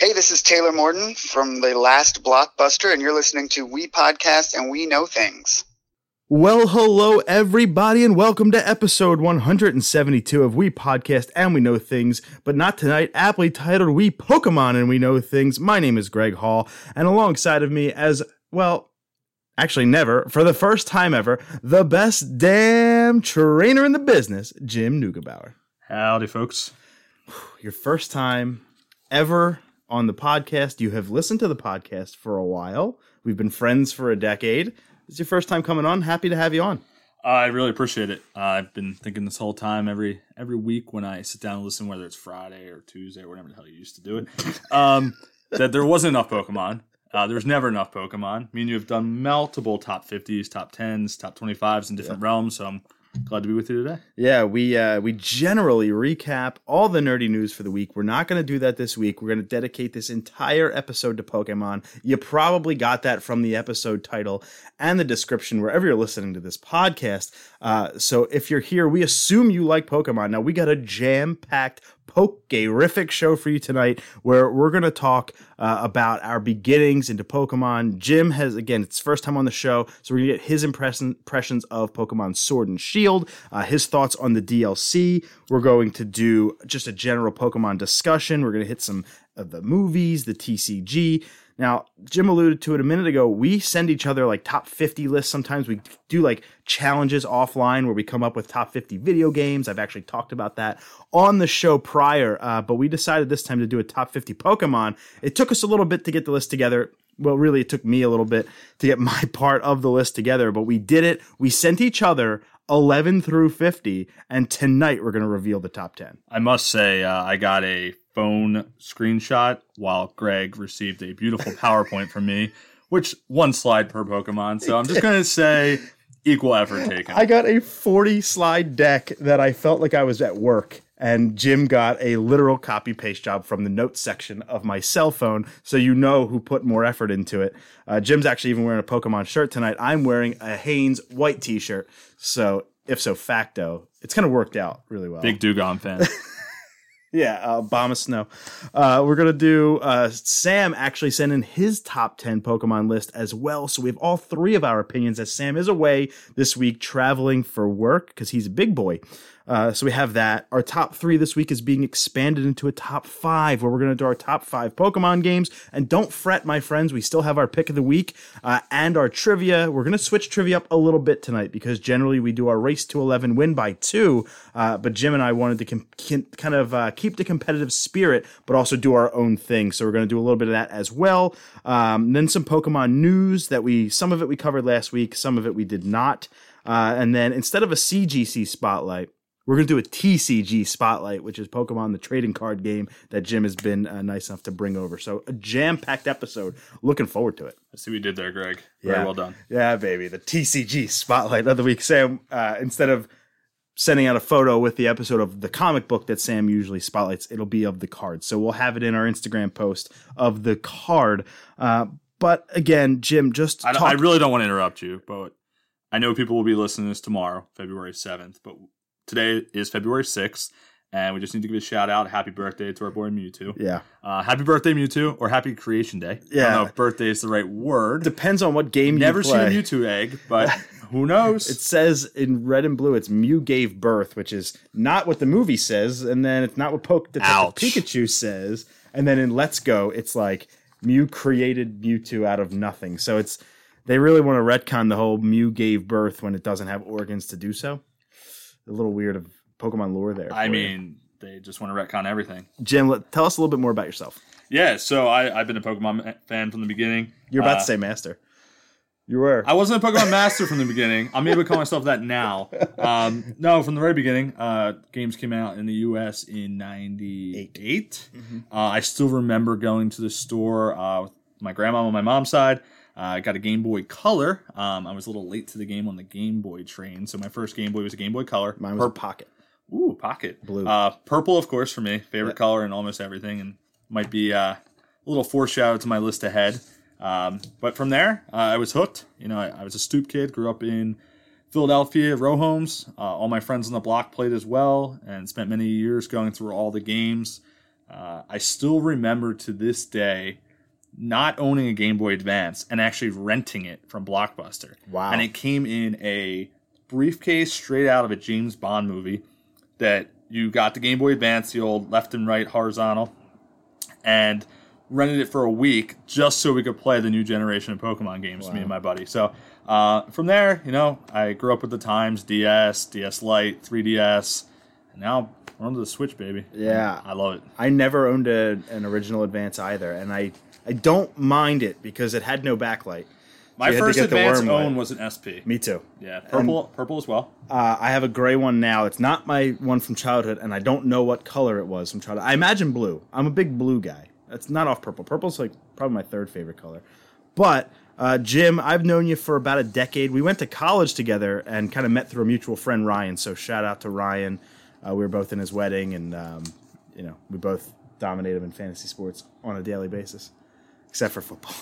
Hey, this is Taylor Morton from the last Blockbuster, and you're listening to We Podcast and We Know Things. Well, hello, everybody, and welcome to episode 172 of We Podcast and We Know Things, but not tonight, aptly titled We Pokemon and We Know Things. My name is Greg Hall, and alongside of me, as well, actually never, for the first time ever, the best damn trainer in the business, Jim Neugebauer. Howdy, folks. Your first time ever on the podcast. You have listened to the podcast for a while. We've been friends for a decade. It's your first time coming on. Happy to have you on. I really appreciate it. Uh, I've been thinking this whole time, every every week when I sit down and listen, whether it's Friday or Tuesday or whatever the hell you used to do it, um, that there wasn't enough Pokemon. Uh, there's never enough Pokemon. I mean, you have done multiple top 50s, top 10s, top 25s in different yeah. realms. So I'm glad to be with you today. Yeah, we uh, we generally recap all the nerdy news for the week. We're not going to do that this week. We're going to dedicate this entire episode to Pokemon. You probably got that from the episode title and the description wherever you're listening to this podcast. Uh, so if you're here, we assume you like Pokemon. Now we got a jam packed Pokerific show for you tonight, where we're going to talk uh, about our beginnings into Pokemon. Jim has, again, it's first time on the show, so we're going to get his impression, impressions of Pokemon Sword and Shield, uh, his thoughts on the DLC. We're going to do just a general Pokemon discussion. We're going to hit some of the movies, the TCG. Now, Jim alluded to it a minute ago. We send each other like top 50 lists. Sometimes we do like challenges offline where we come up with top 50 video games. I've actually talked about that on the show prior, uh, but we decided this time to do a top 50 Pokemon. It took us a little bit to get the list together. Well, really, it took me a little bit to get my part of the list together, but we did it. We sent each other 11 through 50, and tonight we're going to reveal the top 10. I must say, uh, I got a phone screenshot while Greg received a beautiful PowerPoint from me, which one slide per Pokemon. So I'm just going to say equal effort taken. I got a 40 slide deck that I felt like I was at work. And Jim got a literal copy paste job from the notes section of my cell phone, so you know who put more effort into it. Uh, Jim's actually even wearing a Pokemon shirt tonight. I'm wearing a Hanes white t shirt. So, if so facto, it's kind of worked out really well. Big Dewgong fan. Yeah, uh, Abomasnow. Uh, we're gonna do. Uh, Sam actually sent in his top ten Pokemon list as well, so we have all three of our opinions. As Sam is away this week traveling for work because he's a big boy. Uh, so we have that. Our top three this week is being expanded into a top five, where we're going to do our top five Pokemon games. And don't fret, my friends, we still have our pick of the week uh, and our trivia. We're going to switch trivia up a little bit tonight because generally we do our race to 11 win by two. Uh, but Jim and I wanted to com- kind of uh, keep the competitive spirit, but also do our own thing. So we're going to do a little bit of that as well. Um, then some Pokemon news that we, some of it we covered last week, some of it we did not. Uh, and then instead of a CGC spotlight, we're going to do a TCG spotlight, which is Pokemon, the trading card game that Jim has been uh, nice enough to bring over. So a jam packed episode. Looking forward to it. I see what you did there, Greg. Very yeah. well done. Yeah, baby. The TCG spotlight of the week. Sam, uh, instead of sending out a photo with the episode of the comic book that Sam usually spotlights, it'll be of the card. So we'll have it in our Instagram post of the card. Uh, but again, Jim, just I, I really don't want to interrupt you, but I know people will be listening to this tomorrow, February 7th, but today is February 6th, and we just need to give a shout out. Happy birthday to our boy Mewtwo. Yeah. Uh, happy birthday, Mewtwo, or happy creation day. Yeah. I don't know if birthday is the right word. Depends on what game Never you play. Never seen a Mewtwo egg, but who knows? It says in red and blue, it's Mew gave birth, which is not what the movie says, and then it's not what Poke Pikachu says, and then in Let's Go, it's like Mew created Mewtwo out of nothing. So it's they really want to retcon the whole Mew gave birth when it doesn't have organs to do so a little weird of Pokemon lore there. I mean, you. they just want to retcon everything. Jim, let, tell us a little bit more about yourself. Yeah, so I, have been a Pokemon fan from the beginning. You're about uh, to say master. You were. I wasn't a Pokemon master from the beginning. I'm able to call myself that now. Um, no, from the very beginning. Uh, games came out in the U.S. in '98. Mm-hmm. Uh, I still remember going to the store uh, with my grandma on my mom's side. Uh, I got a Game Boy Color. Um, I was a little late to the game on the Game Boy train, so my first Game Boy was a Game Boy Color. Mine was Pur- Pocket. Ooh, Pocket. Blue. Uh, purple, of course, for me. Favorite color in almost everything, and might be uh, a little foreshadow to my list ahead. Um, but from there, uh, I was hooked. You know, I, I, was a stoop kid, grew up in Philadelphia, row homes. Uh, all my friends on the block played as well, and spent many years going through all the games. uh, I still remember to this day not owning a Game Boy Advance and actually renting it from Blockbuster. Wow. And it came in a briefcase straight out of a James Bond movie that you got the Game Boy Advance, the old left and right horizontal, and rented it for a week just so we could play the new generation of Pokemon games, me and my buddy. So uh, from there, you know, I grew up with the times DS, DS Lite, 3DS, and now we're on the Switch, baby. Yeah. I love it. I never owned a, an original Advance either, and I I don't mind it because it had no backlight. My to first Advance own was an SP. Me too. Yeah, purple, purple as well. Uh, I have a gray one now. It's not my one from childhood, and I don't know what color it was from childhood. I imagine blue. I'm a big blue guy. It's not off purple. Purple's like probably my third favorite color. But uh, Jim, I've known you for about a decade. We went to college together and kind of met through a mutual friend, Ryan. So shout out to Ryan. Uh, we were both in his wedding, and um, you know we both dominate him in fantasy sports on a daily basis, except for football.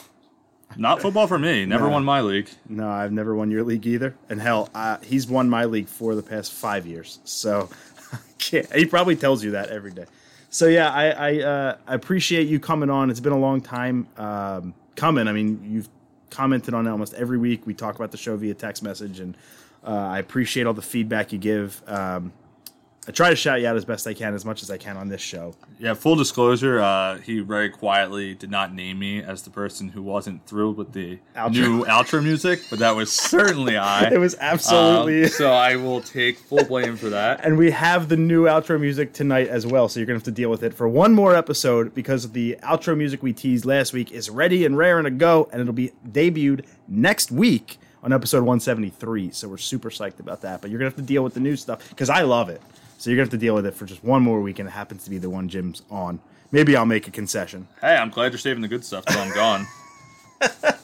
Not football for me. Never No. won my league. No, I've never won your league either. And hell, uh, he's won my league for the past five years. So he probably tells you that every day. So yeah, I I, uh, I appreciate you coming on. It's been a long time um, coming. I mean, you've commented on it almost every week. We talk about the show via text message, and uh, I appreciate all the feedback you give. Um, I try to shout you out as best I can, as much as I can on this show. Yeah, full disclosure, uh, he very quietly did not name me as the person who wasn't thrilled with the Outro. new outro music, but that was certainly I. It was absolutely. Um, so I will take full blame for that. And we have the new outro music tonight as well, so you're gonna have to deal with it for one more episode because the outro music we teased last week is ready and rare and a go, and it'll be debuted next week on episode 173. So we're super psyched about that. But you're gonna have to deal with the new stuff because I love it. So you're gonna have to deal with it for just one more week, and it happens to be the one Jim's on. Maybe I'll make a concession. Hey, I'm glad you're saving the good stuff till I'm gone.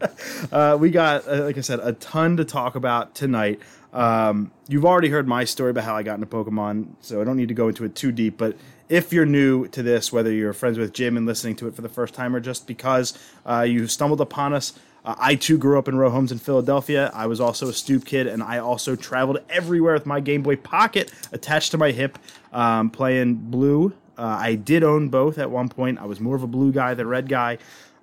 Uh, we got, uh, like I said, a ton to talk about tonight. Um, you've already heard my story about how I got into Pokemon, so I don't need to go into it too deep. But if you're new to this, whether you're friends with Jim and listening to it for the first time, or just because uh, you stumbled upon us, uh, I too grew up in row homes in Philadelphia. I was also a stoop kid, and I also traveled everywhere with my Game Boy Pocket attached to my hip, um, playing blue. Uh, I did own both at one point. I was more of a blue guy than a red guy,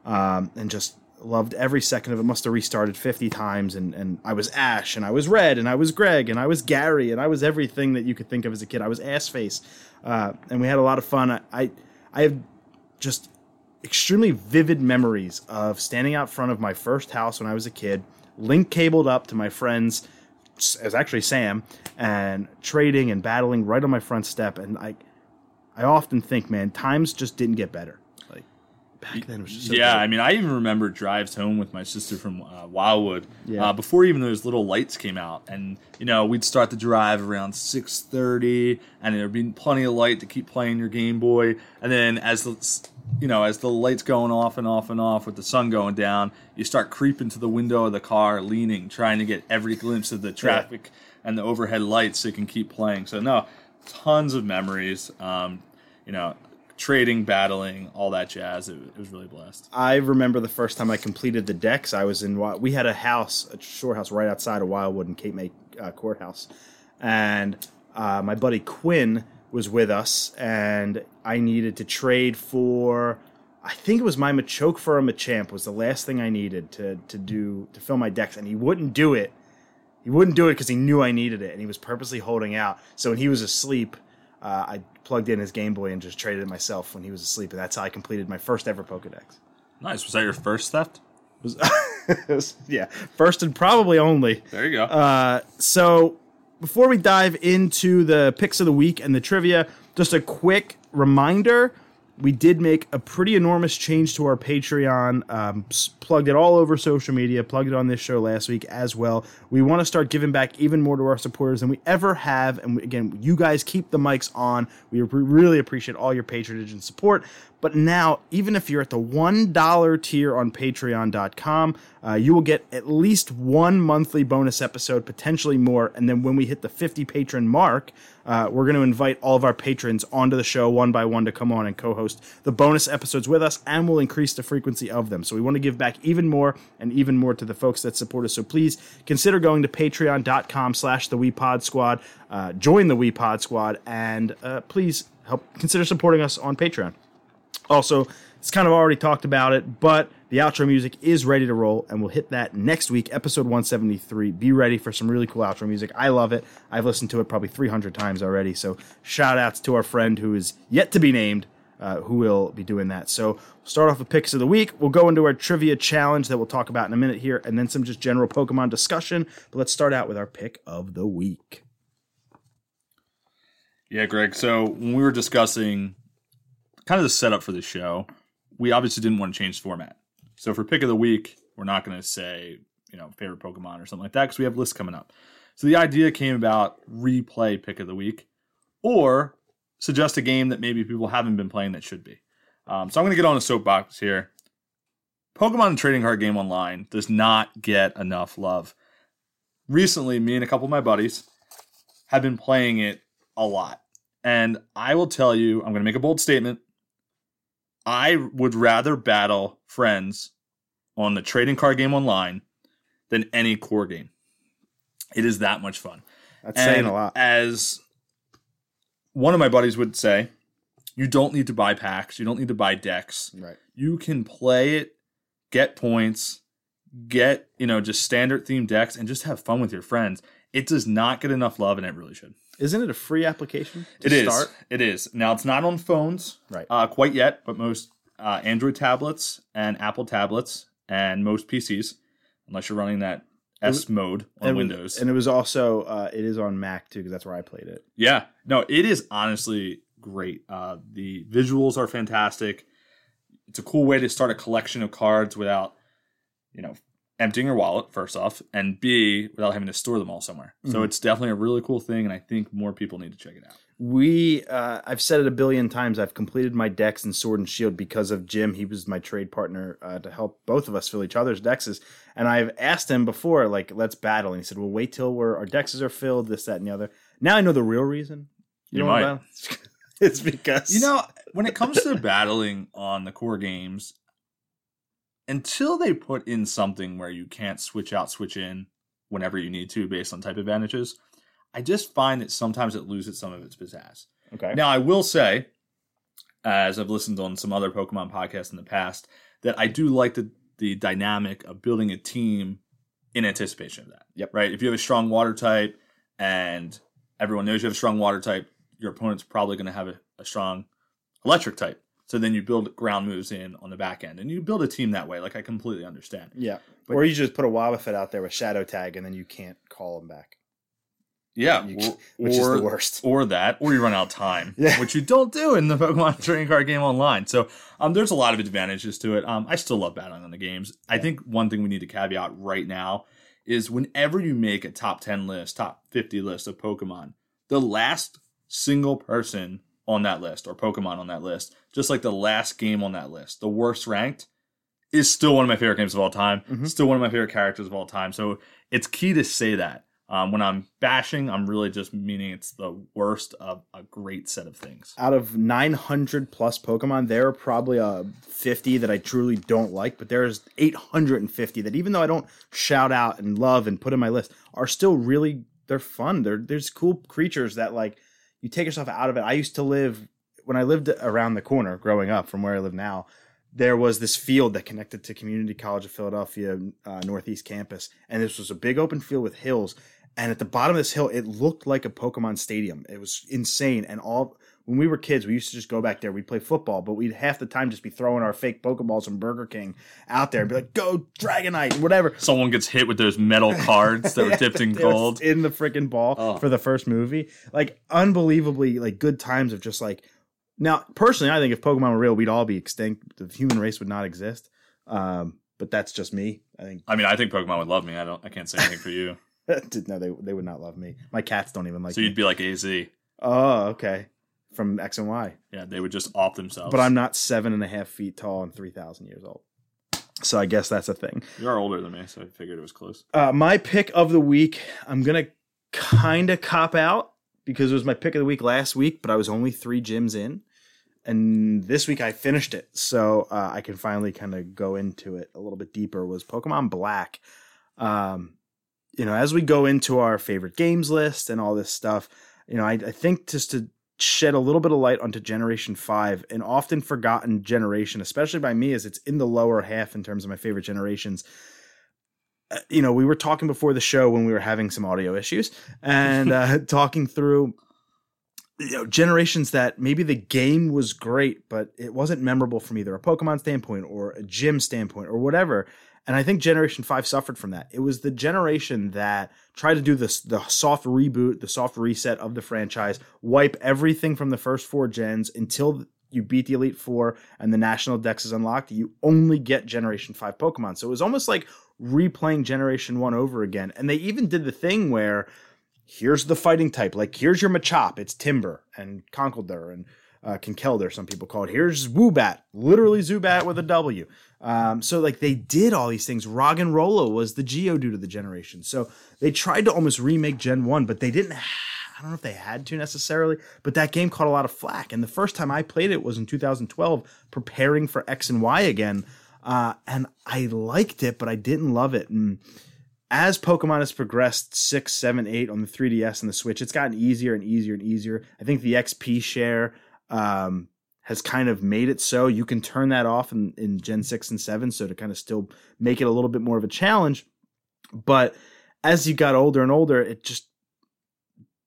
um, and just loved every second of it. Must have restarted 50 times, and, and I was Ash, and I was Red, and I was Greg, and I was Gary, and I was everything that you could think of as a kid. I was Ass Face, uh, and we had a lot of fun. I, I, I have just extremely vivid memories of standing out front of my first house when I was a kid, link cabled up to my friends. It was actually Sam, and trading and battling right on my front step. And I, I often think, man, times just didn't get better. Like back then, it was just so yeah. I mean, I even remember drives home with my sister from uh, Wildwood Yeah. uh, before even those little lights came out, and you know we'd start the drive around six thirty, and there'd be plenty of light to keep playing your Game Boy, and then as the you know as the lights going off and off and off with the sun going down, you start creeping to the window of the car, leaning, trying to get every glimpse of the traffic and the overhead lights so you can keep playing. So no, tons of memories. Um, you know. Trading, battling, all that jazz. It, it was really blessed. I remember the first time I completed the dex. I was in we had a house, a shore house right outside of Wildwood and Cape May uh, Courthouse, and uh, my buddy Quinn was with us, and I needed to trade for. I think it was my Machoke for a Machamp was the last thing I needed to to do to fill my dex, and he wouldn't do it. He wouldn't do it because he knew I needed it, and he was purposely holding out. So when he was asleep, uh, I plugged in his Game Boy and just traded it myself when he was asleep, and that's how I completed my first ever Pokedex. Nice. Was that your first theft? Was- yeah, first and probably only. There you go. Uh, so before we dive into the picks of the week and the trivia, just a quick reminder. We did make a pretty enormous change to our Patreon. Um, plugged it all over social media. Plugged it on this show last week as well. We want to start giving back even more to our supporters than we ever have. And we, again, you guys keep the mics on. We re- really appreciate all your patronage and support. But now, even if you're at the $1 tier on patreon.com, uh, you will get at least one monthly bonus episode, potentially more. And then when we hit the 50 patron mark, uh, we're going to invite all of our patrons onto the show one by one to come on and co host the bonus episodes with us, and we'll increase the frequency of them. So we want to give back even more and even more to the folks that support us. So please consider going to patreon.com slash the WePod Squad, uh, join the WePod Squad, and uh, please help consider supporting us on Patreon. Also, it's kind of already talked about it, but the outro music is ready to roll, and we'll hit that next week, episode 173. Be ready for some really cool outro music. I love it. I've listened to it probably 300 times already. So, shout outs to our friend who is yet to be named, uh, who will be doing that. So, we'll start off with picks of the week. We'll go into our trivia challenge that we'll talk about in a minute here, and then some just general Pokemon discussion. But let's start out with our pick of the week. Yeah, Greg. So when we were discussing kind of the setup for the show, we obviously didn't want to change format. So for pick of the week, we're not going to say you know favorite Pokemon or something like that because we have lists coming up. So the idea came about replay pick of the week, or suggest a game that maybe people haven't been playing that should be. Um, so I'm going to get on a soapbox here. Pokemon trading card game online does not get enough love. Recently, me and a couple of my buddies have been playing it a lot. And I will tell you, I'm going to make a bold statement. I would rather battle friends on the trading card game online than any core game. It is that much fun. That's saying a lot. As one of my buddies would say, you don't need to buy packs, you don't need to buy decks. Right. You can play it, get points, get, you know, just standard theme decks and just have fun with your friends. It does not get enough love and it really should. Isn't it a free application? To It is. start? It is. Now it's not on phones, Right. Uh, quite yet, but most uh, Android tablets and Apple tablets and most PCs, unless you're running that S mode on and, Windows. And it was also uh, it is on Mac too because that's where I played it. yeah, no, it is honestly great. Uh, the visuals are fantastic. It's a cool way to start a collection of cards without, you know, emptying your wallet first off, and B without having to store them all somewhere. So Mhm. it's definitely a really cool thing, and I think more people need to check it out. We uh, I've said it a billion times. I've completed my dex in Sword and Shield because of Jim. He was my trade partner uh, to help both of us fill each other's dexes. And I've asked him before, like, let's battle. And he said, "Well, wait till we're, our dexes are filled. This, that, and the other." Now I know the real reason. You know might. it's because You know, when it comes to battling on the core games, until they put in something where you can't switch out, switch in whenever you need to based on type advantages, I just find that sometimes it loses some of its pizzazz. Okay. Now, I will say, as I've listened on some other Pokemon podcasts in the past, that I do like the, the dynamic of building a team in anticipation of that. Yep. Right? If you have a strong water type and everyone knows you have a strong water type, your opponent's probably going to have a, a strong electric type. So then you build ground moves in on the back end and you build a team that way. Like, I completely understand. yeah. But- or you just put a Wobbuffet out there with Shadow Tag, and then you can't call him back, Yeah. You- or, which is the worst. or that, or you run out of time, Yeah. which you don't do in the Pokemon trading card game online. So um, there's a lot of advantages to it. Um, I still love battling on the games. I think one thing we need to caveat right now is whenever you make a top 10 list, top 50 list of Pokemon, the last single person on that list or Pokemon on that list, just like the last game on that list, the worst ranked, is still one of my favorite games of all time. Mhm. Still one of my favorite characters of all time. So it's key to say that. Um, when I'm bashing, I'm really just meaning it's the worst of a great set of things. out of 900 plus Pokemon, there are probably uh, 50 that I truly don't like, but there's 850 that even though I don't shout out and love and put in my list, are still really they're fun. They're there's cool creatures that like you take yourself out of it. I used to live when I lived around the corner growing up from where I live now. There was this field that connected to Community College of Philadelphia uh, Northeast campus, and this was a big open field with hills. And at the bottom of this hill, it looked like a Pokemon stadium. It was insane. And all when we were kids, we used to just go back there. We'd play football, but we'd half the time just be throwing our fake Pokeballs from Burger King out there and be like, "Go Dragonite!" whatever. Someone gets hit with those metal cards that were dipped in gold. in the freaking ball Oh. for the first movie. Like unbelievably, like good times of just like. Now, personally, I think if Pokemon were real, we'd all be extinct. The human race would not exist. Um, but that's just me. I think I mean, I think Pokemon would love me. I don't. I can't say anything for you. no, they they would not love me. My cats don't even like so you'd be like AZ. Oh, okay. From X and Y. Yeah, they would just off themselves. But I'm not seven and a half feet tall and 3,000 years old. So I guess that's a thing. You are older than me, so I figured it was close. Uh, my pick of the week, I'm going to kind of cop out because it was my pick of the week last week, but I was only three gyms in. And this week I finished it. So uh, I can finally kind of go into it a little bit deeper. Was Pokemon Black. Um, you know, as we go into our favorite games list and all this stuff, you know, I, I think just to shed a little bit of light onto Generation 5, an often forgotten generation, especially by me, as it's in the lower half in terms of my favorite generations. Uh, you know, we were talking before the show when we were having some audio issues and uh, talking through you know generations that maybe the game was great but it wasn't memorable from either a pokemon standpoint or a gym standpoint or whatever and i think generation 5 suffered from that. It was the generation that tried to do this the soft reboot the soft reset of the franchise wipe everything from the first four gens until you beat the elite four and the national dex is unlocked. You only get generation 5 pokemon. So it was almost like replaying generation 1 over again. And they even did the thing where here's the fighting type. Like here's your Machop, it's Timburr and Conkeldurr and uh, Conkeldurr, some people call it. Here's Woobat, literally Zubat with a W. Um, so like they did all these things. Roggenrola was the Geodude of the generation. So they tried to almost remake Gen 1, but they didn't. I don't know if they had to necessarily, but that game caught a lot of flack. And the first time I played it was in 2012, preparing for X and Y again. Uh, and I liked it, but I didn't love it. And as Pokemon has progressed six, seven, eight on the 3DS and the Switch, it's gotten easier and easier and easier. I think the XP share um, has kind of made it so you can turn that off in, in Gen 6 and 7, so to kind of still make it a little bit more of a challenge. But as you got older and older, it just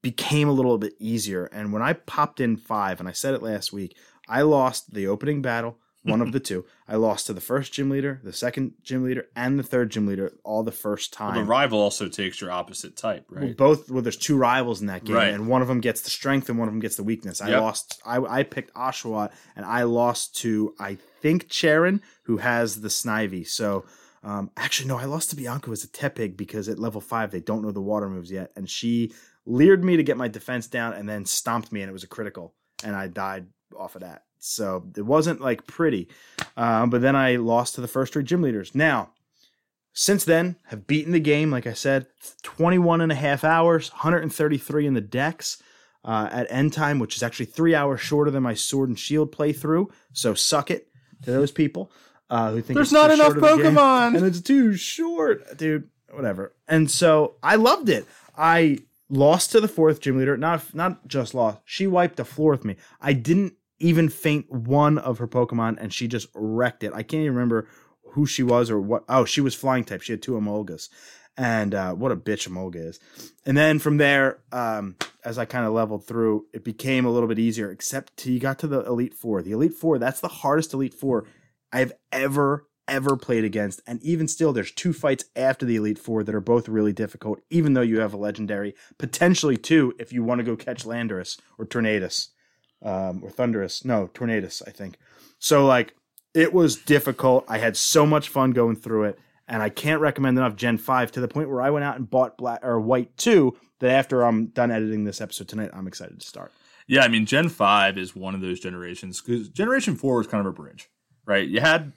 became a little bit easier. And when I popped in five, and I said it last week, I lost the opening battle one of the two. I lost to the first gym leader, the second gym leader, and the third gym leader all the first time. Well, the rival also takes your opposite type, right? Well, both well, there's two rivals in that game, right. and one of them gets the strength and one of them gets the weakness. I lost. I, I picked Oshawott, and I lost to I think Cheren, who has the Snivy. So. Um, actually, no, I lost to Bianca as a Tepig because at level five they don't know the water moves yet, and she leered me to get my defense down and then stomped me, and it was a critical, and I died off of that. So it wasn't like pretty. Um, but then I lost to the first three gym leaders. Now, since then, have beaten the game, like I said, 21 and a half hours, 133 in the dex uh, at end time, which is actually three hours shorter than my sword and shield playthrough. So suck it to those people uh, who think there's not enough Pokemon and it's too short, dude. Whatever. And so I loved it. I lost to the fourth gym leader. Not not just lost. She wiped the floor with me. I didn't even faint one of her Pokemon, and she just wrecked it. I can't even remember who she was or what. Oh, she was flying type. She had two Emolgas. And uh, what a bitch Emolga is. And then from there, um, as I kind of leveled through, it became a little bit easier, except till you got to the Elite Four. The Elite Four, that's the hardest Elite Four I've ever, ever played against. And even still, there's two fights after the Elite Four that are both really difficult, even though you have a legendary. Potentially two if you want to go catch Landorus or Tornadus um, or Thundurus. No, Tornadus, I think. So like it was difficult. I had so much fun going through it, and I can't recommend enough Gen Five to the point where I went out and bought Black or White Two. That after I'm done editing this episode tonight, I'm excited to start. Yeah, I mean Gen Five is one of those generations because Generation Four was kind of a bridge, right? You had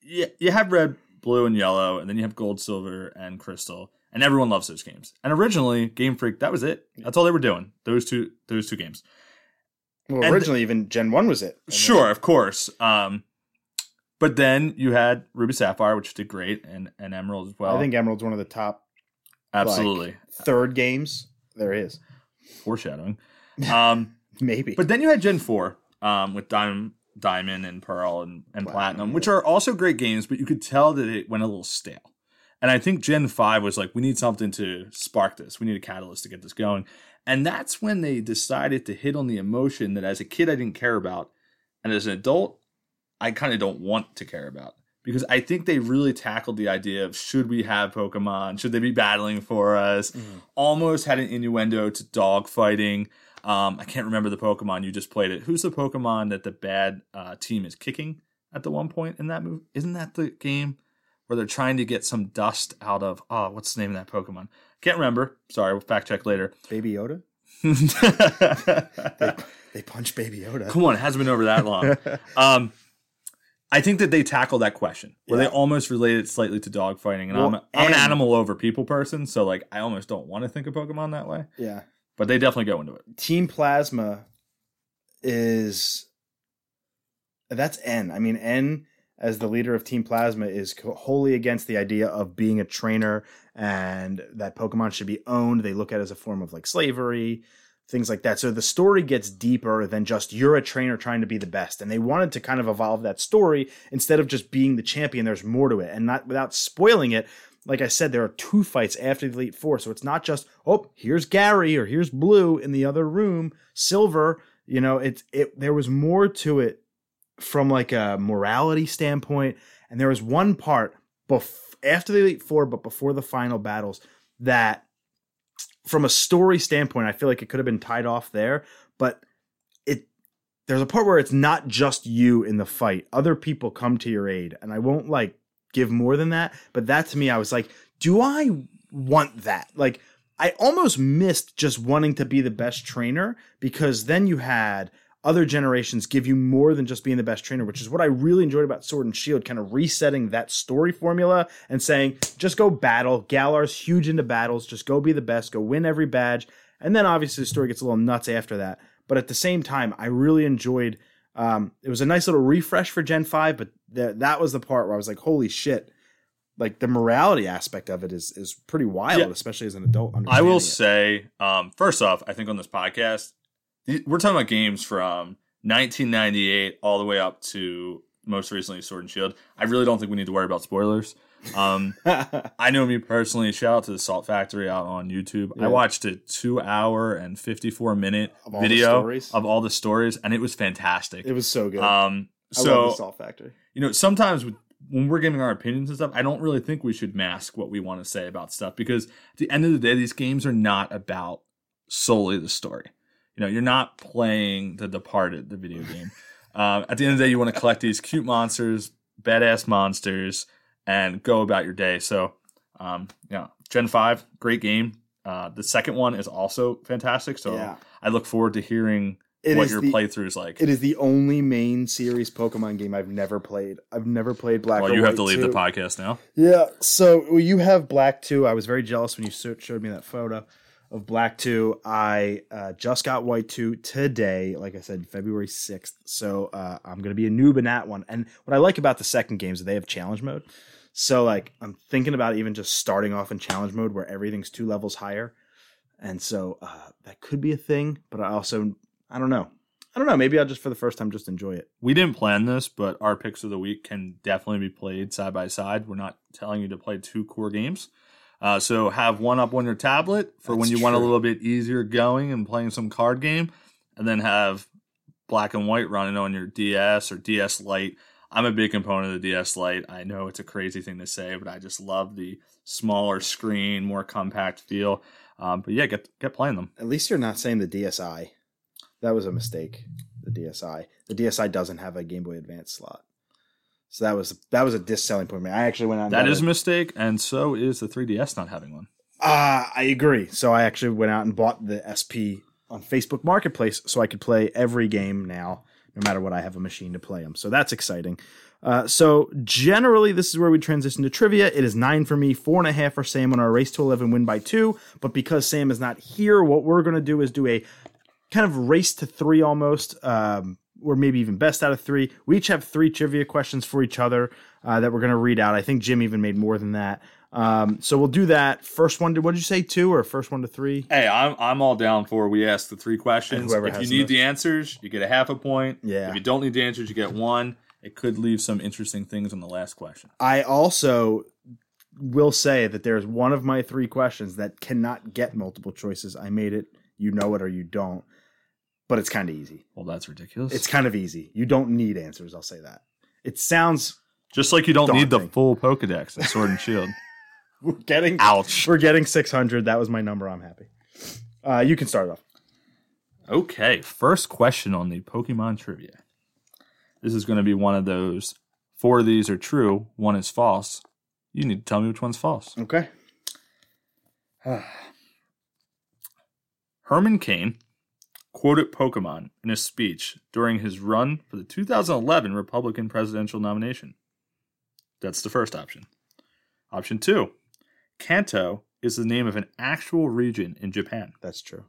you, you have red, blue, and yellow, and then you have gold, silver, and crystal and everyone loves those games. And originally, Game Freak, that was it. That's all they were doing. Those two, those two games. Well, and originally, even Gen One was it. Sure, of course. Um, but then you had Ruby Sapphire, which did great, and and Emerald as well. I think Emerald's one of the top, absolutely like, third games there is. Foreshadowing, um, maybe. But then you had Gen Four um, with Diamond, Diamond, and Pearl, and, and Platinum, Platinum, which are also great games, but you could tell that it went a little stale. And I think Gen 5 was like, we need something to spark this. We need a catalyst to get this going. And that's when they decided to hit on the emotion that as a kid I didn't care about. And as an adult, I kind of don't want to care about. Because I think they really tackled the idea of should we have Pokemon? Should they be battling for us? Mm-hmm. Almost had an innuendo to dog fighting. Um, I can't remember the Pokemon you just played it. Who's the Pokemon that the bad uh, team is kicking at the one point in that movie? Isn't that the game where they're trying to get some dust out of? Oh, what's the name of that Pokemon? Can't remember. Sorry, we'll fact check later. Baby Yoda. they, they punch Baby Yoda. Come on, it hasn't been over that long. um, I think that they tackle that question where yeah. they almost relate it slightly to dogfighting. And well, I'm, I'm and, an animal over people person, so like I almost don't want to think of Pokemon that way. Yeah, but they definitely go into it. Team Plasma is that's N. I mean N as the leader of Team Plasma is wholly against the idea of being a trainer and that Pokemon should be owned. They look at it as a form of like slavery. things like that. So the story gets deeper than just you're a trainer trying to be the best. And they wanted to kind of evolve that story instead of just being the champion. There's more to it, and not without spoiling it. Like I said, there are two fights after the Elite Four, so it's not just oh here's Gary or here's Blue in the other room, Silver. You know, it's it. There was more to it from like a morality standpoint, and there was one part bef- after the Elite Four, but before the final battles that from a story standpoint, I feel like it could have been tied off there, but it there's a part where it's not just you in the fight. Other people come to your aid, and I won't like give more than that, but that to me I was like, do I want that? Like I almost missed just wanting to be the best trainer because then you had other generations give you more than just being the best trainer, which is what I really enjoyed about Sword and Shield, kind of resetting that story formula and saying, just go battle. Galar's huge into battles. Just go be the best. Go win every badge. And then obviously the story gets a little nuts after that. But at the same time, I really enjoyed. Um, it was a nice little refresh for Gen Five, but th- that was the part where I was like, "Holy shit!" Like the morality aspect of it is is pretty wild, Yeah. especially as an adult. I will it. say, um, first off, I think on this podcast, we're talking about games from 1998 all the way up to most recently Sword and Shield. I really don't think we need to worry about spoilers. Um, I know me personally. Shout out to the Salt Factory out on YouTube. Yeah. I watched a two hour and 54 minute Of video of all the stories, and it was fantastic. it was so good. um, I love so the Salt Factory. you know, sometimes with, when we're giving our opinions and stuff, I don't really think we should mask what we want to say about stuff because at the end of the day, these games are not about solely the story. Know, you're not playing The Departed, the video game. um, at the end of the day, you want to collect these cute monsters, badass monsters, and go about your day. So, um, yeah, Gen 5, great game. Uh, the second one is also fantastic. So Yeah. I look forward to hearing It what your the- playthrough is like. It is the only main series Pokemon game I've never played. I've never played Black well, you have to leave 2. the podcast now. Yeah, so well, you have Black 2. I was very jealous when you showed me that photo of Black 2. I uh, just got White 2 today, like I said, February 6th. So uh, I'm going to be a noob in that one. And what I like about the second game is they have challenge mode. So like I'm thinking about even just starting off in challenge mode where everything's two levels higher. And so uh, that could be a thing, but I also I don't know. I don't know. Maybe I'll just for the first time just enjoy it. we didn't plan this, but our picks of the week can definitely be played side by side. We're not telling you to play two core games. Uh, so have one up on your tablet for when That's you want a little bit easier going and playing some card game, and then have black and white running on your DS or DS Lite. I'm a big component of the DS Lite. I know it's a crazy thing to say, but I just love the smaller screen, more compact feel. Um, but yeah, get get playing them. At least you're not saying the DSi. That was a mistake. The DSi. The DSi doesn't have a Game Boy Advance slot. So that was that was a dis-selling point. for me. I actually went on. That is is a mistake, and so is the 3DS not having one. Uh, I agree. So I actually went out and bought the SP on Facebook Marketplace so I could play every game now, no matter what I have a machine to play them. So that's exciting. Uh, so generally, this is where we transition to trivia. It is nine for me, four and a half for Sam on our race to 11 win by two. But because Sam is not here, what we're going to do is do a kind of race to three almost, um, or maybe even best out of three. We each have three trivia questions for each other uh, that we're going to read out. I think Jim even made more than that. Um, so we'll do that. First one to what did you say, two or first one to three? Hey, I'm I'm all down for we ask the three questions. If you need the the answers, you get a half a point. Yeah. If you don't need the answers, you get one. It could leave some interesting things on the last question. I also will say that there's one of my three questions that cannot get multiple choices. I made it, you know it or you don't, but it's kind of easy. Well, that's ridiculous. It's kind of easy. You don't need answers. I'll say that. It sounds just like you don't need the full Pokedex in Sword and Shield. we're getting Ouch. we're getting 600. That was my number. I'm happy. Uh, you can start off. Okay, first question on the Pokemon trivia. This is going to be one of those. Four of these are true. One is false. You need to tell me which one's false. Okay. Herman Cain quoted Pokemon in a speech during his run for the 2011 Republican presidential nomination. That's the first option. Option two Kanto is the name of an actual region in Japan. That's true.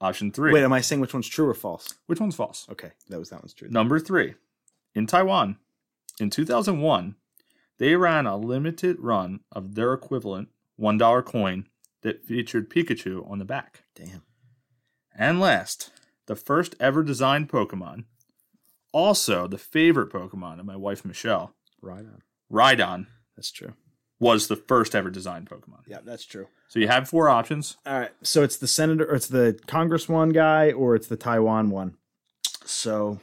Option three. Wait, am I saying which one's true or false? which one's false? Okay, that was that one's true. Number three. In Taiwan, in 2001, they ran a limited run of their equivalent $1 coin that featured Pikachu on the back. Damn. And last, the first ever designed Pokemon, also the favorite Pokemon of my wife Michelle, Right on. Rhydon, That's true. was the first ever designed Pokemon. Yeah, that's true. So you have four options. All right. So it's the senator, or it's the Congress one guy, or it's the Taiwan one. So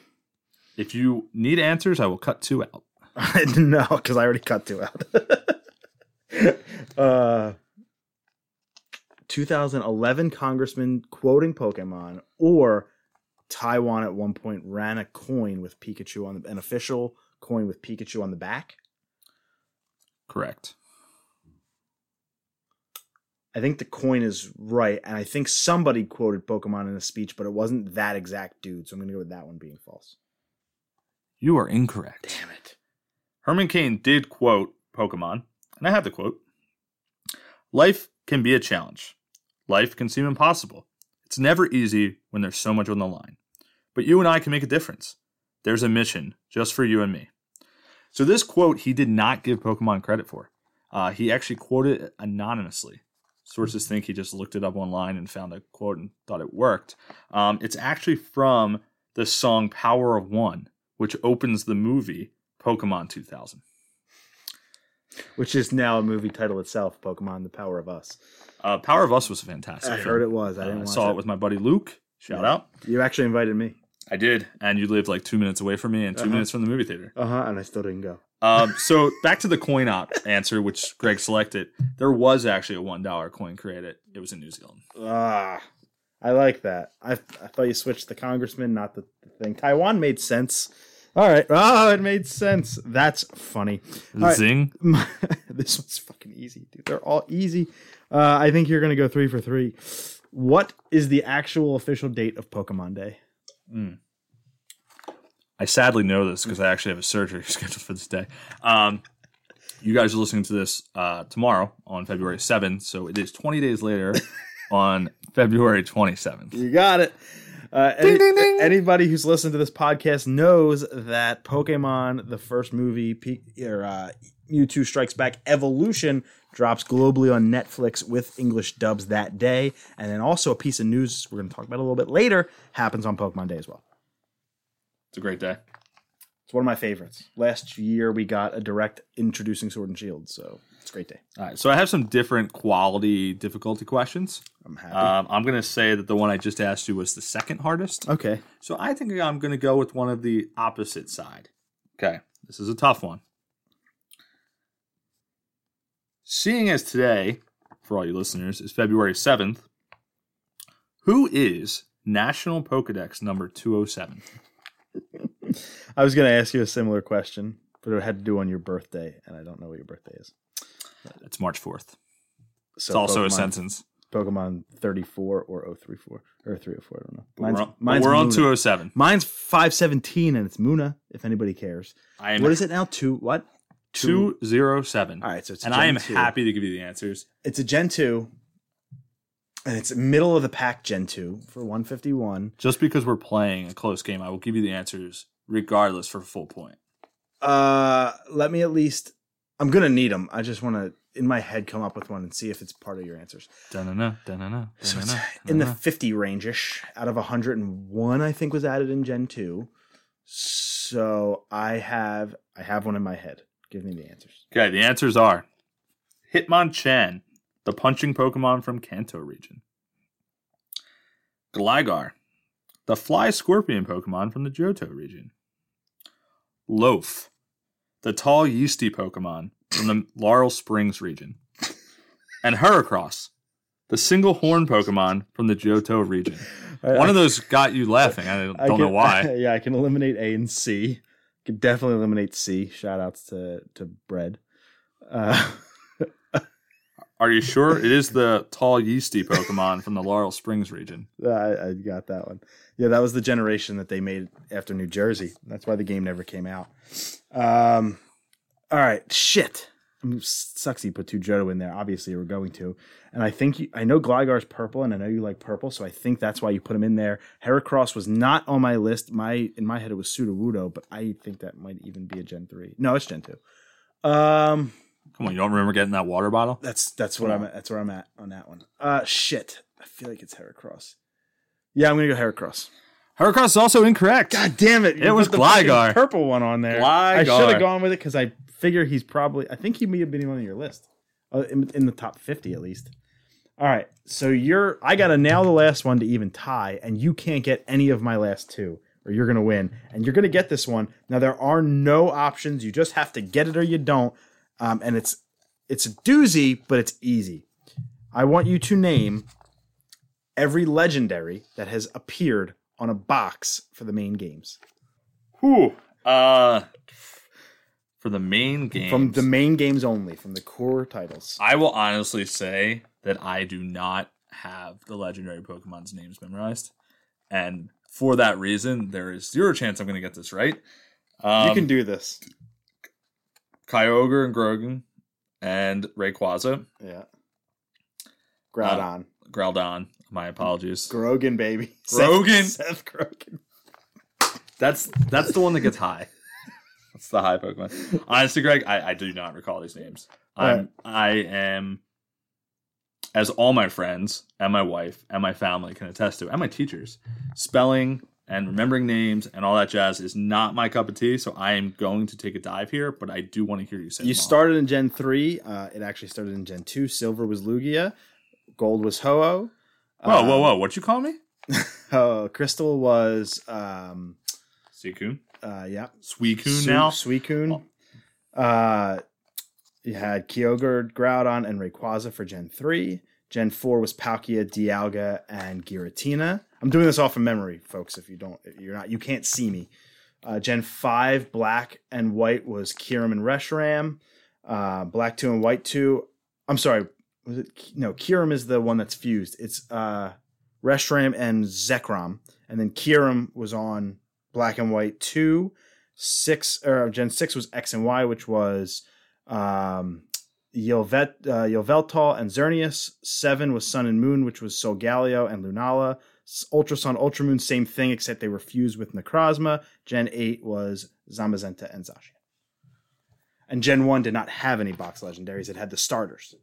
If you need answers, I will cut two out. no, because I already cut two out. uh, 2011 congressman quoting Pokemon, or Taiwan at one point ran a coin with Pikachu on the, an official coin with Pikachu on the back. Correct. I think the coin is right, and I think somebody quoted Pokemon in a speech, but it wasn't that exact dude. So I'm going to go with that one being false. You are incorrect. Damn it! Herman Cain did quote Pokemon, and I have the quote Life can be a challenge. Life can seem impossible. It's never easy when there's so much on the line. But you and I can make a difference. There's a mission just for you and me. So, this quote he did not give Pokemon credit for. Uh, he actually quoted it anonymously. Sources think he just looked it up online and found a quote and thought it worked. Um, it's actually from the song Power of One, which opens the movie Pokemon 2000. Which is now a movie title itself, Pokemon: The Power of Us. Uh, Power of Us was fantastic. I heard it was. I Uh, didn't I watch saw it. it with my buddy Luke. Shout Yeah. out. You actually invited me. I did, and you lived like two minutes away from me and 2 Uh-huh. minutes from the movie theater. Uh huh. And I still didn't go. Um, so back to the coin op answer, which Greg selected. There was actually a one dollar coin created. It was in New Zealand. Ah, I like that. I I thought you switched the congressman, not the, the thing. Taiwan made sense. All right. Oh, it made sense. That's funny. All right. Zing. this one's fucking easy, dude. They're all easy. Uh, I think you're gonna go three for three. What is the actual official date of Pokemon Day? I sadly know this because I actually have a surgery scheduled for this day. Um, you guys are listening to this uh, tomorrow on February 7th, so it is 20 days later on February 27th. You got it. Uh, any- Anybody who's listened to this podcast knows that Pokemon, the first movie, P- or uh, Mewtwo Strikes Back Evolution, drops globally on Netflix with English dubs that day. And then also a piece of news we're going to talk about a little bit later happens on Pokemon Day as well. It's a great day. It's one of my favorites. Last year we got a direct introducing Sword and Shield, so it's a great day. All right, so I have some different quality difficulty questions. I'm happy. Um, I'm going to say that the one I just asked you was the second hardest. okay. So I think I'm going to go with one of the opposite side. Okay, this is a tough one. Seeing as today, for all you listeners, is February 7th, who is National Pokedex number 207? I was going to ask you a similar question, but it had to do on your birthday, and I don't know what your birthday is. It's March 4th. So It's also a sentence. Pokemon 34 or 034 or 304. I don't know. But we're on, mine's we're on 207. Mine's 517 and it's Munna, if anybody cares. I am What is it now? Two, what? 207. All right, so it's and I am 2. happy to give you the answers. It's a Gen 2, and it's middle of the pack Gen 2 for 151. Just because we're playing a close game, I will give you the answers regardless for full point. Uh, let me at least. I'm gonna need them. I just want to, in my head, come up with one and see if it's part of your answers. Da-na-na, da-na-na, So it's da-na-na, in the 50 range-ish. Out of 101, I think was added in Gen 2. So I have I have one in my head. Give me the answers. Okay, the answers are Hitmonchan, the punching Pokemon from Kanto region. Gligar, the fly scorpion Pokemon from the Johto region. Loaf, the tall yeasty Pokemon from the Laurel Springs region. And Heracross, the single horn Pokemon from the Johto region. One of those got you laughing. I don't I know why. yeah, I can eliminate A and C. Can definitely eliminate C. Shout outs to to Bread. Uh, Are you sure? It is the tall yeasty Pokemon from the Laurel Springs region. I, I got that one. Yeah, that was the generation that they made after New Jersey. That's why the game never came out. Um, all right, shit. Sucks put two Johto in there. Obviously, we're going to, and I think you, I know Gligar's purple, and I know you like purple, so I think that's why you put him in there. Heracross was not on my list. My in my head it was Sudowoodo, but I think that might even be a Gen three. No, it's Gen two. Um, Come on, you don't remember getting that water bottle? that's that's what I'm at. That's where I'm at on that one. Uh, shit. I feel like it's Heracross. Yeah, I'm gonna go Heracross. Heracross is also incorrect. God damn it! It was put the fucking Gligar. purple one on there. I should have gone with it because I figure he's probably. I think he may have been on your list, uh, in, in the top fifty at least. All right, so you're. I got to nail the last one to even tie, and you can't get any of my last two, or you're gonna win, and you're gonna get this one. Now there are no options. You just have to get it or you don't, um, and it's it's a doozy, but it's easy. I want you to name every legendary that has appeared on a box for the main games. Whew. Uh, for the main games. From the main games only, from the core titles. I will honestly say that I do not have the legendary Pokemon's names memorized, and for that reason, there is zero chance I'm going to get this right. Um, you can do this. Kyogre and Grogan and Rayquaza, Yeah. Groudon. Uh, Groudon. My apologies. Grogan, baby. Grogan. Seth, Seth Grogan. That's that's the one that gets high. That's the high Pokemon. Honestly, Greg, I, I do not recall these names. I'm I am as all my friends and my wife and my family can attest to, and my teachers, spelling and remembering names and all that jazz is not my cup of tea. So I am going to take a dive here, but I do want to hear you say. You them all. started in Gen 3. Uh, it actually started in Gen 2. Silver was Lugia. Gold was Ho-Oh. Whoa, whoa, whoa! What you call me? Oh, Crystal was, um, Suicune, uh, yeah. Suicune Su- now. Suicune. Uh, you had Kyogre, Groudon, and Rayquaza for Gen 3. Gen 4 was Palkia, Dialga, and Giratina. I'm doing this all from memory, folks. If you don't, if you're not, you can't see me. Uh, Gen 5, Black and White was Kyurem and Reshiram. Uh, Black 2 and White 2. I'm sorry. Was it? No, Kyurem is the one that's fused. It's uh, Reshiram and Zekrom. And then Kyurem was on Black and White 2 six or Gen six was X and Y, which was um, Yelvet, uh, and Xerneas. Seven was Sun and Moon, which was Solgaleo and Lunala. Ultra Sun, Ultra Moon, same thing, except they were fused with Necrozma. Gen eight was Zamazenta and Zacian. And Gen one did not have any box legendaries; it had the starters.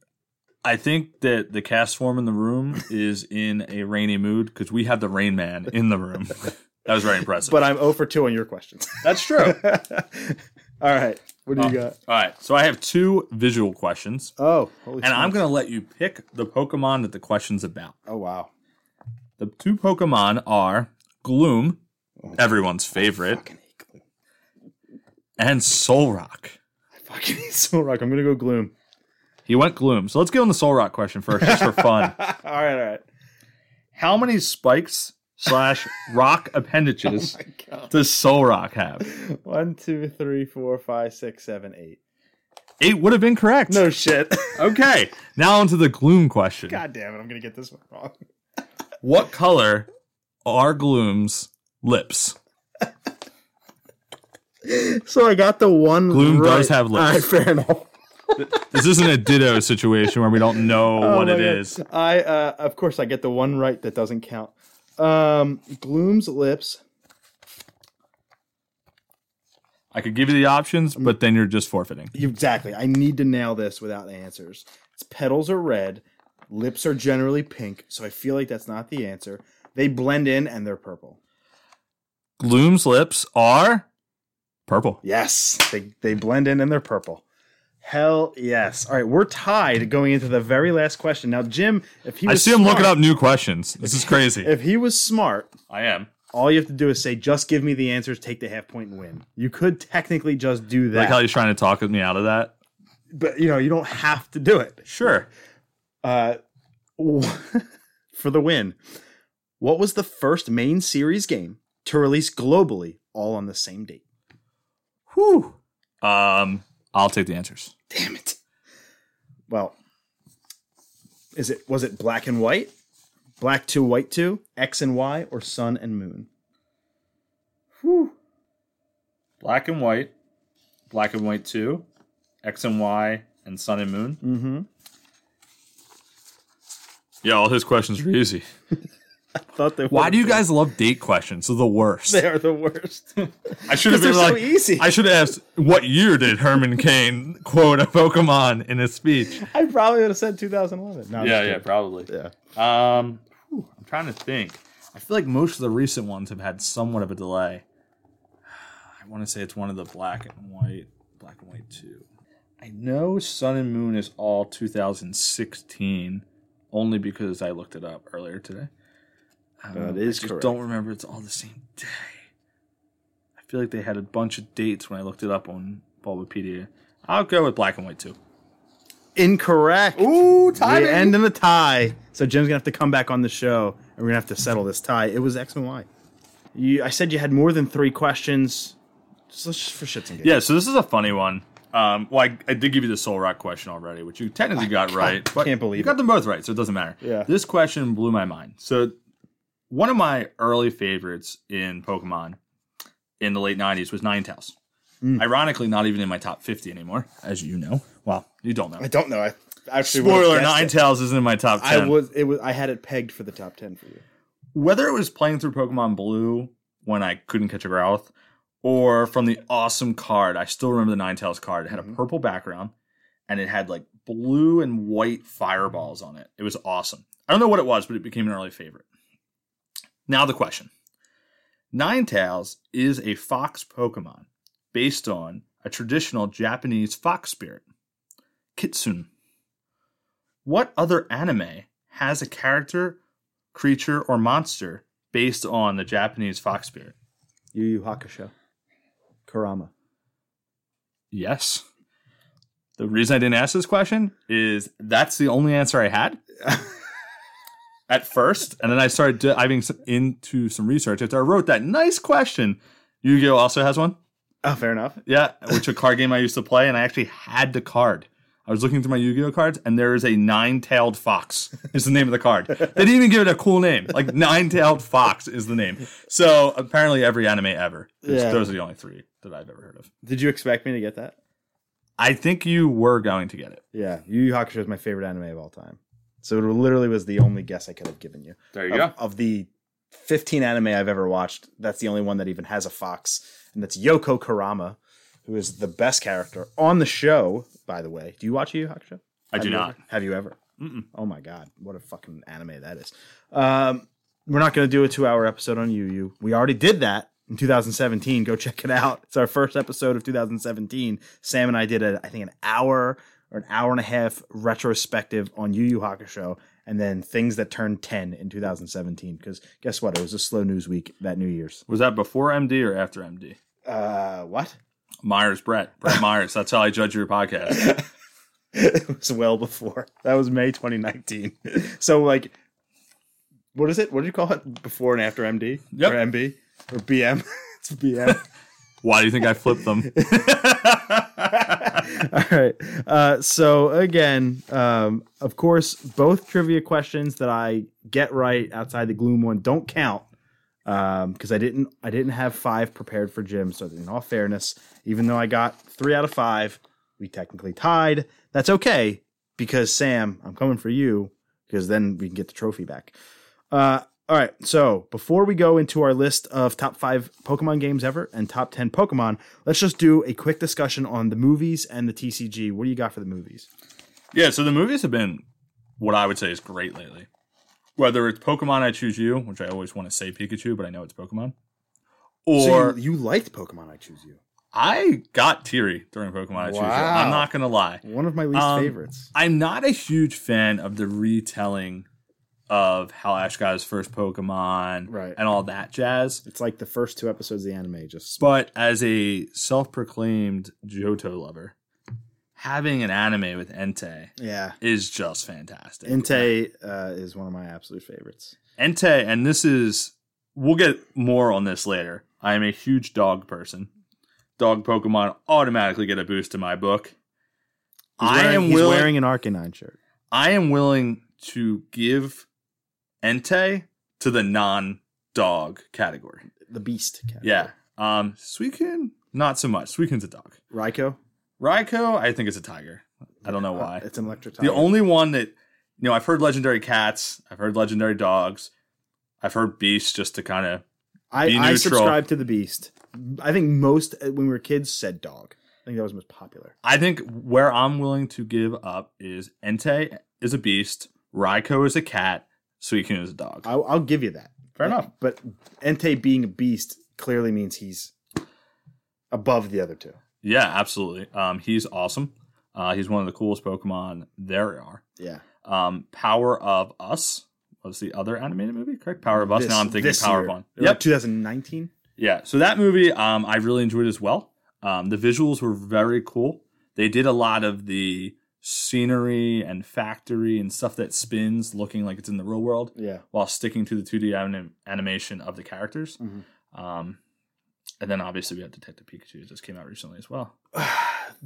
I think that the Castform in the room is in a rainy mood because we have the Rain Man in the room. that was very impressive. But I'm 0 for two on your questions. that's true. All right, what do you oh, got? All right, so I have two visual questions, Oh, holy and I'm smokes. going to let you pick the Pokemon that the question's about. Oh wow, The two Pokemon are Gloom, oh, everyone's favorite, fucking hate Gloom. and Solrock. I fucking hate Solrock. I'm gonna go Gloom. He went Gloom. So let's get on the Solrock question first, just for fun. all right, all right. How many spikes slash rock appendages Oh does Solrock have? One, two, three, four, five, six, seven, eight. Eight would have been correct. No shit. Okay, now onto the Gloom question. God damn it! I'm gonna get this one wrong. What color are Gloom's lips? So I got the one. Gloom right. does have lips. All right, fair enough. This isn't a Ditto situation where we don't know Oh what it God. is. I, uh, of course, I get the one right that doesn't count. Um, Gloom's lips. I could give you the options, Mm. but then you're just forfeiting. Exactly. I need to nail this without answers. Its petals are red. Lips are generally pink, so I feel like that's not the answer. They blend in and they're purple. Gloom's lips are purple. Yes, they they blend in and they're purple. Hell yes. All right, we're tied going into the very last question. Now, Jim, if he I see him looking up new questions. This is crazy. If he was smart, I am. all you have to do is say, "Just give me the answers, take the half point, and win." You could technically just do that, Like how he's trying to talk me out of that. but you know you don't have to do it. Sure. Uh, for the win. What was the first main series game to release globally, all on the same date? Whew. Um, I'll take the answers. Damn it. Well, is it was it black and white, black two, white two, X and Y, or sun and moon? Black and white, black and white two, X and Y, and Sun and Moon. Mm-hmm. Yeah, all his questions are easy. Thought they Why do you guys love date questions? They're the worst. They are the worst. I should have they're been so like, easy. I should have asked, what year did Herman Cain quote a Pokemon in his speech? I probably would have said 2011. No, I'm just kidding. probably. Yeah. Um, whew, I'm trying to think. I feel like most of the recent ones have had somewhat of a delay. I want to say it's one of the black and white, black and white two. I know Sun and Moon is all 2016, only because I looked it up earlier today. That is I just correct. don't remember it's all the same day. I feel like they had a bunch of dates when I looked it up on Bulbapedia. I'll go with black and white too. Incorrect. Ooh, We end in the tie. So Jim's gonna have to come back on the show, and we're gonna have to settle this tie. It was X and Y. You, I said you had more than three questions. Just, let's just for shits and giggles. Yeah, so this is a funny one. Um, well, I, I did give you the Solrock question already, which you technically got right. But can't believe you got them both right, so it doesn't matter. Yeah. This question blew my mind. So, one of my early favorites in Pokemon in the late '90s was Ninetales. Hmm. Ironically, not even in my top 50 anymore, as you know. Well, you don't know. I don't know. I actually Spoiler. Ninetales isn't in my top 10. I was. It was. I had it pegged for the top ten for you. whether it was playing through Pokemon Blue when I couldn't catch a Growlithe, or from the awesome card, I still remember the Ninetales card. It had a Mhm. purple background, and it had like blue and white fireballs on it. It was awesome. I don't know what it was, but it became an early favorite. Now the question: Ninetales is a fox Pokemon based on a traditional Japanese fox spirit, Kitsune. What other anime has a character creature, or monster based on the Japanese fox spirit? Yu Yu Hakusho. Kurama. Yes. The reason I didn't ask this question is that's the only answer I had at first, and then I started diving into some research after I wrote that nice question. Yu-Gi-Oh also has one, Oh, fair enough. yeah, which a card game I used to play, and I actually had the card. I was looking through my Yu-Gi-Oh cards, and there is a nine-tailed fox. Is the name of the card. They didn't even give it a cool name. Like nine-tailed fox is the name. So apparently, every anime ever. Yeah. Those are the only three that I've ever heard of. Did you expect me to get that? I think you were going to get it. Yeah, Yu Yu Hakusho is my favorite anime of all time. So it literally was the only guess I could have given you. There you of, go. of the 15 anime I've ever watched, that's the only one that even has a fox, and that's Yoko Kurama, who is the best character on the show. By the way, do you watch Yu Yu Hakusho? I Have do not. ever? Have you ever? Mm-mm. Oh my god, what a fucking anime that is. Um, we're not going to do a two-hour episode on Yu Yu. We already did that in 2017. Go check it out. It's our first episode of 2017. Sam and I did a, I think, an hour or an hour and a half retrospective on Yu Yu Hakusho, and then things that turned 10 in 2017. Because guess what? It was a slow news week that New Year's. Was that before MD or after MD? Uh, what? Myers Brett. Brett Myers. That's how I judge your podcast. it was well before. That was May 2019. So like, what is it? What do you call it? Before and after MD Yep. or MB or BM? it's BM. Why do you think I flipped them? All right. Uh, so again, um, of course, both trivia questions that I get right outside the gloom one don't count because I didn't I didn't have five prepared for Jim. So in all fairness, even though I got three out of five, we technically tied. That's okay because Sam, I'm coming for you because then we can get the trophy back. Uh, all right. So before we go into our list of top five Pokemon games ever and top 10 Pokemon, let's just do a quick discussion on the movies and the TCG. What do you got for the movies? yeah, so the movies have been what I would say is great lately. Whether it's Pokemon I Choose You, which I always want to say Pikachu, but I know it's Pokemon. Or so you, you liked Pokemon I Choose You. I got teary during Pokemon I Choose You. I'm not going to lie. One of my least Um, favorites. I'm not a huge fan of the retelling of how Ash got his first Pokemon Right. and all that jazz. It's like the first two episodes of the anime just But as a self-proclaimed Johto lover, having an anime with Entei yeah. is just fantastic. Entei uh, is one of my absolute favorites. Entei, and this is we'll get more on this later. I am a huge dog person. Dog Pokemon automatically get a boost in my book. He's I wearing, am willing. wearing an Arcanine shirt. I am willing to give Entei to the non-dog category. The Beast. category. Yeah. Um, Suicune, not so much. Suicune's a dog. Raikou. Raikou, I think it's a tiger. I don't know why. Uh, it's an electric The only one that you know, I've heard legendary cats, I've heard legendary dogs, I've heard beasts just to kind of I, I subscribe to the Beast. I think most uh, when we were kids said dog. I think that was most popular. I think where I'm willing to give up is Entei is a beast, Raikou is a cat, Suicune is a dog. I'll, I'll give you that. Fair enough. But Entei being a beast clearly means he's above the other two. Yeah, absolutely. Um, he's awesome. Uh, he's one of the coolest Pokemon there are. Yeah. Um, Power of Us was the other animated movie, correct? Power of Us. This- now I'm thinking Power year. of One. Or 2019. Yeah, so that movie um, I really enjoyed as well. Um, the visuals were very cool. They did a lot of the scenery and factory and stuff that spins, looking like it's in the real world, Yeah. while sticking to the 2D anim- animation of the characters. Mhm. Um, and then obviously we have Detective Pikachu. It just came out recently as well.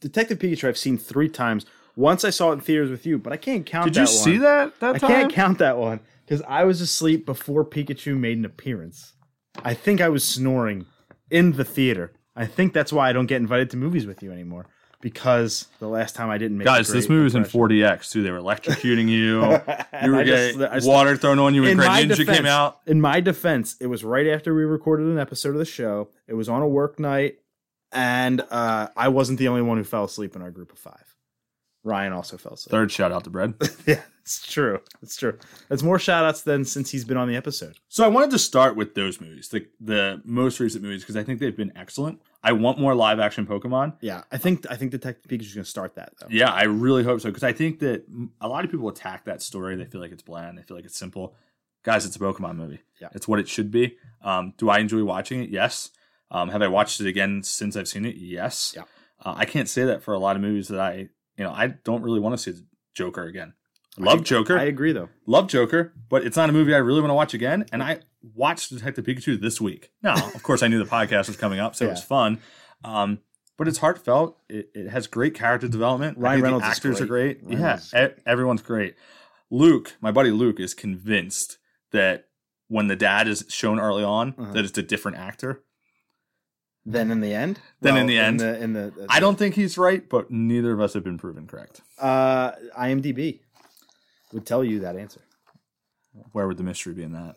Detective Pikachu I've seen three times. Once I saw it in theaters with you, but I can't count Did you one. see that that I time? can't count that one because I was asleep before Pikachu made an appearance. I think I was snoring in the theater. I think that's why I don't get invited to movies with you anymore because the last time I didn't make. Guys, this movie was in impression. 40x too. They were electrocuting you. You were just- getting water thrown on you when in Great Ninja defense, came out. in my defense, it was right after we recorded an episode of the show. It was on a work night, and uh, I wasn't the only one who fell asleep in our group of five. Ryan also fell asleep. Third shout out to Brad. yeah, it's true. It's true. It's more shout outs than since he's been on the episode. So I wanted to start with those movies, the the most recent movies, because I think they've been excellent. I want more live action Pokemon. Yeah, I think I think Detective Pikachu's going to start that though. Yeah, I really hope so because I think that a lot of people attack that story. They feel like it's bland. They feel like it's simple. Guys, it's a Pokemon movie. Yeah. it's what it should be. Um, do I enjoy watching it? Yes. Um, have I watched it again since I've seen it? Yes. Yeah. Uh, I can't say that for a lot of movies that I, you know, I don't really want to see Joker again. Love Joker. I agree though. love Joker, but it's not a movie I really want to watch again. And I watched Detective Pikachu this week. Now, of course, I knew the podcast was coming up, so it was fun. Um, but it's heartfelt. It, it has great character development. Ryan Reynolds actors are great. great. Ryan Reynolds is yeah, e- everyone's great. Luke, my buddy Luke, is convinced that when the dad is shown early on, Uh-huh. that it's a different actor. Then in the end, Then in the in end. the, in the, I don't think he's right, but neither of us have been proven correct. Uh, IMDb would tell you that answer. Where would the mystery be in that?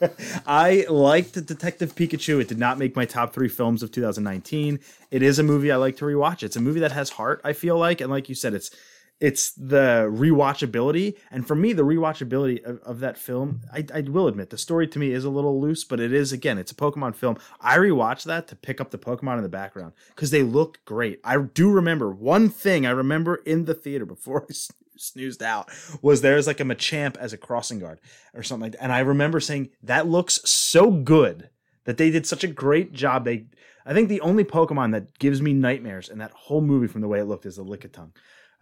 I liked Detective Pikachu. It did not make my top three films of 2019. It is a movie I like to rewatch. It's a movie that has heart. I feel like, and like you said, it's it's the rewatchability. And for me, the rewatchability of, of that film, I, I will admit, the story to me is a little loose, but it is again, it's a Pokemon film. I rewatch that to pick up the Pokemon in the background because they look great. I do remember one thing. I remember in the theater before I snoozed out was there's like a Machamp as a crossing guard or something like that. And I remember saying that looks so good that they did such a great job. They, I think the only Pokemon that gives me nightmares in that whole movie from the way it looked is the Lickitung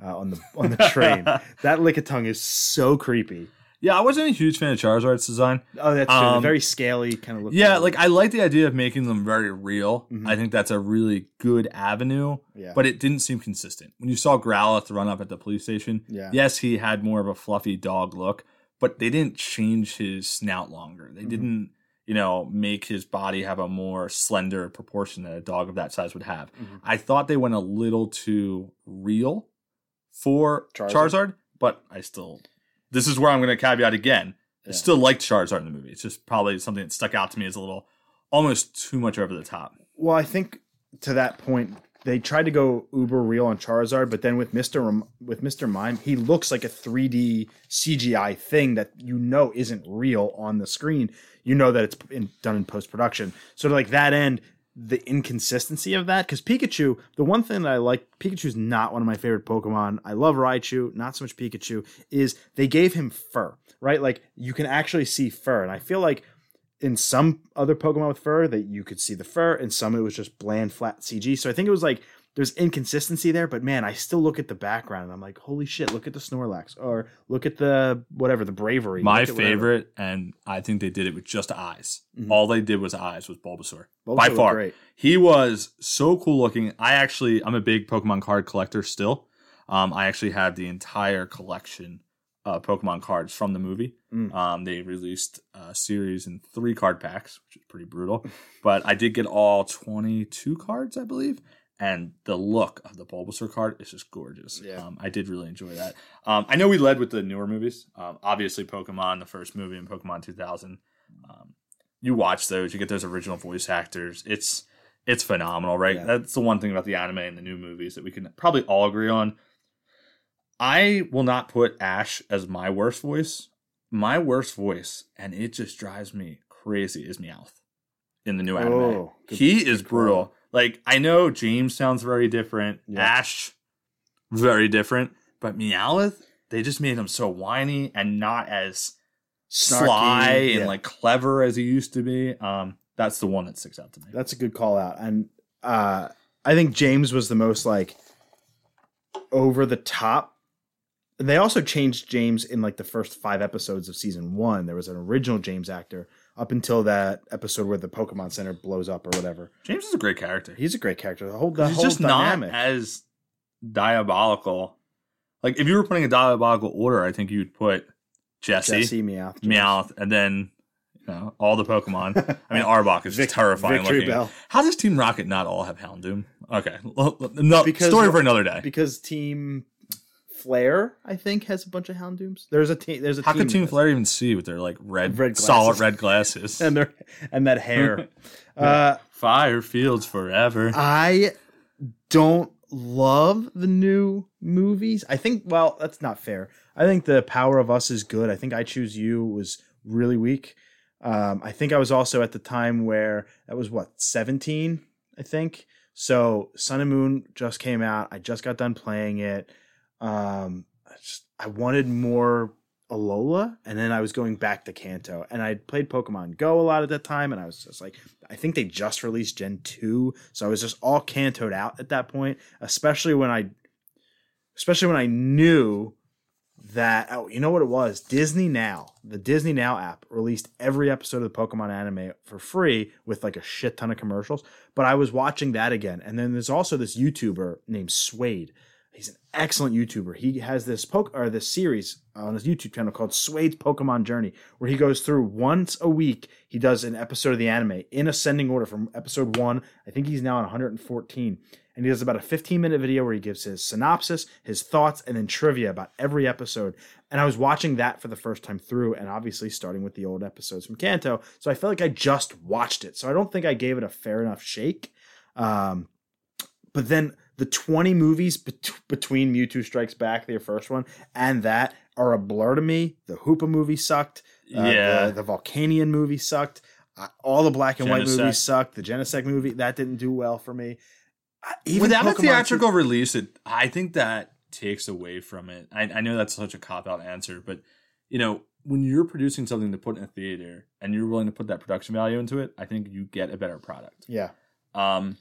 uh, on the on the train. that Lickitung is so creepy. Yeah, I wasn't a huge fan of Charizard's design. Oh, that's true. Um, very scaly kind of look. Yeah, like I like the idea of making them very real. Mhm. I think that's a really good avenue, yeah, but it didn't seem consistent. When you saw Growlithe run up at the police station, yeah, yes, he had more of a fluffy dog look, but they didn't change his snout longer. They Mhm. didn't, you know, make his body have a more slender proportion that a dog of that size would have. Mhm. I thought they went a little too real for Charizard? Charizard, but I still. This is where I'm going to caveat again. I Yeah. still liked Charizard in the movie. It's just probably something that stuck out to me as a little, almost too much over the top. Well, I think to that point, they tried to go uber real on Charizard, but then with Mister Rem- with Mister Mime, he looks like a 3D CGI thing that you know isn't real on the screen. You know that it's in, done in post production. So to like that end, the inconsistency of that because Pikachu, the one thing that I like, Pikachu's not one of my favorite Pokemon. I love Raichu, not so much Pikachu. Is they gave him fur, right? Like you can actually see fur, and I feel like in some other Pokemon with fur that you could see the fur, and some it was just bland, flat CG. So I think it was like there's inconsistency there, but man, I still look at the background and I'm like, holy shit, look at the Snorlax, or look at the whatever the Braviary. My favorite, and I think they did it with just eyes. Mhm. All they did was eyes was Bulbasaur. Bulbasaur by far. great. He was so cool looking. I actually, I'm a big Pokemon card collector still. Um, I actually have the entire collection of Pokemon cards from the movie. Mm. Um, they released a series in three card packs, which is pretty brutal. but I did get all 22 cards, I believe. And the look of the Bulbasaur card is just gorgeous. Yeah. Um, I did really enjoy that. Um, I know we led with the newer movies. Um, obviously, Pokemon, the first movie, and Pokemon 2000. Um, you watch those, you get those original voice actors. It's it's phenomenal, right? Yeah. That's the one thing about the anime and the new movies that we can probably all agree on. I will not put Ash as my worst voice. my worst voice, and it just drives me crazy, is Meowth in the new anime. Oh, he is brutal. Like I know James sounds very different, Yeah. Ash very different, but Meowth, they just made him so whiny and not as Snarky, sly and yeah. like clever as he used to be. Um, that's the one that sticks out to me. That's a good call out. And uh, I think James was the most like over the top. They also changed James in like the first five episodes of season one. There was an original James actor up until that episode where the Pokemon Center blows up or whatever. James is a great character. He's a great character. The whole the He's whole just dynamic. not as diabolical. Like if you were putting a diabolical order, I think you'd put Jessie, Jessie Meowth, Meowth, and then you know all the Pokemon. I mean, Arbok is Vic- terrifying Victory looking. Bell. How does Team Rocket not all have Houndoom? Okay, no Because- story for another day. because Team Flare, I think, has a bunch of Houndooms. There's a team. There's a How team could Team Flare even see with their like red, Red solid red glasses? and their and that hair. uh, Fire fields forever. I don't love the new movies. I think, well, that's not fair. I think the Power of Us is good. I think I Choose You was really weak. Um, I think I was also at the time where that was what seventeen, I think. So Sun and Moon just came out. I just got done playing it. Um, I just I wanted more Alola, and then I was going back to Kanto, and I played Pokemon Go a lot at that time, and I was just like, I think they just released Gen two, so I was just all Kantoed out at that point, especially when I, especially when I knew that oh, you know what it was? Disney Now, the Disney Now app released every episode of the Pokemon anime for free with like a shit ton of commercials. But I was watching that again, and then there's also this YouTuber named Suede. He's an excellent YouTuber. He has this poke or this series on his YouTube channel called Suede's Pokemon Journey, where he goes through once a week. He does an episode of the anime in ascending order from episode one. I think he's now on 114, and he does about a 15 minute video where he gives his synopsis, his thoughts, and then trivia about every episode. And I was watching that for the first time through, and obviously starting with the old episodes from Kanto. So I felt like I just watched it. So I don't think I gave it a fair enough shake. Um, but then the 20 movies bet- between Mewtwo Strikes Back, their first one, and that are a blur to me. The Hoopa movie sucked. Uh, yeah, The, the Volcanion movie sucked. Uh, all the black and white movies sucked. The Genesect movie, that didn't do well for me. Uh, even without a Pokemon theatrical release, it I think that takes away from it. I, I know that's such a cop out answer, but you know when you're producing something to put in a theater and you're willing to put that production value into it, I think you get a better product. Yeah. Um,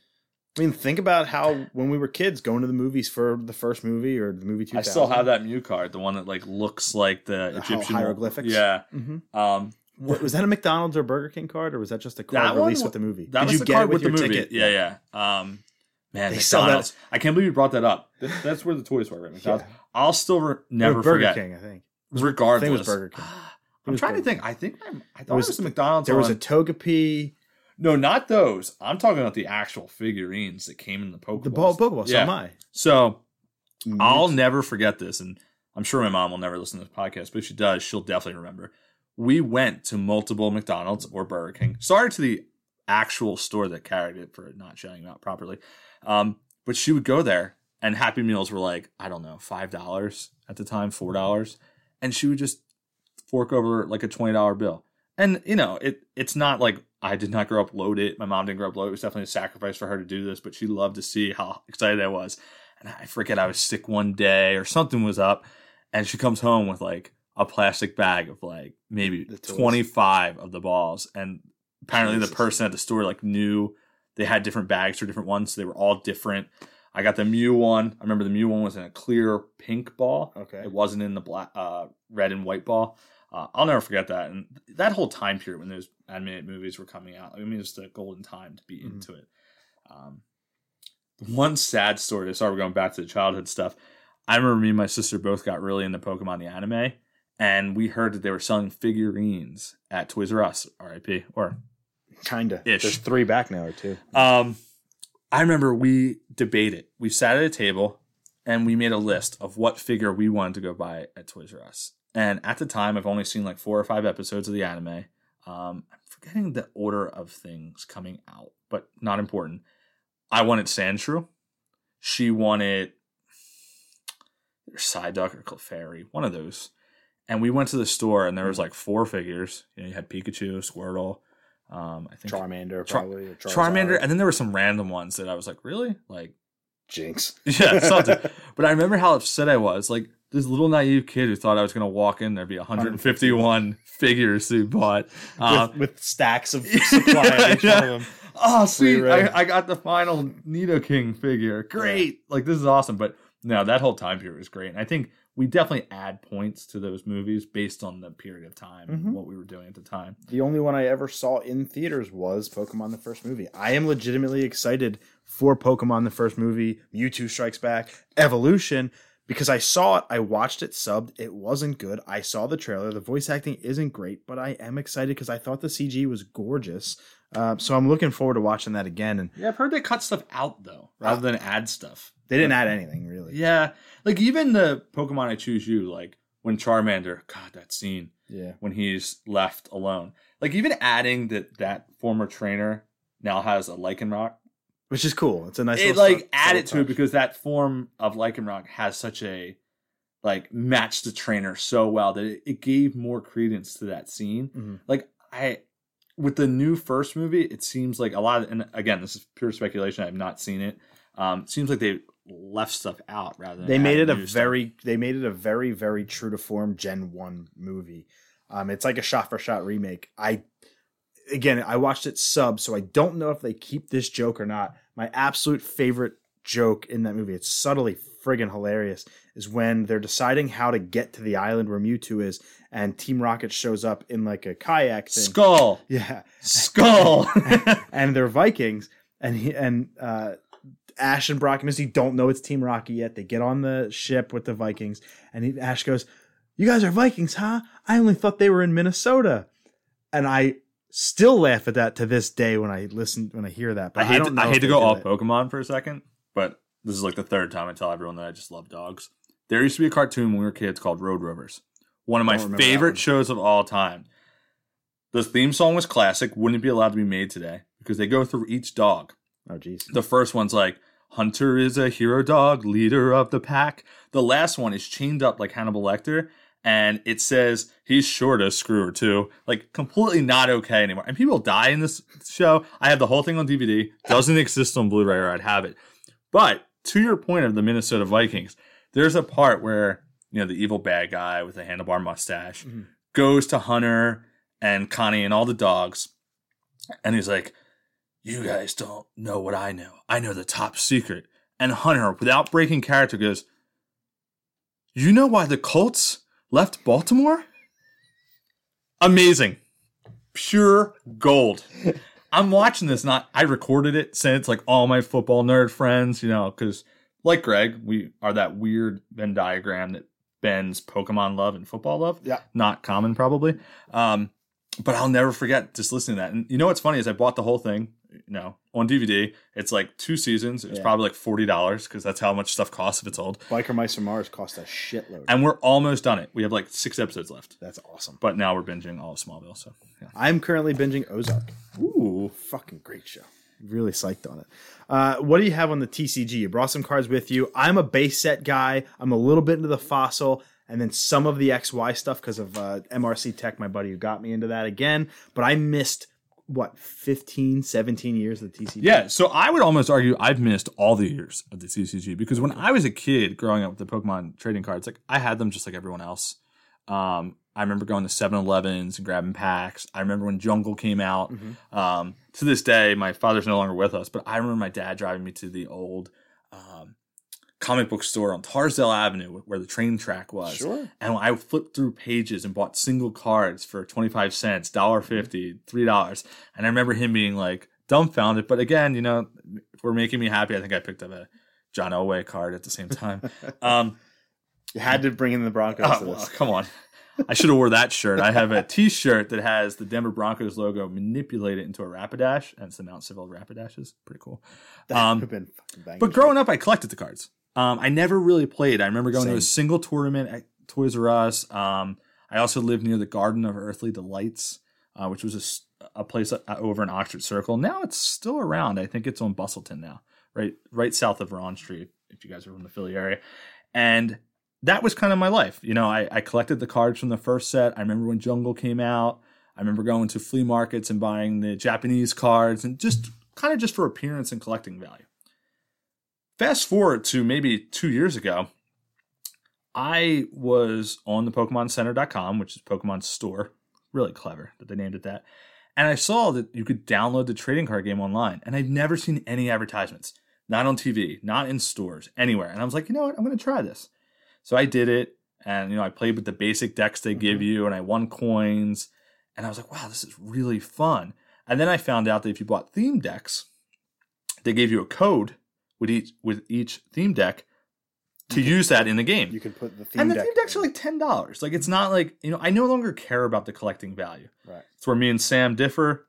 I mean, think about how when we were kids going to the movies for the first movie or the movie 2000. I still have that Mew card, the one that like looks like the The Egyptian hieroglyphics? Yeah. hmm Um, Was that a McDonald's or Burger King card, or was that just a card That released with the movie? that Did was you the get card it with, with the your movie. ticket? Yeah, yeah. Um, man, They McDonald's. I can't believe you brought that up. That's where the toys were. Right? McDonald's. I'll still re- never Burger forget. King, I think. Regardless, I think it was Burger King. I'm trying Burger to think. I think I'm, I thought it was- was, the McDonald's. There was a Togepi, no, not those. I'm talking about the actual figurines that came in the Pokeball. the ball Pokeball. So Yeah. am I. So I'll never forget this, and I'm sure my mom will never listen to this podcast, but if she does, she'll definitely remember. We went to multiple McDonald's or Burger King. Sorry to the actual store that carried it for not shouting out properly. Um, but she would go there, and Happy Meals were like, I don't know, $5 at the time, $4. And she would just fork over like a $20 bill. And, you know, it it's not like I did not grow up loaded. My mom didn't grow up loaded. It was definitely a sacrifice for her to do this, but she loved to see how excited I was. And I forget I was sick one day or something was up, and she comes home with like a plastic bag of like maybe 25 of the balls. And apparently Jesus. the person at the store like knew they had different bags for different ones. So they were all different. I got the Mew one. I remember the Mew one was in a clear pink ball. Okay. It wasn't in the black, uh, red and white ball. Uh, I'll never forget that. And that whole time period when those animated movies were coming out, I mean, it was the golden time to be Mhm. into it. Um, one sad story. Sorry, we're going back to the childhood stuff. I remember me and my sister both got really into Pokemon the anime, and we heard that they were selling figurines at Toys R Us, RIP, or Kinda. Ish. There's three back now or two. um, I remember we debated. We sat at a table and we made a list of what figure we wanted to go buy at Toys R Us. And at the time, I've only seen like four or five episodes of the anime. Um, I'm forgetting the order of things coming out, but not important. I wanted Sandshrew. She wanted Psyduck or Clefairy, one of those. and we went to the store, and there was like four figures. You know, you had Pikachu, Squirtle, um, I think Charmander, Char- probably. or Charmander, and then there were some random ones that I was like, really, like, Jynx. yeah, something. but I remember how upset I was, like this little naive kid who thought I was gonna walk in there'd be 151 figures he bought. Uh, with, with stacks of supply Yeah. of oh, sweet! I, I got the final Nidoking figure. Great! Like this is awesome. But no, that whole time period was great, and I think we definitely add points to those movies based on the period of time Mhm. and what we were doing at the time. The only one I ever saw in theaters was Pokemon the first movie. I am legitimately excited for Pokemon the first movie, Mewtwo Strikes Back, Evolution, because I saw it, I watched it subbed, it wasn't good. I saw the trailer, the voice acting isn't great, but I am excited because I thought the CG was gorgeous. Uh, so I'm looking forward to watching that again. And Yeah, I've heard they cut stuff out though, rather than add stuff. they didn't add anything really. Yeah, like even the Pokemon I choose you, like when Charmander, God, that scene Yeah. when he's left alone, like even adding that that former trainer now has a Lycanroc, Which is cool. It's a nice it like added to it because that form of Lycanroc has such a like matched the trainer so well that it, it gave more credence to that scene. Mhm. Like I. With the new first movie, it seems like a lot of, and again, this is pure speculation. I've not seen it. Um, it seems like they left stuff out rather than they made it a stuff. very they made it a very very true to form gen 1 movie um it's like a shot for shot remake i again i watched it sub so i don't know if they keep this joke or not my absolute favorite joke in that movie it's subtly friggin hilarious is when they're deciding how to get to the island where mewtwo is and team rocket shows up in like a kayak thing skull, yeah skull. and they're Vikings, and he and uh, Ash and Brock and Misty don't know it's Team Rocket yet. They get on the ship with the Vikings, and he, Ash goes, "You guys are Vikings, huh? I only thought they were in Minnesota," and I still laugh at that to this day when I listen when I hear that. But I hate, don't to, I hate to go off it. Pokemon for a second, but this is like the third time I tell everyone that I just love dogs. There used to be a cartoon when we were kids called Road Rovers, one of my Don't remember that one. favorite shows of all time. The theme song was classic, wouldn't be allowed to be made today because they go through each dog. Oh, jeez. The first one's like, Hunter is a hero dog, leader of the pack. The last one is chained up like Hannibal Lecter, and it says he's sure to screw her too. Like, completely not okay anymore. And people die in this show. I have the whole thing on DVD. Doesn't exist on Blu ray, or I'd have it. But to your point of the Minnesota Vikings, there's a part where, you know, the evil bad guy with the handlebar mustache Mhm. goes to Hunter and Connie and all the dogs, and he's like, you guys don't know what I know. I know the top secret. And Hunter, without breaking character, goes, You know why the Colts left Baltimore? Amazing. Pure gold. I'm watching this, not I recorded it, since like all my football nerd friends, you know, because like Greg, we are that weird Venn diagram that bends Pokemon love and football love. Yeah. Not common, probably. Um, but I'll never forget just listening to that. And you know what's funny is I bought the whole thing, you know, on DVD. It's like two seasons. It's Yeah. probably like forty dollars because that's how much stuff costs if it's old. Biker Mice from Mars cost a shitload. And we're almost done it. We have like six episodes left. That's awesome. But now we're binging all of Smallville. So yeah. I'm currently binging Ozark. Ooh. fucking great show. Really psyched on it. Uh, what do you have on the TCG? You brought some cards with you. I'm a base set guy. I'm a little bit into the fossil and then some of the XY stuff because of uh, MRC Tech, my buddy who got me into that again. But I missed what 15, 17 years of the TCG. Yeah, so I would almost argue I've missed all the years of the CCG because when I was a kid growing up with the Pokemon trading cards, like I had them just like everyone else. Um, I remember going to 7-Elevens and grabbing packs. I remember when Jungle came out. Mhm. Um, to this day, my father's no longer with us, but I remember my dad driving me to the old um, comic book store on Torresdale Avenue where the train track was. Sure. And I flipped through pages and bought single cards for 25 cents, $1.50, $3. And I remember him being like dumbfounded. But again, you know, for making me happy, I think I picked up a John Elway card at the same time. um, You had to bring in the Broncos oh, well, come on. I should have wore that shirt. I have a T-shirt that has the Denver Broncos logo manipulated into a Rapidash, and it's the Mount Civil Rapidashes. Pretty cool. That Um, been fucking. But growing up, I collected the cards. Um, I never really played. I remember going to a single tournament at Toys R Us. Um, I also lived near the Garden of Earthly Delights, uh, which was a, a, place uh, over in Oxford Circle. Now it's still around. I think it's on Bustleton now, right, right south of Rhawn Street. If you guys are from the Philly area, and that was kind of my life. You know, I, I collected the cards from the first set. I remember when Jungle came out. I remember going to flea markets and buying the Japanese cards and just kind of just for appearance and collecting value. Fast forward to maybe two years ago, I was on the PokemonCenter.com, which is Pokemon store. Really clever that they named it that. And I saw that you could download the trading card game online. And I've never seen any advertisements, not on TV, not in stores, anywhere. And I was like, you know what? I'm going to try this. So I did it. And, you know, I played with the basic decks they give mm-hmm. you and I won coins. And I was like, wow, this is really fun. And then I found out that if you bought theme decks, they gave you a code with each with each theme deck to use that in the game. You can put the theme deck. and the deck theme decks in. are like ten dollars. Like it's not like you know I no longer care about the collecting value. Right. It's where me and Sam differ.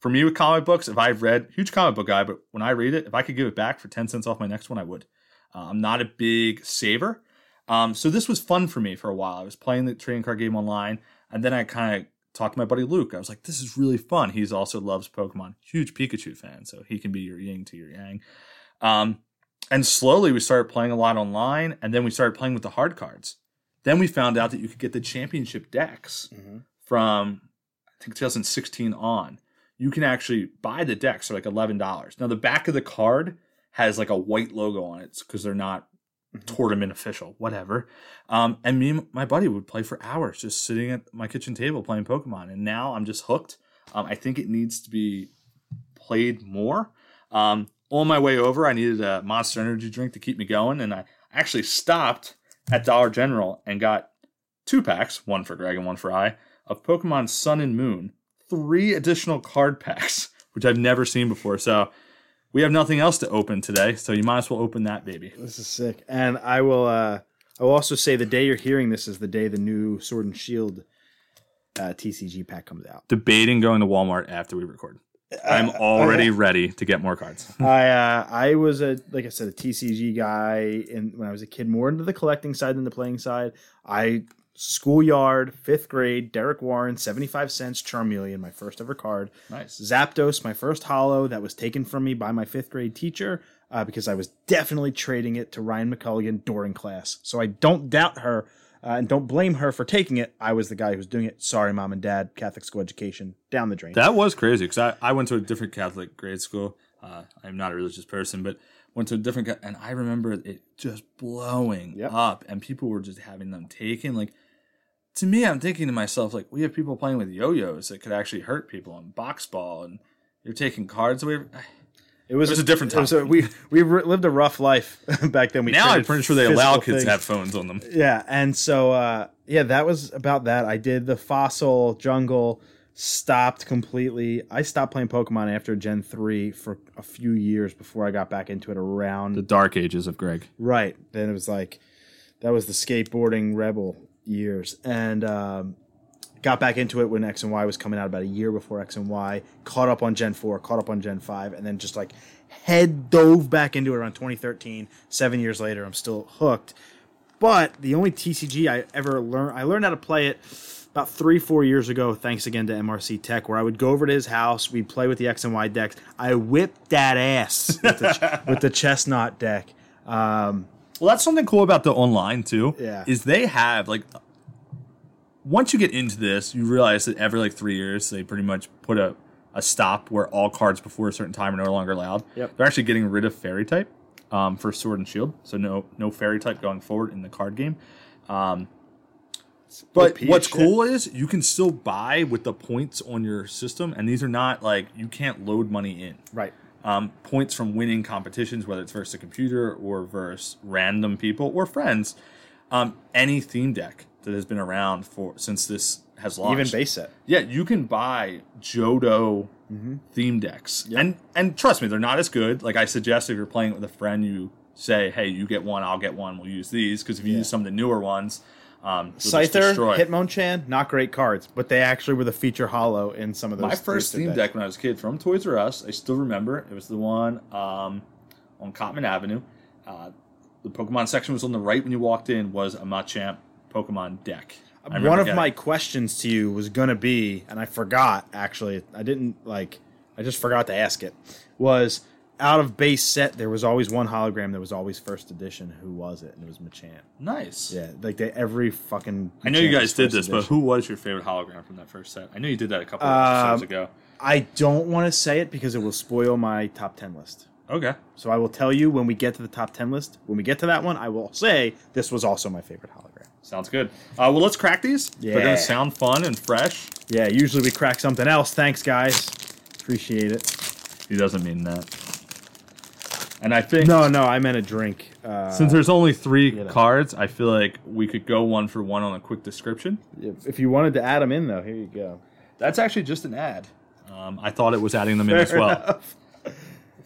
For me with comic books, if I've read huge comic book guy, but when I read it, if I could give it back for ten cents off my next one, I would. Uh, I'm not a big saver, um, so this was fun for me for a while. I was playing the trading card game online, and then I kind of talked to my buddy Luke. I was like, "This is really fun." He's also loves Pokemon, huge Pikachu fan, so he can be your yin to your yang. Um, and slowly we started playing a lot online, and then we started playing with the hard cards. Then we found out that you could get the championship decks Mhm. from I think 2016 on. You can actually buy the decks for like eleven dollars. Now the back of the card has like a white logo on it because they're not Mhm. tournament official, whatever. Um, and me and my buddy would play for hours just sitting at my kitchen table playing Pokemon. And now I'm just hooked. Um, I think it needs to be played more. Um, on my way over, I needed a Monster Energy drink to keep me going, and I actually stopped at Dollar General and got two packs, one for Greg and one for I, of Pokemon Sun and Moon. Three additional card packs, which I've never seen before. So we have nothing else to open today, so you might as well open that baby. This is sick. And I will uh I will also say the day you're hearing this is the day the new Sword and Shield uh, TCG pack comes out. Debating going to Walmart after we record. I'm already ready to get more cards. I uh, I was a like I said a TCG guy and when I was a kid more into the collecting side than the playing side. I schoolyard fifth grade Derek Warren seventy five cents Charmeleon my first ever card. Nice. Zapdos my first holo that was taken from me by my fifth grade teacher uh, because I was definitely trading it to Ryan McCulligan during class. So I don't doubt her uh, and don't blame her for taking it. I was the guy who was doing it. Sorry, mom and dad. Catholic school education down the drain. That was crazy because I, I went to a different Catholic grade school. Uh, I'm not a religious person, but went to a different, and I remember it just blowing Yep. up, and people were just having them taken. Like to me, I'm thinking to myself, like we have people playing with yo-yos that could actually hurt people, and box ball, and you're taking cards away. It was, It was a different a- time. we we re- lived a rough life back then. We now I'm pretty sure they allow kids things. to have phones on them. Yeah, and so uh, yeah, that was about that. I did the fossil jungle, stopped completely. I stopped playing Pokemon after Gen three for a few years before I got back into it around The dark ages of Greg. Right. Then it was like that was the skateboarding rebel years. And um, got back into it when X and Y was coming out about a year before X and Y. Caught up on Gen 4, caught up on Gen 5, and then just like head dove back into it around 2013. Seven years later, I'm still hooked. But the only TCG I ever learned, I learned how to play it about three, four years ago, thanks again to MRC Tech, where I would go over to his house, we'd play with the X and Y decks. I whipped that ass with the, with the chestnut deck. Um, Well, that's something cool about the online too. Yeah. Is they have like once you get into this, you realize that every like three years they pretty much put a, a stop where all cards before a certain time are no longer allowed. Yep. They're actually getting rid of fairy type um, for Sword and Shield, so no no fairy type going forward in the card game. Um, but what's shit. cool is you can still buy with the points on your system, and these are not like you can't load money in right. um, points from winning competitions, whether it's versus a computer or versus random people or friends. Um, any theme deck that has been around for since this has launched, Even base set. yeah, you can buy Johto theme decks, and and trust me, they're not as good. Like I suggest, if you're playing it with a friend, you say, "Hey, you get one, I'll get one. We'll use these." Because if you Yeah. use some of the newer ones, um, Scyther. Hitmonchan, not great cards, but they actually were the feature holo in some of those. My first theme decks. deck when I was a kid from Toys R Us, I still remember it. It was the one um, on Cottman Avenue. Uh, the Pokemon section was on the right when you walked in. Was a Machamp Pokemon deck. One of getting my questions to you was gonna be, and I forgot actually. I didn't like. I just forgot to ask it. Was out of base set, there was always one hologram that was always first edition. Who was it? And it was Machamp. Nice. Yeah, like they every fucking. I know you guys did this, but who was your favorite hologram from that first set? I know you did that a couple of Um, episodes ago. I don't want to say it because it will spoil my top ten list. Okay. So I will tell you when we get to the top ten list. When we get to that one, I will say this was also my favorite hologram. Sounds good. Uh, well, let's crack these. Yeah. They're gonna sound fun and fresh. Yeah, usually we crack something else. Thanks, guys. Appreciate it. He doesn't mean that. And I think No, no, I meant a drink. Uh, since there's only three know. cards, I feel like we could go one for one on a quick description. if, if you wanted to add them in, though, here you go. That's actually just an ad. Um, I thought it was adding them in as well. enough.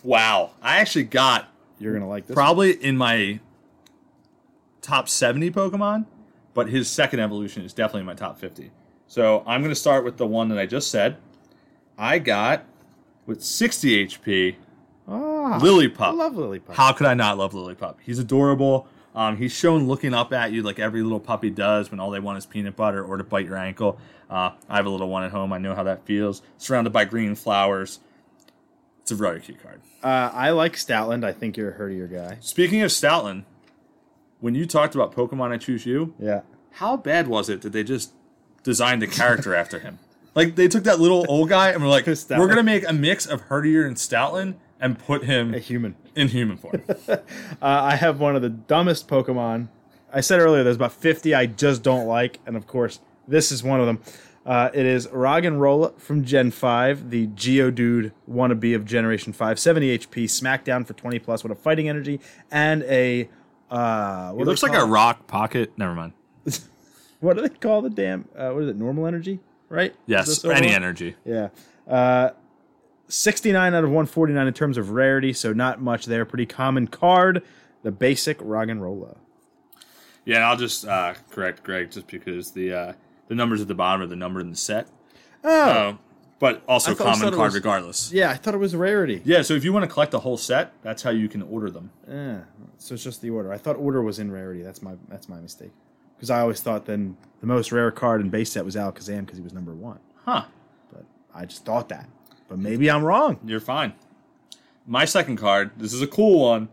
Wow. I actually got You're gonna like this. probably in my top 70 Pokemon, but his second evolution is definitely in my top 50. So I'm going to start with the one that I just said. I got with 60 HP Ah, Lillipup. I love Lillipup. How could I not love Lillipup? He's adorable. Um, he's shown looking up at you like every little puppy does when all they want is peanut butter or to bite your ankle. Uh, I have a little one at home. I know how that feels. Surrounded by green flowers. It's a very cute card. Uh, I like Stoutland. I think you're a Herdier guy. Speaking of Stoutland, when you talked about Pokemon I Choose You, Yeah. how bad was it that they just designed a character after him? Like they took that little old guy and were like, we're gonna make a mix of Herdier and Stoutland and put him A human. in human form. Uh, I have one of the dumbest Pokemon. I said earlier there's about 50 I just don't like, and of course, this is one of them. Uh, it is Roggenrola from Gen 5, the Geodude wannabe of Generation 5, 70 HP, Smackdown for 20 plus with a fighting energy and a. Uh, what It looks like a it? rock pocket. Never mind. What do they call the damn? Uh, what is it? Normal energy, right? Yes, any energy. Yeah. Uh, 69 out of 149 in terms of rarity, so not much there. Pretty common card. The basic Roggenrola. Yeah, and I'll just uh, correct Greg just because the uh, the numbers at the bottom are the number in the set. Oh, but also thought- common card was- regardless. yeah, I thought it was rarity. Yeah, so if you want to collect the whole set, that's how you can order them. Yeah, so it's just the order. I thought order was in rarity. That's my that's my mistake. Because I always thought then the most rare card in base set was Alakazam because he was number one. Huh. But I just thought that. But maybe I'm wrong. You're fine. My second card, this is a cool one.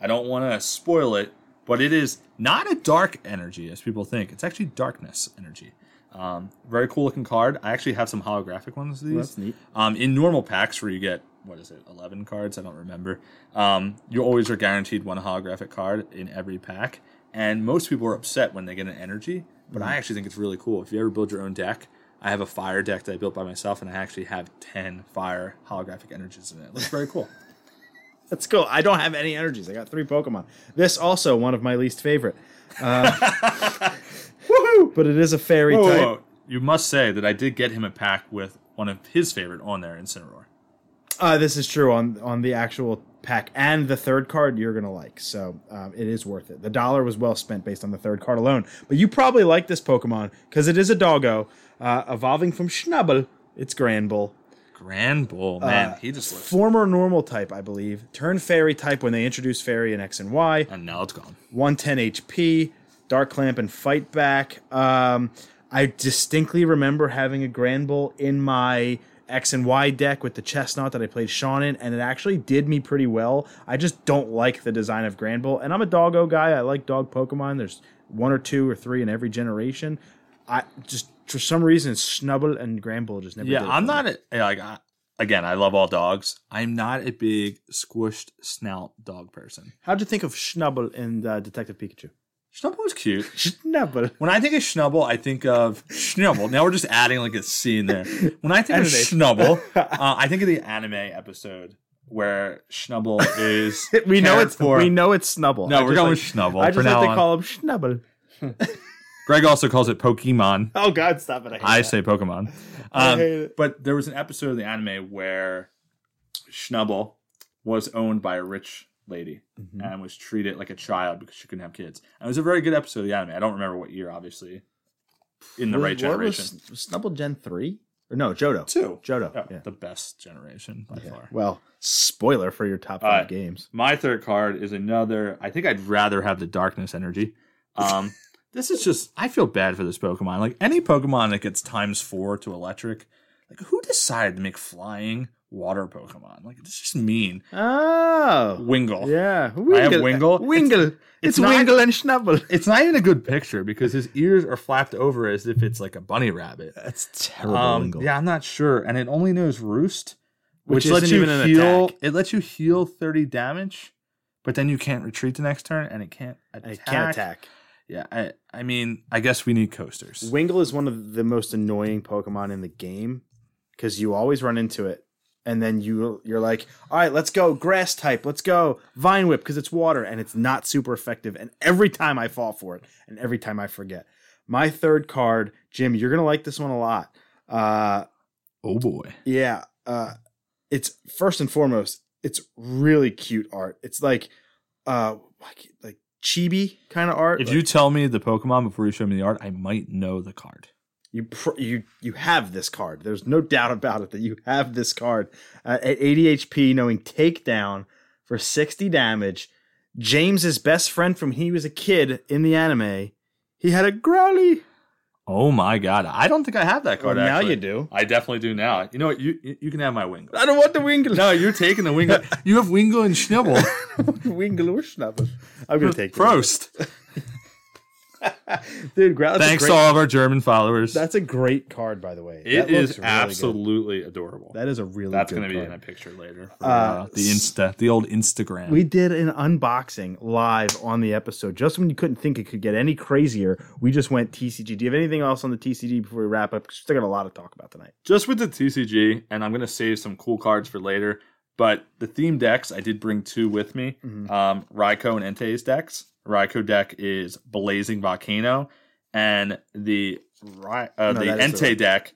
I don't want to spoil it, but it is not a dark energy as people think. It's actually darkness energy. Um, very cool looking card. I actually have some holographic ones of these. that's neat. Um, in normal packs where you get what is it, eleven cards? I don't remember. Um, you always are guaranteed one holographic card in every pack, and most people are upset when they get an energy. But Mm-hmm. I actually think it's really cool. If you ever build your own deck, I have a fire deck that I built by myself, and I actually have ten fire holographic energies in it. It looks very cool. That's cool. I don't have any energies. I got three Pokemon. This also one of my least favorite. Uh, But it is a fairy Whoa, type. whoa. You must say that I did get him a pack with one of his favorite on there, Incineroar. Uh, this is true on on the actual pack and the third card you're gonna like. So um, it is worth it. The dollar was well spent based on the third card alone. But you probably like this Pokemon because it is a doggo uh, evolving from Schnubble. It's Granbull. Grand Bull, man, Uh, he just looks. Former normal type, I believe. Turned fairy type when they introduced fairy in X and Y. and now it's gone. 110 HP, Dark Clamp, and Fight Back. Um, I distinctly remember having a Granbull in my X and Y deck with the Chesnaught that I played Sean in, and it actually did me pretty well. I just don't like the design of Granbull, and I'm a doggo guy. I like dog Pokemon. There's one or two or three in every generation. I just for some reason Snubbull and Granbull just never. Yeah, I'm not a, like I, again. I love all dogs. I'm not a big squished snout dog person. How'd you think of Schnubble in uh, Detective Pikachu? Schnubble was cute. Schnubble. When I think of Schnubble, I think of Schnubble. Now we're just adding like a C in there. When I think of Animation. Schnubble, uh, I think of the anime episode where Schnubble is. we know it's for. we know it's Snubbull. No, I we're going like- with Schnubble. I just like to on. call him Schnubble. Greg also calls it Pokemon. Oh God, stop it! I, hate I say Pokemon. Um, but there was an episode of the anime where Schnubble was owned by a rich lady Mm-hmm. and was treated like a child because she couldn't have kids. And it was a very good episode of the anime. I don't remember what year, obviously, in the Was- right generation. Was, was Snubbull Gen three or no Johto. Two. Johto. Oh, yeah. The best generation by far. Well, spoiler for your top five right. games. My third card is another. I think I'd rather have the darkness energy. Um, this is just. I feel bad for this Pokemon. Like any Pokemon that gets times four to electric. Like who decided to make flying water Pokemon. Like it's just mean. Oh, Wingull. yeah. I have Wingull. Wingull. It's, it's not- Wingull and Schnubble. It's not even a good picture because his ears are flapped over as if it's like a bunny rabbit. That's terrible. Um, Wingull. yeah, I'm not sure, and it only knows Roost, Which which, lets you heal. It lets you heal 30 damage, but then you can't retreat the next turn, and it can't attack. It can't attack. Yeah, I, I mean, I guess we need coasters. Wingull is one of the most annoying Pokemon in the game because you always run into it, and then you you're like, all right, let's go grass type, let's go Vine Whip because it's water, and it's not super effective. And every time I fall for it, and every time I forget. My third card, Jim, you're gonna like this one a lot. Uh, Oh boy, yeah, uh, it's first and foremost, it's really cute art. It's like, uh, like like chibi kind of art. if Like- you tell me the Pokemon before you show me the art, I might know the card. You pr- you you have this card. There's no doubt about it that you have this card uh, at 80 HP, knowing takedown for 60 damage. James's best friend from he was a kid in the anime. He had a Growlie. Oh my god, I don't think I have that Well, card. now actually. you do. I definitely do now. You know what? You you can have my Wingull. I don't want the Wingull. No, you're taking the Wingull. you have Wingull and Schnibble. Wingull or Schnubble. I'm gonna take Prost. Wingull. dude. Growlie's Thanks a to all of our German followers. That's a great card, by the way. It That is looks really good. absolutely adorable. That is a really. Good card. That's going to be in a picture later. For, Uh, uh, the Insta, the old Instagram. We did an unboxing live on the episode. Just when you couldn't think it could get any crazier, we just went TCG. Do you have anything else on the TCG before we wrap up? 'Cause we still got a lot to talk about tonight. just with the TCG, and I'm going to save some cool cards for later. But the theme decks, I did bring two with me. Mhm. Um, Raikou and Entei's decks. Raikou deck is Blazing Volcano, and the uh, No, the Entei deck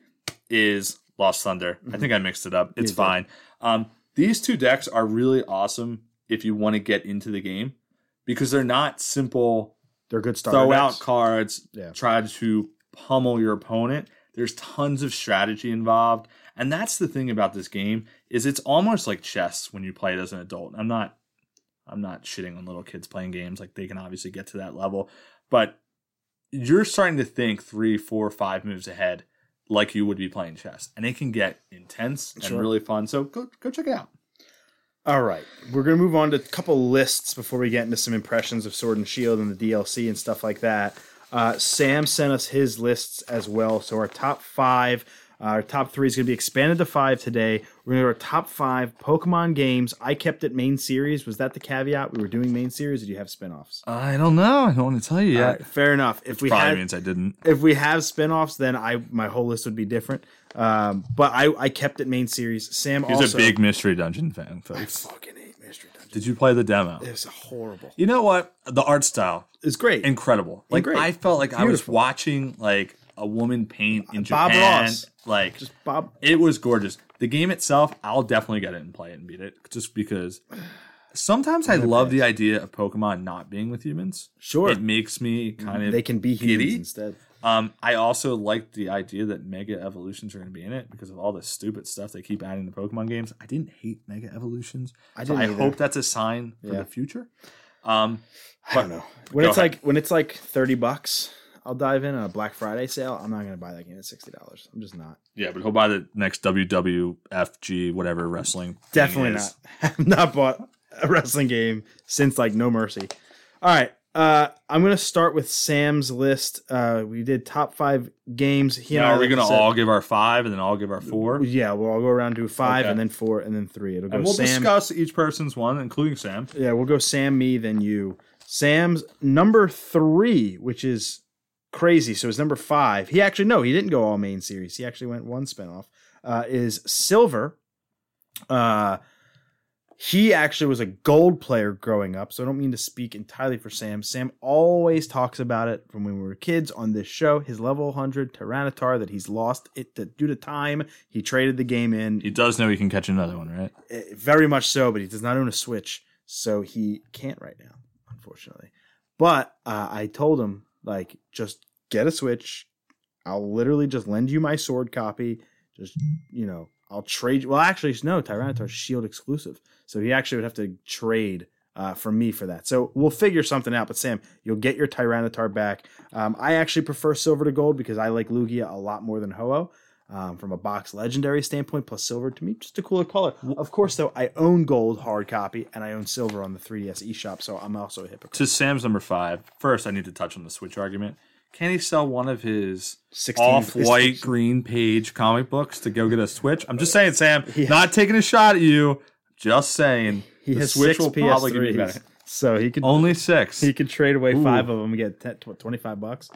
is Lost Thunder. I Mhm. think I mixed it up. It's fine. Um, these two decks are really awesome if you want to get into the game because they're not simple They're good starter throw out cards, Yeah. try to pummel your opponent. There's tons of strategy involved, and that's the thing about this game is it's almost like chess when you play it as an adult. I'm not I'm not shitting on little kids playing games like they can obviously get to that level, but you're starting to think three, four, five moves ahead like you would be playing chess, and it can get intense and Sure. really fun. So go go check it out. All right, we're gonna move on to a couple lists before we get into some impressions of Sword and Shield and the DLC and stuff like that. Uh, Sam sent us his lists as well. So our top five, our top three is gonna be expanded to five today. We're gonna do our top five Pokemon games. I kept it main series. Was that the caveat? We were doing main series. Or do you have spinoffs? I don't know. I don't want to tell you right, fair enough. If we Probably had, means I didn't. if we have spin-offs then i my whole list would be different um but i i kept it main series sam He's also a big Mystery Dungeon fan, i fucking hate mystery dungeon Did you play the demo? it's horrible You know what? The art style, is great incredible. Like Great. I felt like I was watching like a woman paint in Bob Japan. Ross. Like just bob it was gorgeous. The game itself, I'll definitely get it and play it and beat it, just because. Sometimes I love the idea of Pokemon not being with humans. sure It makes me kind of. they can be humans giddy. instead Um, I also like the idea that Mega Evolutions are going to be in it because of all the stupid stuff they keep adding to Pokemon games. I didn't hate Mega Evolutions. i didn't I either. hope that's a sign for Yeah. the future. Um, i don't know when it's ahead. like when it's like 30 bucks i'll dive in on a black friday sale i'm not gonna buy that game at 60 dollars i'm just not Yeah, but he'll buy the next WWFG whatever wrestling. Definitely not. Have not bought a wrestling game since like No Mercy. All right. Uh, I'm gonna start with Sam's list. Uh, we did top five games. He and Now, are we gonna said- all give our five and then all give our four? Yeah, we'll all go around to five Okay. and then four and then three. It'll go And we'll Sam. discuss each person's one, including Sam. Yeah, we'll go Sam, me, then you. Sam's number three, which is crazy. So his number five. He actually no, he didn't go all main series. He actually went one spinoff. Uh, is Silver. Uh, he actually was a gold player growing up, so I don't mean to speak entirely for Sam. Sam always talks about it from when we were kids on this show. His level 100 Tyranitar that he's lost it to, due to time. He traded the game in. He does know he can catch another one, right? Eh, very much so, but he does not own a Switch, so he can't right now, unfortunately. But uh, I told him like, just get a Switch. I'll literally just lend you my sword copy. Just you know, I'll trade. Well, actually, no, Tyranitar's Shield exclusive, so he actually would have to trade uh, from me for that. So we'll figure something out. But Sam, you'll get your Tyranitar back. Um, I actually prefer silver to gold because I like Lugia a lot more than Ho-Oh. Um, from a box legendary standpoint, plus silver to me, just a cooler color. Of course, though, I own gold hard copy and I own silver on the 3DS eShop, so I'm also a hypocrite. To Sam's number five, first, I need to touch on the Switch argument. Can he sell one of his 16 off-white green page comic books to go get a Switch? I'm just saying, Sam. Not taking a shot at you. Just saying. He the has Switch six will probably give you PS3s, better. so he could Only six. he could trade away five of them and get 10, 25 bucks.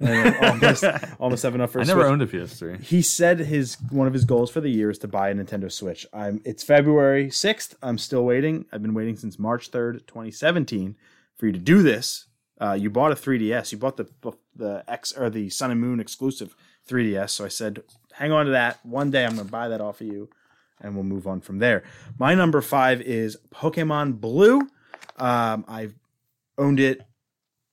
Almost, almost have enough for a I never Switch. owned a PS3. he said his one of his goals for the year is to buy a Nintendo Switch. I'm it's February 6th. I'm still waiting. I've been waiting since March 3rd, 2017 for you to do this. Uh, you bought a 3DS. You bought the the X or the Sun and Moon exclusive 3DS. So I said, hang on to that. One day I'm going to buy that off of you, and we'll move on from there. My number five is Pokemon Blue. Um, I've owned it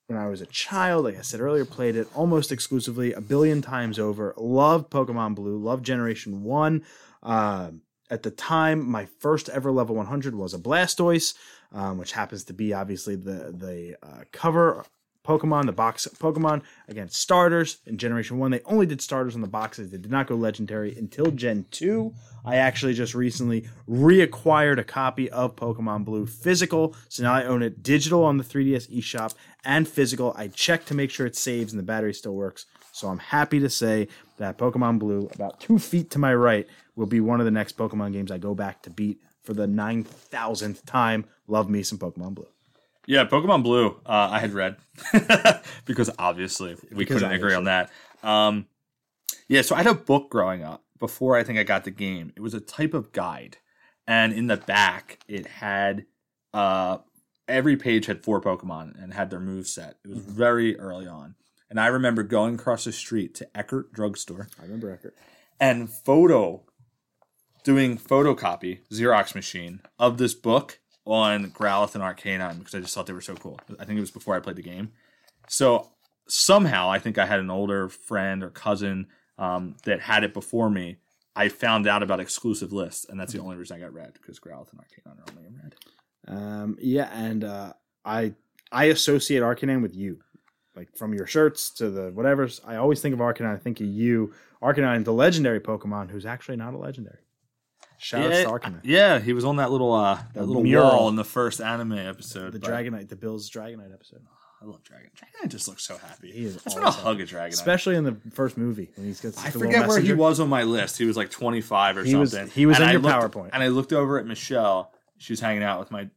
when I was a child. Like I said earlier, played it almost exclusively a billion times over. Loved Pokemon Blue. Loved Generation One. Um, at the time, my first ever level 100 was a Blastoise, um, which happens to be obviously the the uh, cover Pokemon, the box Pokemon against starters in Generation 1. They only did starters on the boxes. They did not go legendary until Gen 2. I actually just recently reacquired a copy of Pokemon Blue physical. So now I own it digital on the 3DS eShop and physical. I checked to make sure it saves and the battery still works. So I'm happy to say that Pokemon Blue, about two feet to my right, will be one of the next Pokemon games I go back to beat for the 9,000th time. Love me some Pokemon Blue. Yeah, Pokemon Blue. Uh, I had read because obviously we Because couldn't agree on that. Um, yeah, so I had a book growing up before I think I got the game. It was a type of guide, and in the back it had uh, every page had four Pokemon and had their move set. It was very early on, and I remember going across the street to Eckerd Drugstore I remember Eckerd. and photo doing photocopy Xerox machine of this book on Growlithe and Arcanine because I just thought they were so cool. I think it was before I played the game. So somehow I think I had an older friend or cousin um, that had it before me. I found out about exclusive lists, and that's the only reason I got red because Growlithe and Arcanine are only in red. Um, yeah, and uh, I I associate Arcanine with you, like from your shirts to the whatever's. I always think of Arcanine. I think of you, Arcanine, is the legendary Pokemon, who's actually not a legendary. Shout out yeah, to Arcanine, yeah, he was on that little uh, that little mural. in the first anime episode. the Dragonite, the Bill's Dragonite episode. I love Dragon. Dragonite just looks so happy. He is I just want to hug a Dragonite. Especially in the first movie when he's got. I the forget where he was on my list. He was like 25 or He was- something. he was And in I your looked- PowerPoint. And I looked over at Michelle. She was hanging out with my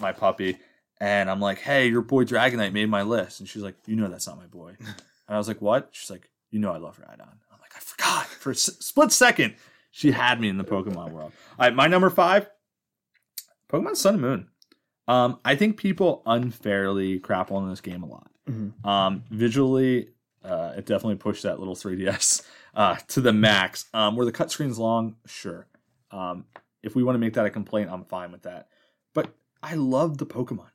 my puppy, and I'm like, "Hey, your boy Dragonite made my list." And she's like, "You know that's not my boy." and I was like, "What?" She's like, "You know I love Rhydon." I'm like, "I forgot." For a s- split second, she had me in the Pokemon world. All right, my number five, Pokemon Sun and Moon. Um, I think people unfairly crap on this game a lot. Mhm. Um, visually, uh, it definitely pushed that little 3DS uh, to the max. Um, were the cut screens long? Sure. Um, if we want to make that a complaint, I'm fine with that. But I love the Pokemon.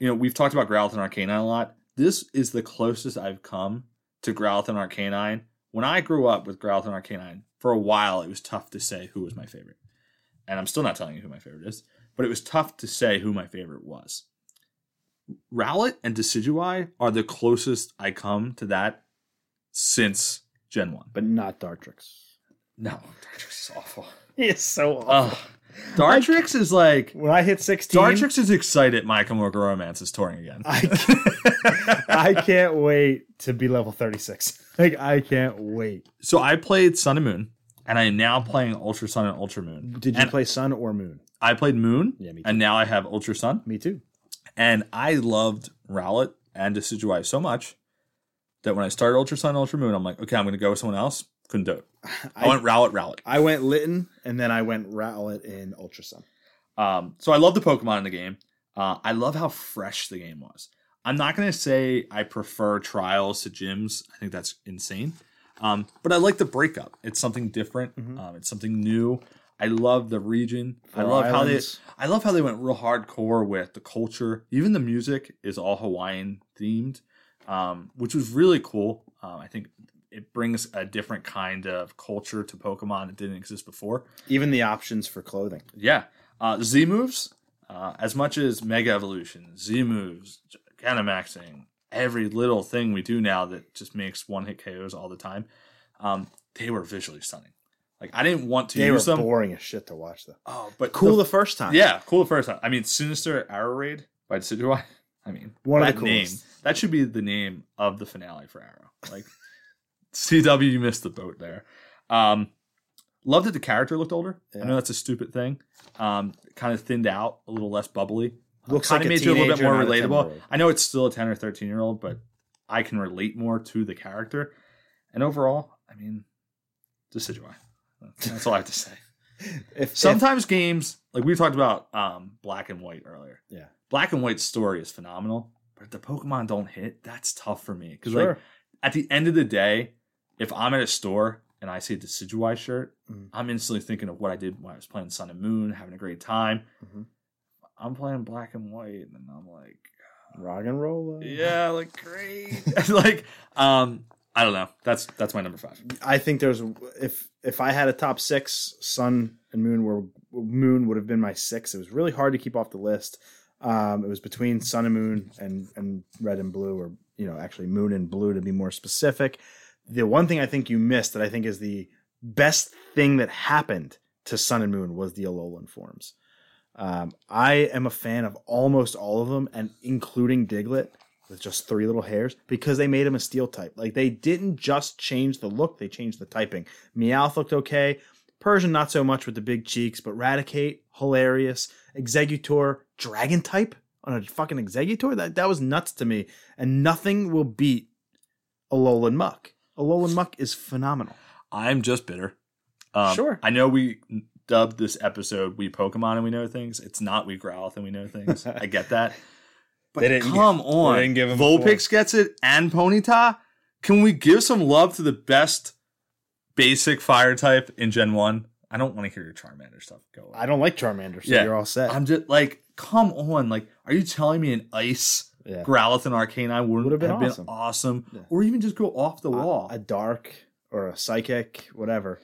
You know, we've talked about Growlithe and Arcanine a lot. This is the closest I've come to Growlithe and Arcanine. When I grew up with Growlithe and Arcanine, for a while it was tough to say who was my favorite. And I'm still not telling you who my favorite is, but it was tough to say who my favorite was. Rowlet and Decidueye are the closest I come to that since Gen 1. but not Dartrix. No, Dartrix is awful. He is so awful. Ugh. Dartrix is like when I hit sixteen, Dartrix is excited My Chemical Romance is touring again. I can't, I can't wait to be level thirty six. Like I can't wait. so I played Sun and Moon, and I am now playing Ultra Sun and Ultra Moon. Did you And play Sun or Moon? I played Moon, Yeah, me too. and now I have Ultra Sun. Me too. And I loved Rowlet and Decidueye so much that when I started Ultra Sun and Ultra Moon, I'm like, okay, I'm going to go with someone else. Couldn't do it. I, I- went Rowlet, Rowlet. I went Litten and then I went Rowlet in Ultra Sun. Um, so I love the Pokemon in the game. Uh, I love how fresh the game was. I'm not going to say I prefer trials to gyms. I think that's insane. Um, but I like the breakup. It's something different. Um, it's something new. I love the region. I love how they. I love how they went real hardcore with the culture. Even the music is all Hawaiian themed, um, which was really cool. Um, I think it brings a different kind of culture to Pokemon that didn't exist before. Even the options for clothing. Yeah. Uh, Z moves, uh, as much as Mega Evolution, Z moves, Gigantamaxing, every little thing we do now that just makes one hit KOs all the time. Um, they were visually stunning. Like I didn't want to They were use them. boring as shit to watch though. Oh, but Cool the- the first time. yeah, cool the first time. I mean, Sinister Arrow Raid by Decidueye. I mean, One of that the coolest. name that should be the name of the finale for Arrow. Like CW, you missed the boat there. Um, loved that the character looked older. I know that's a stupid thing. Um, kind of thinned out, a little less bubbly. Looks kind like of a made you a little bit more relatable. I know it's still a ten or thirteen year old, but I can relate more to the character. And overall, I mean, Decidueye. That's all I have to say. If, Sometimes games like we talked about um, Black and White earlier. yeah. Black and White's story is phenomenal, but if the Pokemon don't hit, that's tough for me. Because Sure. like at the end of the day, if I'm at a store and I see a Decidueye shirt, Mhm. I'm instantly thinking of what I did when I was playing Sun and Moon, having a great time. Mhm. I'm playing Black and White, and I'm like, Rock and roll. yeah, like great, like um, I don't know. That's that's my number five. I think there's if if I had a top six, Sun and Moon were Moon would have been my six. It was really hard to keep off the list. Um, it was between Sun and Moon and and Red and Blue, or you know, actually Moon and Blue to be more specific. The one thing I think you missed that I think is the best thing that happened to Sun and Moon was the Alolan forms. Um, I am a fan of almost all of them, and including Diglett with just three little hairs because they made him a steel type. Like they didn't just change the look, they changed the typing. Meowth looked okay. Persian not so much with the big cheeks, but Raticate, hilarious. Exeggutor, dragon type on a fucking Exeggutor? That that was nuts to me. And nothing will beat Alolan Muk. Alolan Muk is phenomenal. I'm just bitter. Um, Sure. I know we dubbed this episode "We Pokemon and We Know Things." It's not "We Growlithe and We Know Things." I get that, but They didn't come gi- on, they didn't give him a Vulpix gets it and Ponyta. Can we give some love to the best basic fire type in Gen One? I don't want to hear your Charmander stuff go. on. I don't like Charmander, so Yeah. you're all set. I'm just like, come on! Like, are you telling me an ice yeah. Growlithe and Arcanine wouldn't Would've been have been awesome. awesome, Yeah. or even just go off the wall? A, dark or a psychic, whatever.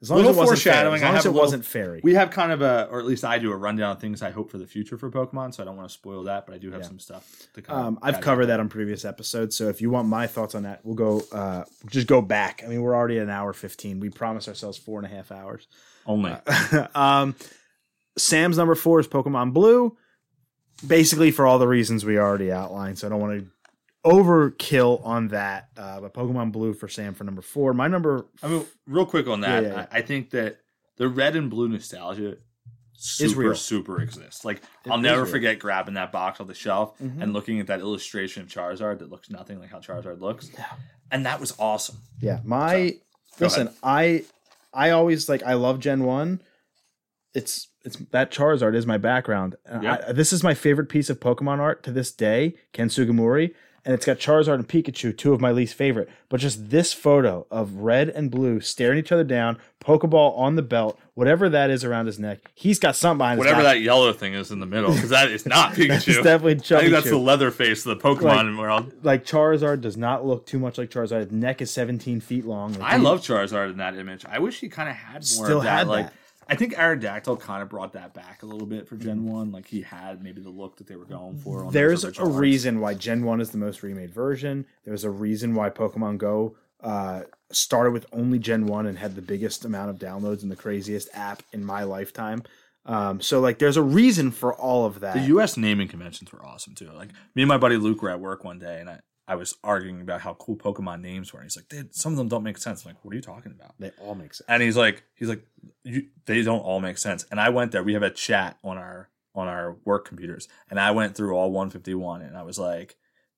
As long Little as it wasn't foreshadowing, Fairy. As long I as it little- wasn't fairy. We have kind of a, or at least I do a rundown of things I hope for the future for Pokemon. So I don't want to spoil that, but I do have Yeah. some stuff to cover. Um, I've covered that on previous episodes, so if you want my thoughts on that, we'll go. Uh, just go back. I mean, we're already at an hour fifteen. We promised ourselves four and a half hours. only. um, Sam's number four is Pokemon Blue, basically for all the reasons we already outlined. So I don't want to overkill on that. Uh, but Pokemon Blue for Sam for number four. My number I mean, real quick on that, Yeah, yeah, yeah. I, I think that the red and blue nostalgia super, real. super exists. Like It I'll never real. forget grabbing that box off the shelf Mhm. and looking at that illustration of Charizard that looks nothing like how Charizard looks, Yeah. and that was awesome. Yeah, my go listen, ahead. I I always like I love Gen One. It's it's that Charizard is my background. Yeah. I, this is my favorite piece of Pokemon art to this day, Ken Sugimori, and it's got Charizard and Pikachu, two of my least favorite. But just this photo of red and blue staring each other down, Pokeball on the belt, whatever that is around his neck, he's got something behind Whatever that yellow thing is in the middle, because that is not It's Pikachu. definitely I Chubby think that's Chew. the leather face of the Pokemon world. like Charizard does not look too much like Charizard. His neck is 17 feet long. Like, I he- love Charizard in that image. I wish he kind of had more Still of that. had like, that. I think Aerodactyl kind of brought that back a little bit for Gen One. Like he had maybe the look that they were going for. On There's a reason why Gen 1 is the most remade version. There's a reason why Pokemon Go uh, started with only Gen 1 and had the biggest amount of downloads and the craziest app in my lifetime. Um, so, like, there's a reason for all of that. The U.S. naming conventions were awesome too. Like me and my buddy Luke were at work one day, and I, I was arguing about how cool Pokemon names were. And he's like, "Dude, some of them don't make sense. I'm like, what are you talking about? they all make sense. And he's like, he's like, you, they don't all make sense. And I went there. We have a chat on our on our work computers, and I went through all 151, and I was like,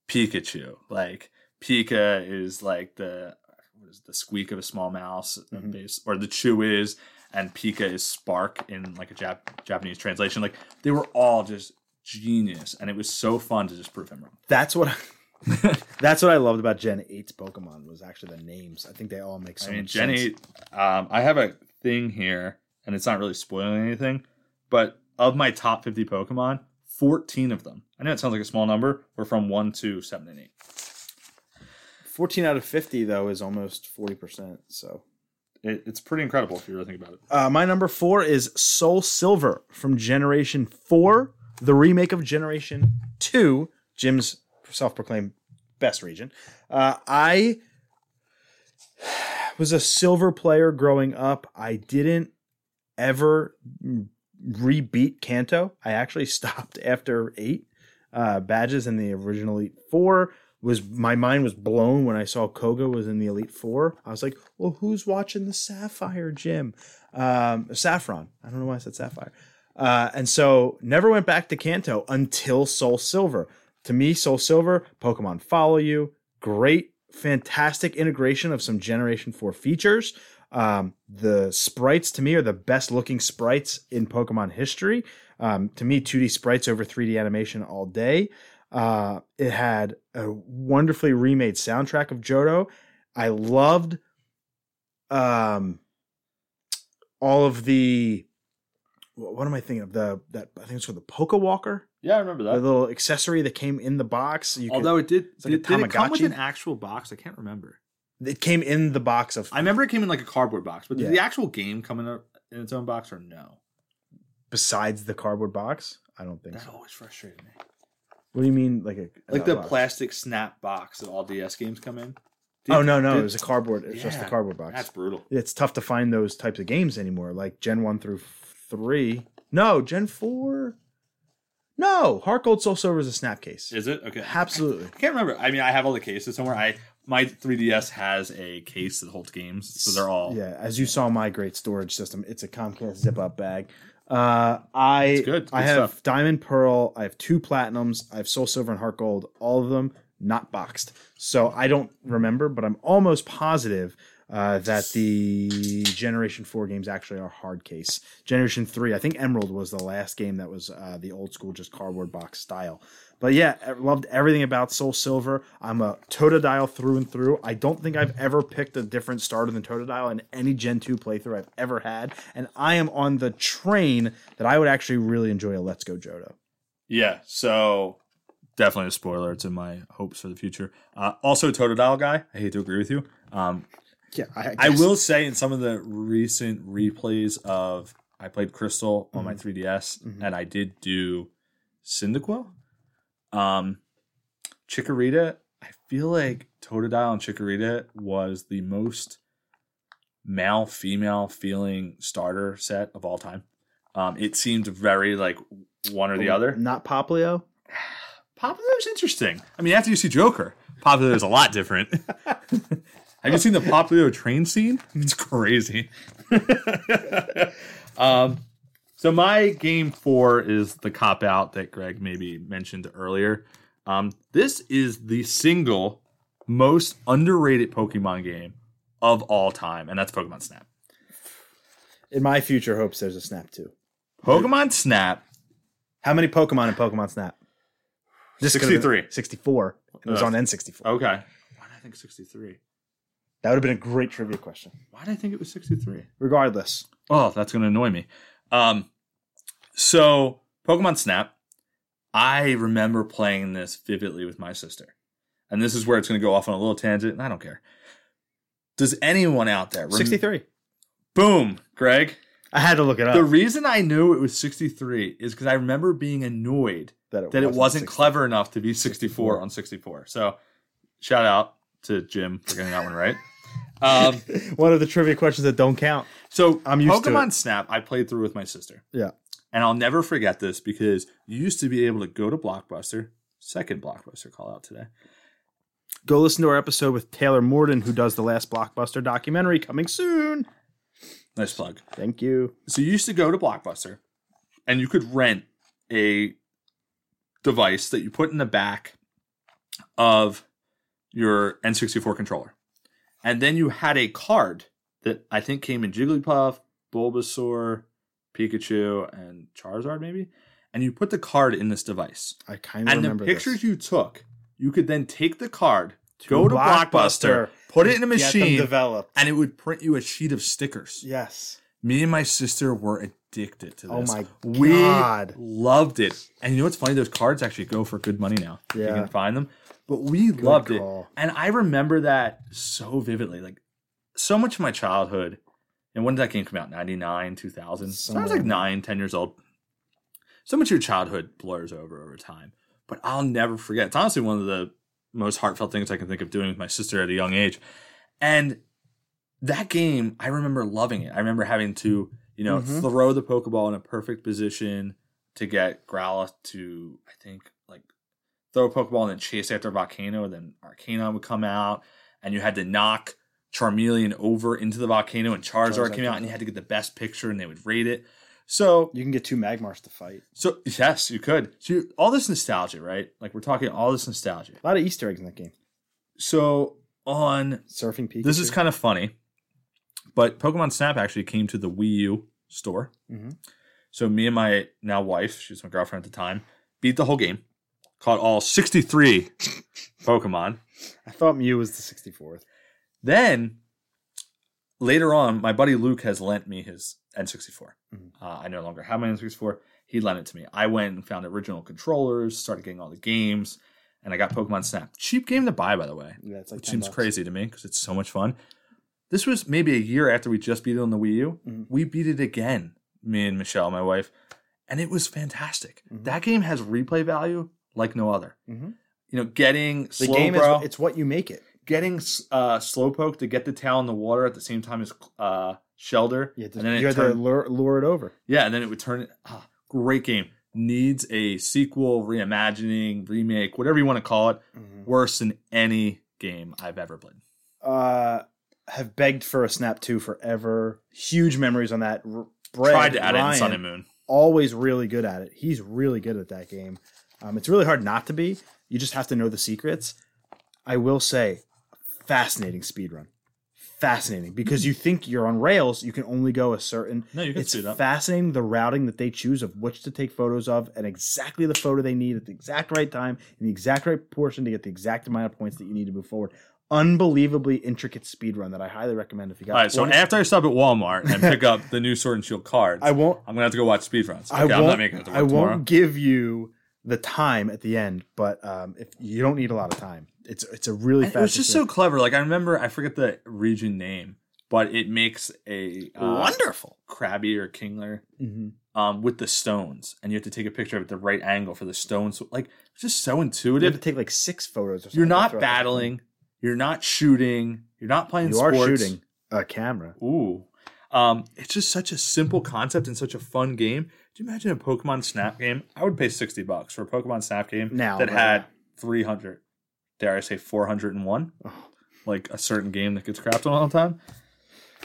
Pikachu, like Pika is like the what is it, the squeak of a small mouse, Mhm. base, or the chew is, and Pika is spark in like a Jap- Japanese translation. Like they were all just genius, and it was so fun to just prove him wrong. That's what I, that's what I loved about Gen 8's Pokemon was actually the names. I think they all make so I mean, much Gen sense. 8, um, I have a thing here, and it's not really spoiling anything, but of my top 50 Pokemon, 14 of them, I know it sounds like a small number, were from 1 to 7 and 8. 14 out of 50, though, is almost 40%. So. It, it's pretty incredible if you really think about it. Uh, my number four is Soul Silver from Generation 4, the remake of Generation 2, Jim's self proclaimed best region. Uh, I. was a silver player growing up. I didn't ever rebeat Kanto. I actually stopped after eight uh, badges in the original Elite Four. Was my mind was blown when I saw Koga was in the Elite Four. I was like, well, who's watching the Sapphire Gym? Um, Saffron. I don't know why I said Sapphire. Uh, and so never went back to Kanto until Soul Silver. To me, Soul Silver, Pokemon Follow You, great, fantastic integration of some Generation 4 features. Um, the sprites to me are the best looking sprites in Pokemon history. Um, to me, 2D sprites over 3D animation all day. Uh, it had a wonderfully remade soundtrack of Johto. I loved um, all of the what am I thinking of the that I think it's called the Poke Walker. Yeah, I remember The that. little accessory that came in the box. You could- Although it did, like did, did it come with an actual box? I can't remember. it came in the box of I remember it came in like a cardboard box, but did the actual game come in, a, in its own box or no? besides the cardboard box. I don't think so. That so. always frustrated me. What do you mean, like a Like the box? plastic snap box that all DS games come in. oh no, no, did- it was a cardboard. It's just a cardboard box. That's brutal. it's tough to find those types of games anymore, like Gen one through three. No, Gen four. No, Heart Gold Soul Silver is a snap case. Is it okay? Absolutely. I can't remember. I mean, I have all the cases somewhere. I my 3DS has a case that holds games, so they're all Yeah, as you saw my great storage system, it's a Comcast zip up bag. Uh, I It's good. It's I have stuff. Diamond Pearl. I have two platinums. I have Soul Silver and Heart Gold. All of them not boxed. So I don't remember, but I'm almost positive uh, that the Generation Four games actually are hard case. Generation Three, I think Emerald was the last game that was uh, the old school, just cardboard box style. But yeah, I loved everything about Soul Silver. I'm a Totodile through and through. I don't think I've ever picked a different starter than Totodile in any Gen 2 playthrough I've ever had. And I am on the train that I would actually really enjoy a Let's Go Johto. Yeah, so definitely a spoiler. It's in my hopes for the future. Uh, also, Totodile guy. I hate to agree with you. Um, Yeah, I, I will say in some of the recent replays of I played Crystal on my 3DS, Mhm. and I did do Cyndaquil. Um, Chikorita. I feel like Totodile and Chikorita was the most male female feeling starter set of all time. Um, it seemed very like one or the other. Not Poplio. Is interesting. I mean, after you see Joker, Popular is a lot different. Have you seen the Popular train scene? It's crazy. um, so my game four is the cop out that Greg maybe mentioned earlier. Um, this is the single most underrated Pokemon game of all time, and that's Pokemon Snap. In my future hopes, there's a Snap too. Pokemon Snap How many Pokemon in Pokemon Snap? This 63. 64. It was Uh, on N64. Okay. Why did I think 63? That would have been a great trivia question. Why did I think it was 63? Regardless, Oh, that's going to annoy me. Um, so Pokemon Snap, I remember playing this vividly with my sister, and this is where it's going to go off on a little tangent. And I don't care. Does anyone out there? rem- 63. Boom, Greg. I had to look it up. The reason I knew it was 63 is because I remember being annoyed that it wasn't 60. clever enough to be 64 on 64. So, shout out to Jim for getting that one right. Um, One of the trivia questions that don't count. So I'm used to Pokemon it. Snap, I played through with my sister. Yeah. And I'll never forget this because you used to be able to go to Blockbuster, second Blockbuster call out today. Go listen to our episode with Taylor Morden, who does the last Blockbuster documentary coming soon. Nice plug. Thank you. So you used to go to Blockbuster and you could rent a device that you put in the back of your N64 controller. And then you had a card that I think came in Jigglypuff, Bulbasaur, Pikachu, and Charizard maybe. And you put the card in this device. I kind of remember. and the pictures this. you took, you could then take the card, go to Blockbuster, Blockbuster, put it in a machine, developed. and it would print you a sheet of stickers. Yes. Me and my sister were addicted to this. Oh this. my we God. loved it. And you know what's funny? Those cards actually go for good money now. if You Yeah. can find them. But we loved call. it. And I remember that so vividly. Like so much of my childhood. And when did that game come out? 99, 2000? So I was like in nine, 10 years old. So much of your childhood blurs over over time. But I'll never forget. It's honestly one of the most heartfelt things I can think of doing with my sister at a young age. And that game, I remember loving it. I remember having to, you know, Mhm. throw the Pokeball in a perfect position to get Growlithe to, I think, throw a Pokeball and then chase after a Volcano. Then Arcanine would come out, and you had to knock Charmeleon over into the volcano, and Charizard, Charizard came out, and you had to get the best picture, and they would rate it. So, You can get two Magmars to fight. so yes, you could. So you, all this nostalgia, right? Like we're talking all this nostalgia. A lot of Easter eggs in that game. So on Surfing Pikachu. This is kind of funny, but Pokemon Snap actually came to the Wii U store. Mhm. So me and my now wife, she was my girlfriend at the time, beat the whole game, caught all 63 Pokemon. I thought Mew was the 64th. Then later on, my buddy Luke has lent me his N64. Mhm. Uh, I no longer have my N64. He lent it to me. I went and found original controllers, started getting all the games, and I got Pokemon Snap. Cheap game to buy, by the way. Yeah, it's like which seems bucks. crazy to me because it's so much fun. This was maybe a year after we just beat it on the Wii U. Mhm. We beat it again, me and Michelle, my wife, and it was fantastic. Mhm. That game has replay value like no other. Mhm. You know, getting The slow game bro, is it's what you make it. getting uh, slowpoke to get the tail in the water at the same time as uh, had to, and then you had to lure, lure it over. yeah, and then it would turn. Ah, great game. Needs a sequel, reimagining, remake, whatever you want to call it. Worse than any game I've ever played. Uh, have begged for a Snap 2 forever. Huge memories on that. Brett, Tried to add it in Ryan, Sun and Moon. always really good at it. He's really good at that game. Um, it's really hard not to be. You just have to know the secrets. I will say, fascinating speed run. Fascinating because you think you're on rails, you can only go a certain. No, you can It's that. fascinating the routing that they choose of which to take photos of and exactly the photo they need at the exact right time in the exact right portion to get the exact amount of points that you need to move forward. Unbelievably intricate speed run that I highly recommend if you got. All right, so after I stop at Walmart and pick up the new Sword and Shield cards, I won't I'm gonna have to go watch speedruns. Okay, I I'm won't, making it to I won't give you the time at the end, but um, if you don't need a lot of time, it's it's a really And fast. It was just so clever. Like I remember, I forget the region name, but it makes a uh, wonderful. Krabby or Kingler hmm um, with the stones, and you have to take a picture of it at the right angle for the stones. Like it's just so intuitive. You have intuitive. to take like six photos. Or something You're not battling. You're not shooting. You're not playing. You are shooting a camera. Ooh. Um, it's just such a simple concept and such a fun game. Do you imagine a Pokemon Snap game? I would pay sixty bucks for a Pokemon Snap game Now, that had three hundred, dare I say four hundred and one, Oh, like a certain game that gets crapped on all the time.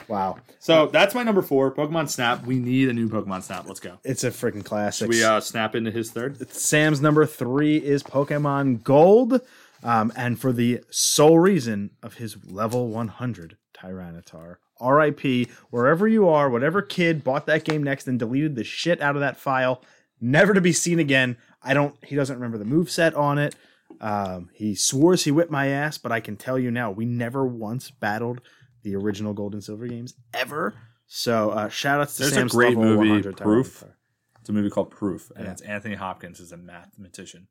wow, So that's my number four, Pokemon Snap. We need a new Pokemon Snap. Let's go. it's a freaking classic. Should we uh, snap into his third? Sam's number three is Pokemon Gold, um, and for the sole reason of his level 100 Tyranitar. RIP, wherever you are, whatever kid bought that game next and deleted the shit out of that file, never to be seen again. I don't. He doesn't remember the move set on it. Um, he swears he whipped my ass, but I can tell you now, we never once battled the original Gold and Silver games ever. So uh, shout outs to There's a great movie, Proof. It's a movie called Proof, and Yeah. it's Anthony Hopkins is a mathematician,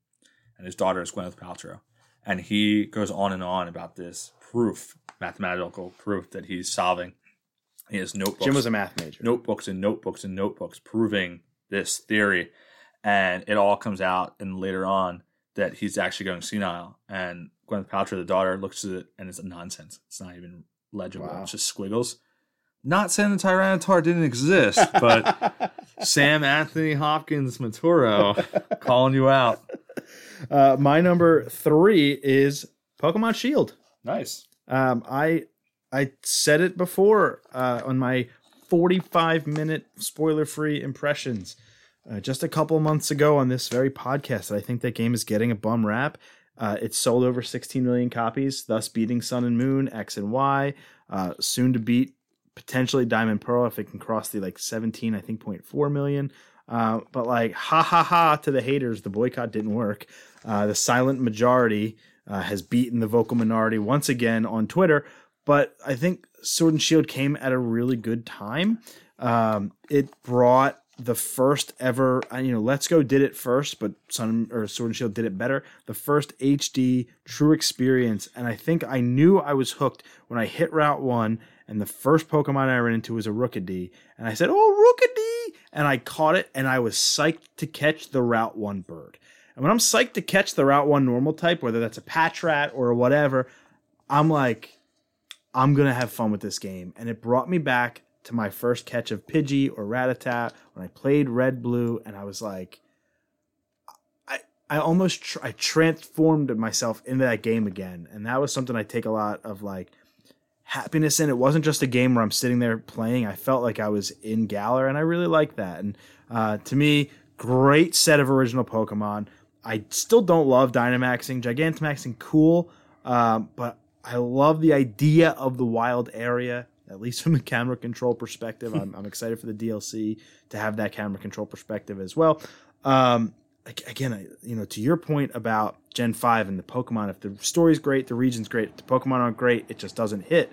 and his daughter is Gwyneth Paltrow, and he goes on and on about this proof, mathematical proof that he's solving. He has notebooks, Jim was a math major. notebooks and notebooks and notebooks proving this theory, and it all comes out, and later on that he's actually going senile, and Gwyneth Paltrow, the daughter, looks at it and it's nonsense. It's not even legible. Wow. It's just squiggles. Not saying the Tyranitar didn't exist, but Sam Anthony Hopkins Maturo calling you out. Uh, my number three is Pokemon Shield. Nice. Um, I I said it before uh, on my 45 minute spoiler free impressions uh, just a couple months ago on this very podcast. I think that game is getting a bum rap. Uh, it's sold over 16 million copies, thus beating Sun and Moon, X and Y, uh, soon to beat potentially Diamond Pearl if it can cross the like 17, I think 0.4 million. Uh, but like, ha ha ha to the haters, the boycott didn't work. Uh, the silent majority uh, has beaten the vocal minority once again on Twitter. But I think Sword and Shield came at a really good time. Um, it brought the first ever, uh, you know, Let's Go did it first, but Sun or Sword and Shield did it better. The first HD true experience, and I think I knew I was hooked when I hit Route One, and the first Pokemon I ran into was a Rookidee, and I said, "Oh, Rookidee!" and I caught it, and I was psyched to catch the Route One bird. And when I'm psyched to catch the Route One normal type, whether that's a Patrat or whatever, I'm like, I'm gonna have fun with this game, and it brought me back to my first catch of Pidgey or Rattata when I played Red Blue, and I was like, I I almost tr- I transformed myself into that game again, and that was something I take a lot of like happiness in. It wasn't just a game where I'm sitting there playing. I felt like I was in Galar, and I really like that. And uh, to me, great set of original Pokemon. I still don't love Dynamaxing, Gigantamaxing, cool, um, but I love the idea of the wild area. At least from a camera control perspective, I'm, I'm excited for the DLC to have that camera control perspective as well. Um, again, I, you know, to your point about Gen Five and the Pokemon, if the story's great, the region's great, the Pokemon aren't great, it just doesn't hit.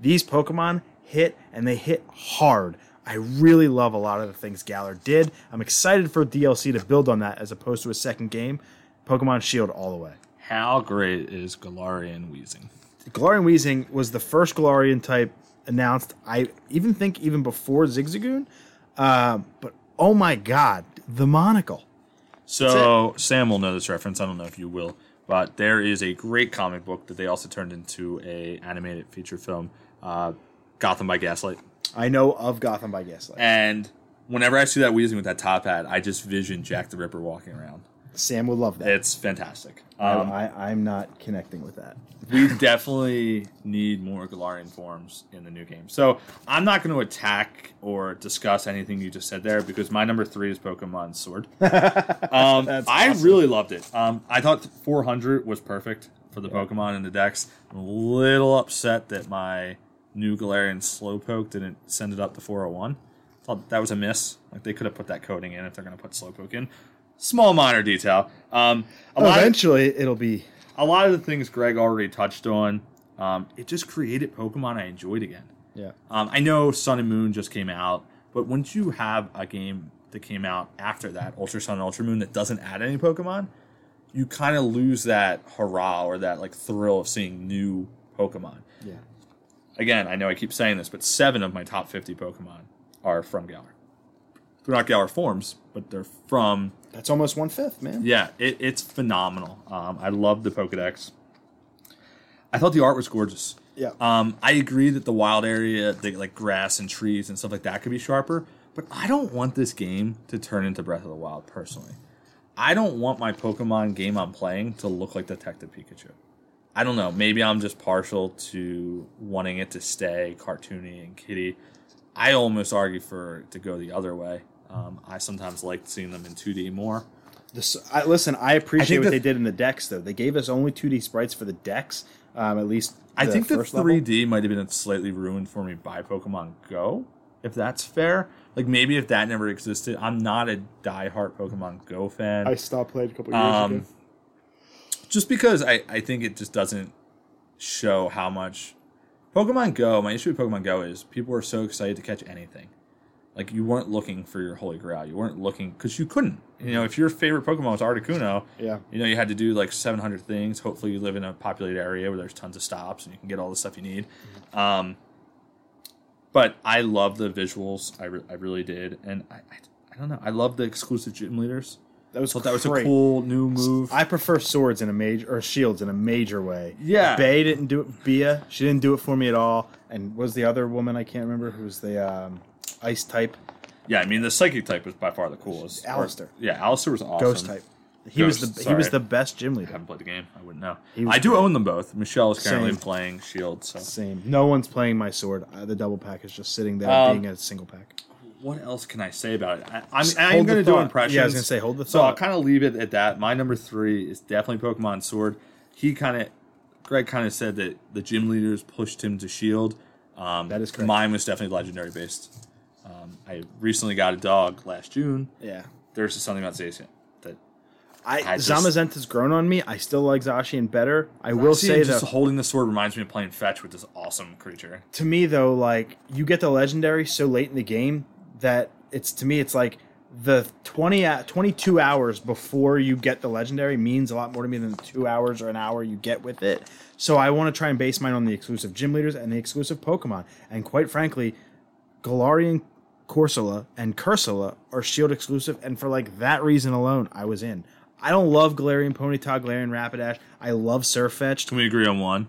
These Pokemon hit and they hit hard. I really love a lot of the things Galar did. I'm excited for DLC to build on that as opposed to a second game. Pokemon Shield all the way. How great is Galarian Weezing? Galarian Weezing was the first Galarian type announced. I even think even before Zigzagoon. Uh, but oh my god, the monocle. So Sam will know this reference. I don't know if you will, but there is a great comic book that they also turned into a animated feature film, uh, Gotham by Gaslight. I know of Gotham by Gaslight. And whenever I see that Weezing with that top hat, I just vision Jack the Ripper walking around. Sam would love that. It's fantastic. Um, I, I'm not connecting with that. we definitely need more Galarian forms in the new game. So I'm not going to attack or discuss anything you just said there because my number three is Pokemon Sword. Um, I awesome. really loved it. Um, I thought 400 was perfect for the Pokemon in the dex. I'm a little upset that my new Galarian Slowpoke didn't send it up to 401. Thought that was a miss. Like they could have put that coding in if they're going to put Slowpoke in. Small minor detail. Um, lot of- Eventually, it'll be. a lot of the things Greg already touched on. Um, it just created Pokemon I enjoyed again. Yeah. Um, I know Sun and Moon just came out, but once you have a game that came out after that, Ultra Sun and Ultra Moon, that doesn't add any Pokemon, you kind of lose that hurrah or that like thrill of seeing new Pokemon. Yeah. Again, I know I keep saying this, but seven of my top 50 Pokemon are from Galar. They're not Galar forms, but they're from That's almost one fifth, man. yeah, it, it's phenomenal. Um, I love the Pokedex. I thought the art was gorgeous. Yeah. Um, I agree that the wild area, the, like grass and trees and stuff like that, could be sharper. But I don't want this game to turn into Breath of the Wild personally. I don't want my Pokemon game I'm playing to look like Detective Pikachu. I don't know. Maybe I'm just partial to wanting it to stay cartoony and kitty. I almost argue for it to go the other way. Um, I sometimes like seeing them in 2D more. This, I, listen, I appreciate think what that- they did in the dex, though. They gave us only 2D sprites for the dex, um, at least. I think the first level. 3D might have been slightly ruined for me by Pokemon Go, if that's fair. Like maybe if that never existed, I'm not a diehard Pokemon Go fan. I stopped playing a couple years um, ago. just because I, I think it just doesn't show how much Pokemon Go. My issue with Pokemon Go is people are so excited to catch anything. Like you weren't looking for your holy grail. You weren't looking because you couldn't. You know, if your favorite Pokemon was Articuno, Yeah. you know, you had to do like 700 things. Hopefully, you live in a populated area where there's tons of stops and you can get all the stuff you need. Um, but I love the visuals. I, re- I really did. And I, I, I don't know. I love the exclusive gym leaders. That was thought that was a cool new move. I prefer swords in a major or shields in a major way. Yeah. Bay didn't do it. Bea, she didn't do it for me at all. And was the other woman I can't remember who was the um, ice type, yeah, I mean, the psychic type was by far the coolest. Allister. Or- yeah, Allister was awesome. ghost type. He was Ghost, the he was the best gym leader. I haven't played the game. I wouldn't know. Was I do great. own them both. Michelle is currently Same. playing Shield. So Same. No one's playing my sword. Uh, the double pack is just sitting there Um, being a single pack. what else can I say about it? I, I'm, I'm going to do thought. impressions. Yeah, I was gonna say, hold the So I'll kind of leave it at that. My number three is definitely Pokemon Sword. He kind of, Greg kind of said that the gym leaders pushed him to Shield. Um, That is correct. Mine was definitely legendary based. Um, I recently got a dog last June. Yeah. There's just something about Zacian that I, I just- has grown on me. I still like Zacian better. I will say just though, holding the sword reminds me of playing fetch with this awesome creature. to me though, like you get the legendary so late in the game that it's to me it's like the 20 hou- 22 hours before you get the legendary means a lot more to me than the two hours or an hour you get with it. So I want to try and base mine on the exclusive gym leaders and the exclusive Pokemon. And quite frankly, Galarian Corsola and Cursola are Shield exclusive, and for like that reason alone, I was in. I don't love Galarian Ponyta, Galarian Rapidash. I love Sirfetch'd. Can we agree on one?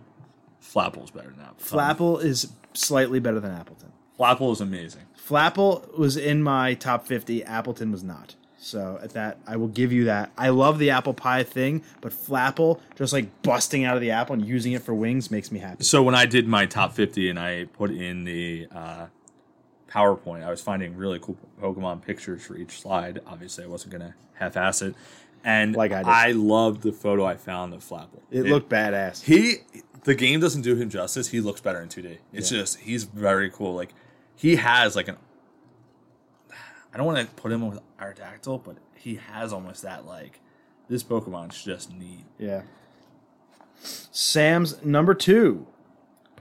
Flapple's better than Appletun. Flapple is slightly better than Appletun. Flapple is amazing. Flapple was in my top 50. Appletun was not. So at that, I will give you that. I love the apple pie thing, but Flapple, just like busting out of the apple and using it for wings, makes me happy. So when I did my top 50 and I put in the uh, PowerPoint, I was finding really cool Pokemon pictures for each slide. Obviously, I wasn't going to half-ass it. And Like I did. I loved the photo I found of Flapple. It, looked badass. He, the game doesn't do him justice. He looks better in 2D. It's Yeah. just, he's very cool. Like, he has like an, I don't want to put him with Aerodactyl, but he has almost that like, this Pokemon's just neat. Yeah. Sam's number two,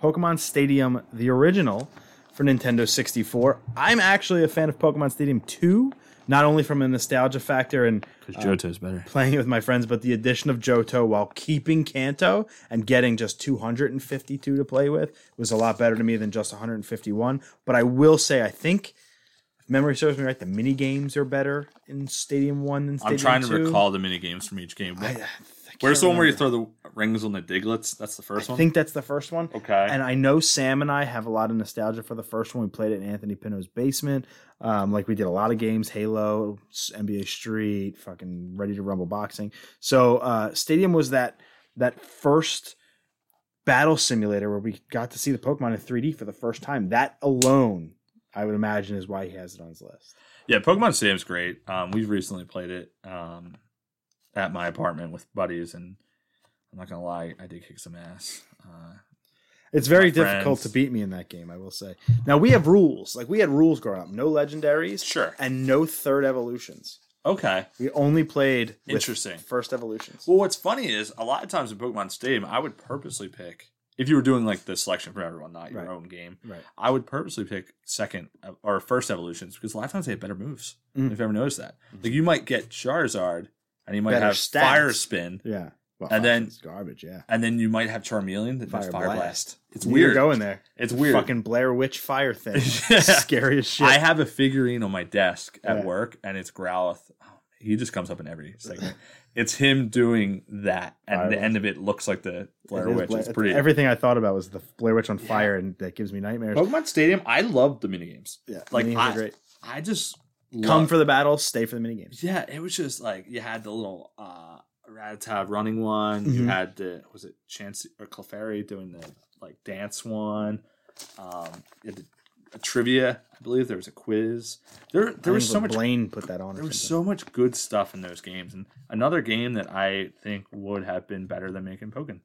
Pokemon Stadium, the original for Nintendo 64. I'm actually a fan of Pokemon Stadium 2, not only from a nostalgia factor and Because Johto's um, better. playing it with my friends, but the addition of Johto while keeping Kanto and getting just 252 to play with was a lot better to me than just 151. But I will say, I think, if memory serves me right, the mini games are better in Stadium 1 than Stadium Two. I'm trying to 2. recall the mini games from each game. I Where's the one where you throw the rings on the Digletts? That's the first I one. I think that's the first one. Okay. And I know Sam and I have a lot of nostalgia for the first one. We played it in Anthony Pino's basement. Um, like we did a lot of games, Halo, NBA Street, fucking Ready to Rumble boxing. So uh, Stadium was that that first battle simulator where we got to see the Pokemon in 3D for the first time. That alone, I would imagine, is why he has it on his list. yeah, Pokemon Stadium's great. Um, we've recently played it um, at my apartment with buddies, and I'm not gonna lie, I did kick some ass. Uh, It's very difficult to beat me in that game, I will say. Now we have rules. Like we had rules growing up. No legendaries. Sure. And no third evolutions. okay. We only played with Interesting. first evolutions. Well, what's funny is a lot of times in Pokemon Stadium, I would purposely pick if you were doing like the selection for everyone, not your Right. own game. Right. I would purposely pick second or first evolutions because a lot of times they have better moves. Mm. If you've ever noticed that, like you might get Charizard and you might Better have stats. Fire Spin, Yeah. Well, And then- it's garbage. Yeah. and then you might have Charmeleon that does Fire Fire, Blast. Blast. It's You're weird. going there. It's weird. Fucking Blair Witch fire thing. Yeah. Scary as shit. I have a figurine on my desk at Yeah. work, and it's Growlithe. Oh, he just comes up in every segment. it's him doing that, and Fire the end of it looks like the Blair It Witch. Blair- it's pretty. Everything I thought about was the Blair Witch on fire, and that gives me nightmares. Pokemon Stadium, I love the minigames. yeah. like, I-. I just Come for the battle, stay for the minigames. Yeah, it was just like you had the little uh Rattata running one. You Mhm. had the was it Chansey or Clefairy doing the like dance one. Um, you a trivia. I believe there was a quiz. There there I was so much. Blaine put that on. There was so much good stuff in those games, and another game that I think would have been better than making Pokken.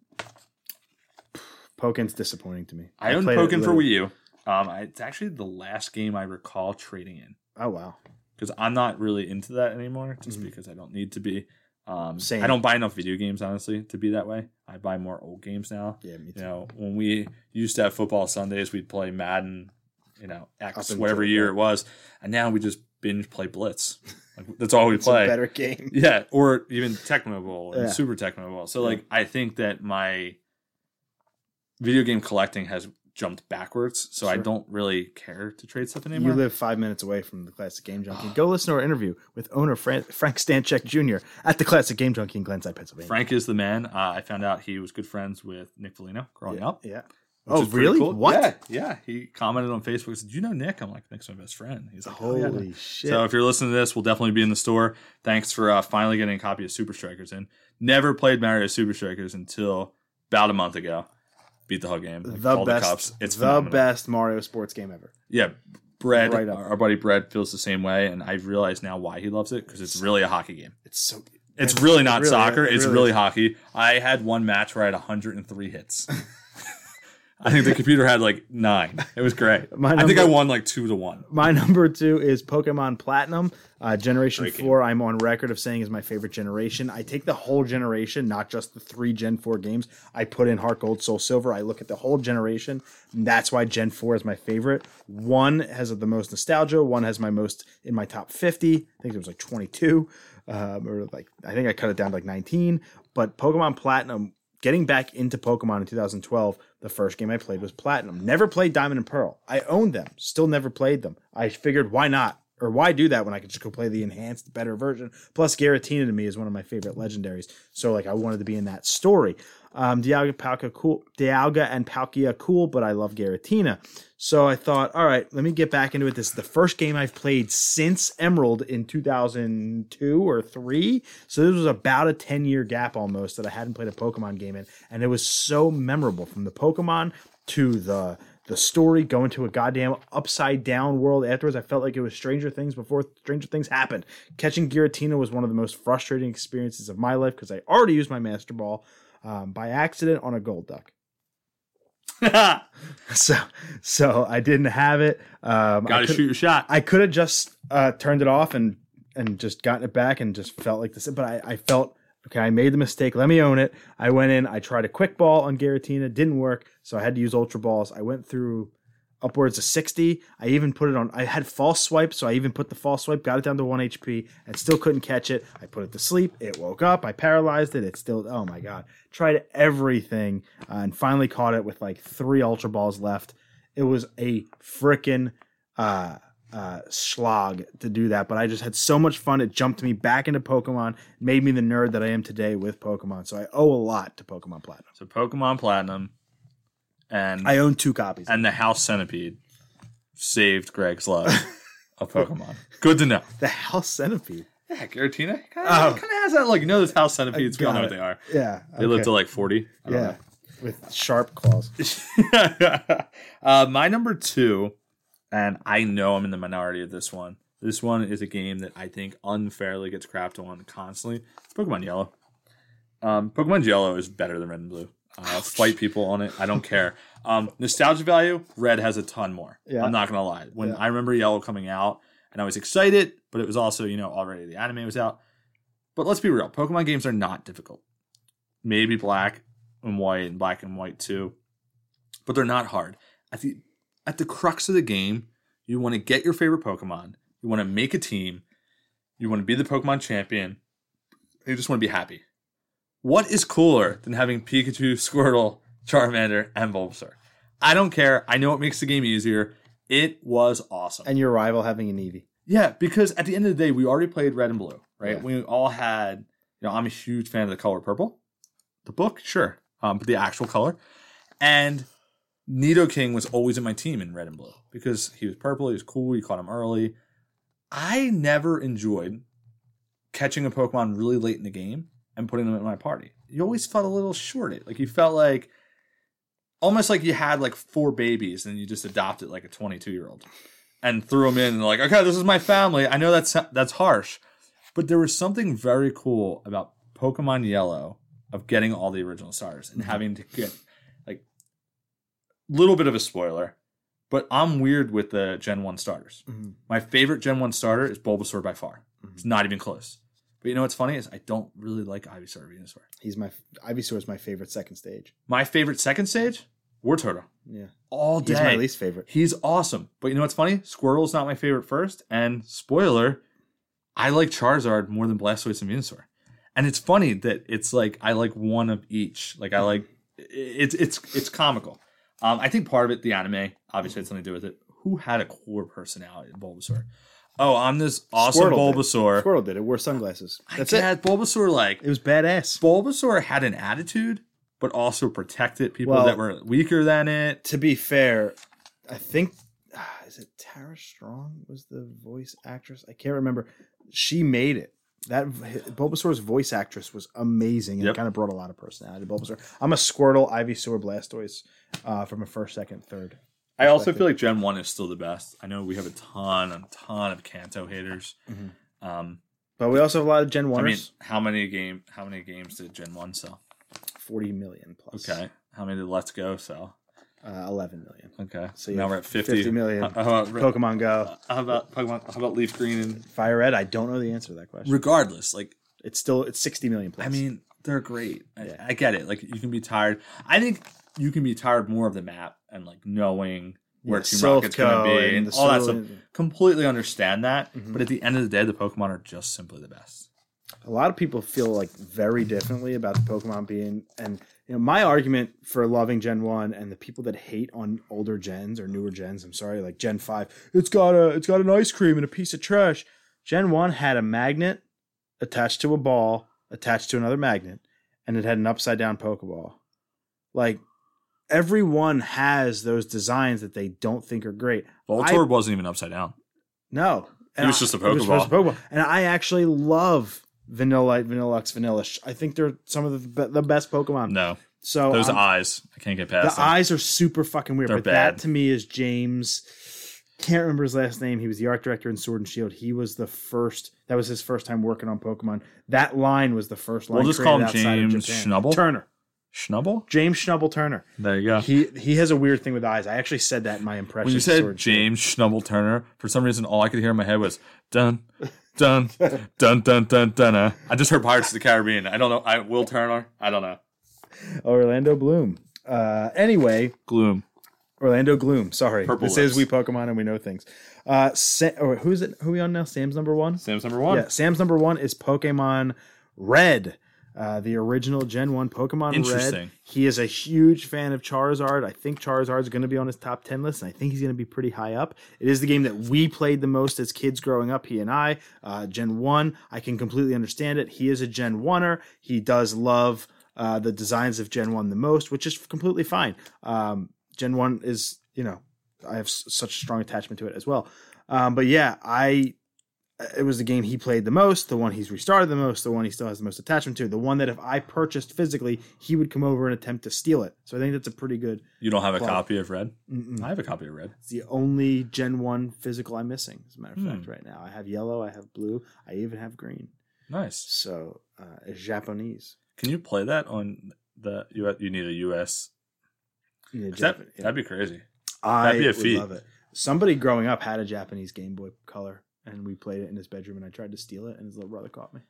Pokken's disappointing to me. I owned played Pokken for Wii U. Um, I, it's actually the last game I recall trading in Oh wow. because I'm not really into that anymore, just Mhm. because I don't need to be. Um, Same. I don't buy enough video games honestly to be that way. I buy more old games now. Yeah, me too. You know, when we used to have football Sundays, we'd play Madden, you know, X whatever year it was, and now we just binge play Blitz. Like, that's all we play. a better game. Yeah, or even Tecmo Bowl and Yeah. Super Tecmo Bowl. So Yeah. like I think that my video game collecting has jumped backwards, so I don't really care to trade stuff You anymore. live five minutes away from the Classic Game Junkie. Go listen to our interview with owner Fran- Frank Stanchek Jr. at the Classic Game Junkie in Glenside, Pennsylvania. Frank is the man. Uh, I found out he was good friends with Nick Foligno growing yeah. up. Yeah. Oh, really? cool. What? Yeah, yeah. He commented on Facebook. Said, "Do you know Nick?" I'm like, "Nick's my best friend." He's like, "Oh, yeah. Holy shit. So if you're listening to this, we'll definitely be in the store. Thanks for uh, finally getting a copy of Super Strikers in. Never played Mario Super Strikers until about a month ago. Beat the whole game. like, the best, cups. It's the phenomenal. best Mario sports game ever. Yeah, Brett, Right our buddy Brett feels the same way, and I've realized now why he loves it because it's really a hockey game. It's so. It's really not really- soccer. it it's really really is. hockey. I had one match where I had 103 hits. I think the computer had like nine. It was great. My I think I won like two to one. My number two is Pokemon Platinum. Uh, generation four, I'm on record of saying is my favorite generation. I take the whole generation, not just the three Gen 4 games. I put in Heart Gold, Soul Silver. I look at the whole generation. and That's why Gen 4 is my favorite. One has the most nostalgia. One has my most in my top 50. I think it was like 22. Um, or like, I think I cut it down to like 19. But Pokemon Platinum, getting back into Pokemon in 2012, the first game I played was Platinum. Never played Diamond and Pearl. I owned them, still never played them. I figured why not? Or why do that when I could just go play the enhanced, better version? Plus, Giratina to me is one of my favorite legendaries. So, like, I wanted to be in that story. Um, Dialga, cool. Dialga and Palkia, cool, but I love Giratina. So I thought, all right, let me get back into it. This is the first game I've played since Emerald in 2002 or three. So this was about a 10 year gap almost that I hadn't played a Pokemon game in, and it was so memorable from the Pokemon to the the story going to a goddamn upside down world afterwards. I felt like it was Stranger Things before Stranger Things happened. Catching Giratina was one of the most frustrating experiences of my life because I already used my Master Ball um, by accident on a Golduck. so, so I didn't have it. Um, Got to shoot your shot. I could have just uh, turned it off and and just gotten it back and just felt like this. But I, I felt okay. I made the mistake. Let me own it. I went in. I tried a quick ball on Giratina. Didn't work. So I had to use Ultra Balls. I went through upwards of 60. I even put it on, I had false swipe, so I even put the false swipe, got it down to 1 HP, and still couldn't catch it. I put it to sleep. It woke up. I paralyzed it. It still, oh my God. Tried everything uh, and finally caught it with like three Ultra Balls left. It was a freaking uh, uh, slog to do that, but I just had so much fun. It jumped me back into Pokemon, made me the nerd that I am today with Pokemon. So I owe a lot to Pokemon Platinum. So Pokemon Platinum and I own two copies. and the House Centipede saved Greg's love of Pokemon. Good to know. the House Centipede. Yeah, Giratina kind Oh. of has that like you know those House Centipedes. We all know got what they are. Yeah. They live to like forty. I don't Yeah. With sharp claws. uh, my number two, and I know I'm in the minority of this one. This one is a game that I think unfairly gets crapped on constantly. It's Pokemon Yellow. Um, Pokemon Yellow is better than Red and Blue. Uh, fight people on it. I don't care. Um, nostalgia value, Red has a ton more. Yeah. I'm not gonna lie. When Yeah. I remember Yellow coming out, and I was excited, but it was also you know already the anime was out. But let's be real, Pokemon games are not difficult. Maybe Black and White and Black and White too, but they're not hard. At the at the crux of the game, you want to get your favorite Pokemon. You want to make a team. You want to be the Pokemon champion. You just want to be happy. What is cooler than having Pikachu, Squirtle, Charmander, and Bulbasaur? I don't care. I know it makes the game easier. It was awesome. And your rival having an Eevee. Yeah, because at the end of the day, we already played red and blue, right? Yeah. We all had, you know, I'm a huge fan of the color purple. The book, sure, um, but the actual color. And Nidoking was always in my team in red and blue because he was purple, he was cool, you caught him early. I never enjoyed catching a Pokemon really late in the game and putting them in my party. You always felt a little shorted. Like you felt like almost like you had like four babies and you just adopted like a 22 year old and threw them in and like, okay, this is my family. I know that's that's harsh, but there was something very cool about Pokemon Yellow of getting all the original starters and having to get like a little bit of a spoiler, but I'm weird with the Gen One starters. Mhm. My favorite Gen One starter is Bulbasaur by far. Mhm. It's not even close. But you know what's funny is I don't really like Ivysaur or Venusaur. He's my Ivysaur is my favorite second stage. My favorite second stage, Wartortle. Yeah. All day. He's my least favorite. He's awesome. But you know what's funny? Squirtle's not my favorite first. And spoiler, I like Charizard more than Blastoise and Venusaur. And it's funny that it's like I like one of each. Like I like it's it's it's comical. Um, I think part of it, the anime, obviously had something to do with it. Who had a core personality in Bulbasaur? Oh, I'm this awesome Squirtle did. Bulbasaur. Squirrel did it. Wore sunglasses. That's I it. had Bulbasaur like It was badass. Bulbasaur had an attitude, but also protected people Well- that were weaker than it. To be fair, I think ah, is it Tara Strong was the voice actress. I can't remember. She made it. That Bulbasaur's voice actress was amazing and Yep. it kind of brought a lot of personality to Bulbasaur. I'm a Squirtle, Ivysaur, Blastoise uh, from a first, second, third. I also feel like Gen One is still the best. I know we have a ton, a ton of Kanto haters. Mhm. Um, But we also have a lot of Gen One. I mean, how many game? How many games did Gen One sell? 40 million plus. Okay, how many did Let's Go sell? Uh, 11 million. Okay, So now we're at 50. 50 million. How about, Pokemon Go. how about Pokemon? How about Leaf Green? And Fire Red, I don't know the answer to that question. regardless, like It's still it's 60 million plus. I mean, they're great. I- Yeah. I, get it. Like you can be tired. I think you can be tired more of the map and like knowing where Yeah, Team Rocket's going to be and the all that stuff. Completely understand that, Mhm. but at the end of the day, the Pokemon are just simply the best. a lot of people feel like very differently about the Pokemon being and you know my argument for loving Gen 1 and the people that hate on older gens or newer gens, I'm sorry, like Gen 5, it's got a it's got an ice cream and a piece of trash. Gen 1 had a magnet attached to a ball, attached to another magnet, and it had an upside down Pokeball. Like everyone has those designs that they don't think are great. Voltorb wasn't even upside down. No, He was just a it was just a Pokeball. And I actually love Vanilla, Vanilluxe, Vanillish. I think they're some of the the best Pokemon. No, So those I'm- eyes, I can't get the past them. The eyes are super fucking weird. They're but bad. that to me is James. Can't remember his last name. He was the art director in Sword and Shield. He was the first. That was his first time working on Pokemon. That line was the first line. We'll just call him created outside of James. Schnubble? Turner. Schnubble. James Schnubble Turner. There you go. He he has a weird thing with eyes. I actually said that in my impression. when you said Sword and Shield. James Schnubble Turner, for some reason, all I could hear in my head was dun, dun, dun, dun, dun, dun. uh. I just heard Pirates of the Caribbean. I don't know. I Will Turner. I don't know. Orlando Bloom. Uh, anyway, Gloom. Orlando Gloom. Sorry, Purple this lips. is we Pokemon and we know things. Uh, or who's it? Who are we on now? Sam's number one. Sam's number one. Yeah, Sam's number one is Pokemon Red, uh, the original Gen One Pokemon Red. He is a huge fan of Charizard. I think Charizard's going to be on his top ten list, and I think he's going to be pretty high up. It is the game that we played the most as kids growing up. He and I, uh, Gen One. I can completely understand it. He is a Gen Oneer. He does love uh, the designs of Gen One the most, which is completely fine. Um, Gen One is, you know, I have s- such a strong attachment to it as well. Um, but yeah, I it was the game he played the most, the one he's restarted the most, the one he still has the most attachment to, the one that if I purchased physically, he would come over and attempt to steal it. So I think that's a pretty good. You don't have a copy of Red? Mm-mm. I have a copy of Red. It's the only Gen One physical I'm missing. As a matter of Hmm. fact, right now I have yellow, I have blue, I even have green. Nice. So uh, it's Japanese. Can you play that on the US? You need a US. Yeah, That, Jap- yeah. That'd be crazy. I that'd be a would feat. love it. Somebody growing up had a Japanese Game Boy Color, and we played it in his bedroom, and I tried to steal it, and his little brother caught me.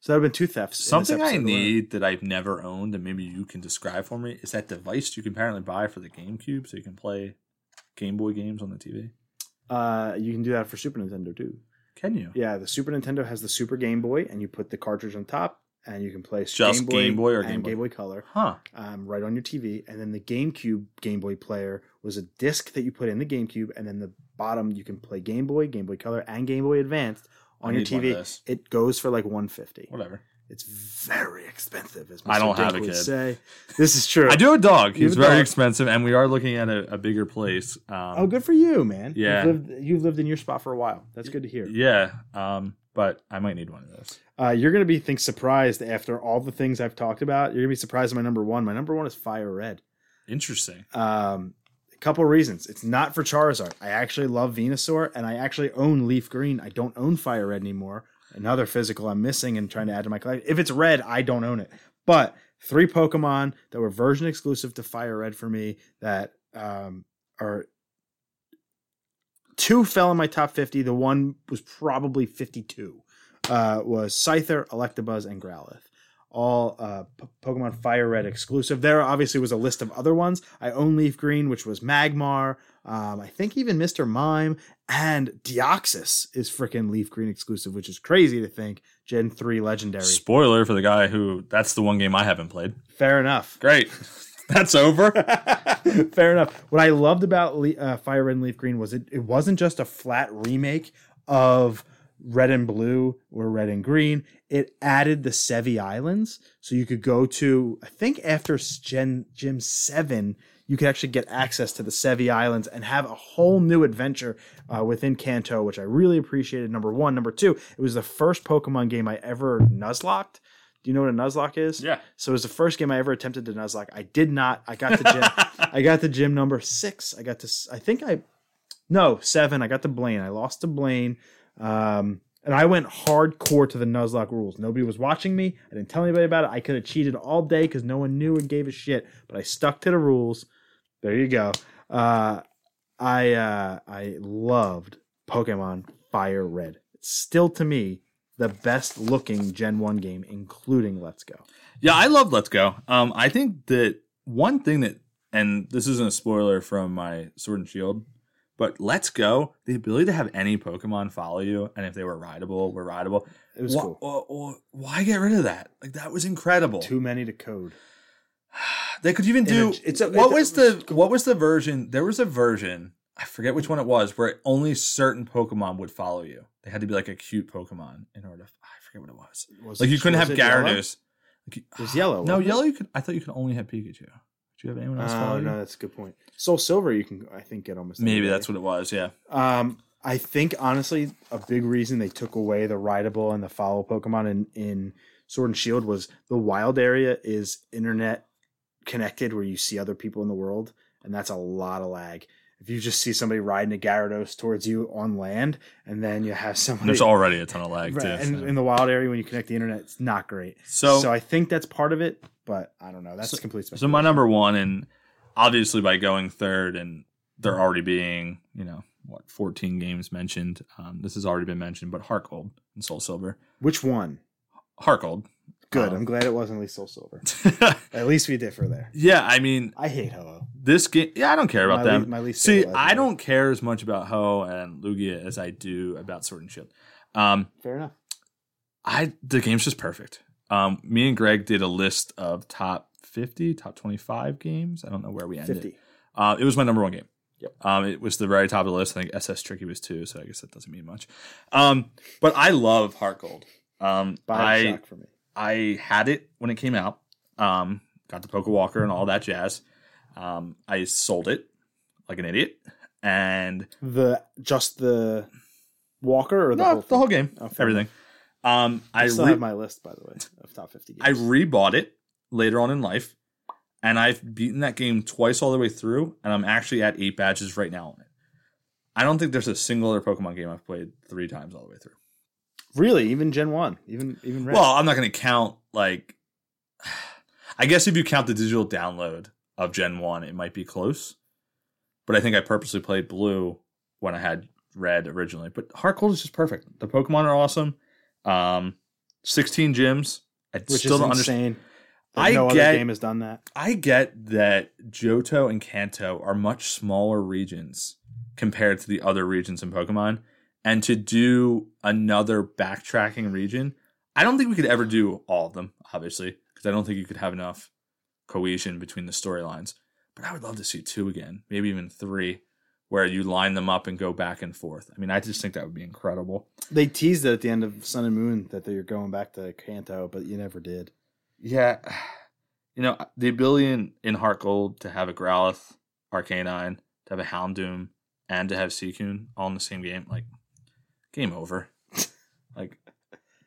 So that would have been two thefts. Something I need that I've never owned, and maybe you can describe for me, is that device you can apparently buy for the GameCube, so you can play Game Boy games on the TV. Uh, you can do that for Super Nintendo too. Can you? Yeah, the Super Nintendo has the Super Game Boy, and you put the cartridge on top, and you can play Just Game Boy, Game Boy or Game Boy? Game Boy Color Huh. um, right on your TV. And then the GameCube Game Boy player was a disc that you put in the GameCube, and then the bottom you can play Game Boy, Game Boy Color, and Game Boy Advanced on I your need one of TV. It goes for like one fifty. Whatever. It's very expensive. As I don't Mr. have a kid. Say this is true. I do have a dog. He's very dog. expensive, and we are looking at a, a bigger place. Um, Oh, good for you, man. Yeah. you've lived, you've lived in your spot for a while. That's good to hear. Yeah, um, but I might need one of those. Uh, you're gonna be think surprised after all the things I've talked about. You're gonna be surprised at my number one. My number one is Fire Red. Interesting. Um, couple reasons. It's not for Charizard. I actually love Venusaur, and I actually own Leaf Green. I don't own Fire Red anymore. Another physical I'm missing and trying to add to my collection. If it's red, I don't own it. But three Pokemon that were version exclusive to Fire Red for me that um, are two fell in my top 50. The one was probably 52. Uh, was Scyther, Electabuzz, and Growlithe all uh, P- Pokemon Fire Red exclusive. There obviously was a list of other ones. I own Leaf Green, which was Magmar. Um, I think even Mr. Mime and Deoxys is freaking Leaf Green exclusive, which is crazy to think. Gen 3 legendary. Spoiler for the guy who that's the one game I haven't played. Fair enough. Great. That's over. Fair enough. What I loved about Le- uh, Fire Red and Leaf Green was it, it wasn't just a flat remake of Red and Blue or Red and Green. It added the Sevii Islands. So you could go to, I think after Gen Gym 7, you could actually get access to the Sevii Islands and have a whole new adventure uh, within Kanto, which I really appreciated. Number one. Number two, it was the first Pokemon game I ever Nuzlocked. Do you know what a Nuzlocke is? yeah. So it was the first game I ever attempted to Nuzlocke. I did not. I got the gym. I got the gym number six. I got to. I think I. No seven. I got to Blaine. I lost to Blaine. Um, and I went hardcore to the Nuzlocke rules. Nobody was watching me. I didn't tell anybody about it. I could have cheated all day because no one knew and gave a shit. But I stuck to the rules. There you go. Uh, I uh, I loved Pokemon Fire Red. It's still to me the best looking Gen One game, including Let's Go. Yeah, I love Let's Go. Um, I think that one thing that, and this isn't a spoiler from my Sword and Shield, but Let's Go, the ability to have any Pokemon follow you, and if they were rideable, were rideable. It was Wh- cool. wh- wh- why get rid of that? Like that was incredible. Too many to code. They could even do. It's a- what it- was the what was the version? There was a version. I forget which one it was, where only certain Pokemon would follow you. They had to be like a cute Pokemon in order. to... I forget what it was. Was Like you couldn't have it? Gyarados. Like, you- It was yellow, No, yellow. You could. I thought you could only have Pikachu. Do you have anyone else Oh no, that's a good point. Soul Silver, you can I think get almost. Maybe that's what it was. Yeah. Um, I think honestly, a big reason they took away the rideable and the follow Pokemon in, in Sword and Shield was the wild area is internet connected where you see other people in the world, and that's a lot of lag. If you just see somebody riding a Gyarados towards you on land, and then you have somebody There's already a ton of lag right, too. and so. in the wild area when you connect the internet, it's not great. So- so I think that's part of it, but I don't know. That's complete. So my number one, and obviously by going third, and there already being you know what 14 games mentioned. Um, this has already been mentioned, but Heart Gold and Soul Silver. Which one? Heart Gold. Good. Um, I'm glad it wasn't at least Soul Silver. At least we differ there. yeah, I mean I hate Ho-Oh. this game. Yeah, I don't care about My le- them. my least See, I don't care as much about Ho and Lugia as I do about Sword and Shield. Um, Fair enough. I the game's just perfect. Um, me and Greg did a list of top 50, top 25 games. I don't know where we ended. 50. Uh, it was my number one game. Yep. Um, it was the very top of the list. I think SSX Tricky was two, so I guess that doesn't mean much. Um, but I love Heart Gold. Um, I for me. I had it when it came out. Um, got the Poke Walker and all that jazz. Um, I sold it like an idiot, and The just the Walker or the no, whole the whole game, Oh, everything. Um, I I still re- have my list by the way of top 50 games. I rebought it later on in life, and I've beaten that game twice all the way through, and I'm actually at eight badges right now on it. I don't think there's a single other Pokemon game I've played three times all the way through. really even Gen 1, even even Red. Well, I'm not going to count like. I guess if you count the digital download of Gen One, it might be close. But I think I purposely played Blue when I had Red originally. But Heart Gold is just perfect. The Pokemon are awesome. Um, 16 gyms. I which still is don't understand. I no get- other game has done that. I get that Johto and Kanto are much smaller regions compared to the other regions in Pokemon. And to do another backtracking region, I don't think we could ever do all of them, obviously, because I don't think you could have enough cohesion between the storylines. But I would love to see two again, maybe even three, where you line them up and go back and forth. I mean, I just think that would be incredible. They teased it at the end of Sun and Moon that they're going back to Kanto, but you never did. Yeah, you know the ability in, in Heart Gold to have a Growlithe, Arcanine, to have a Houndoom, and to have Suicune all in the same game, like game over. like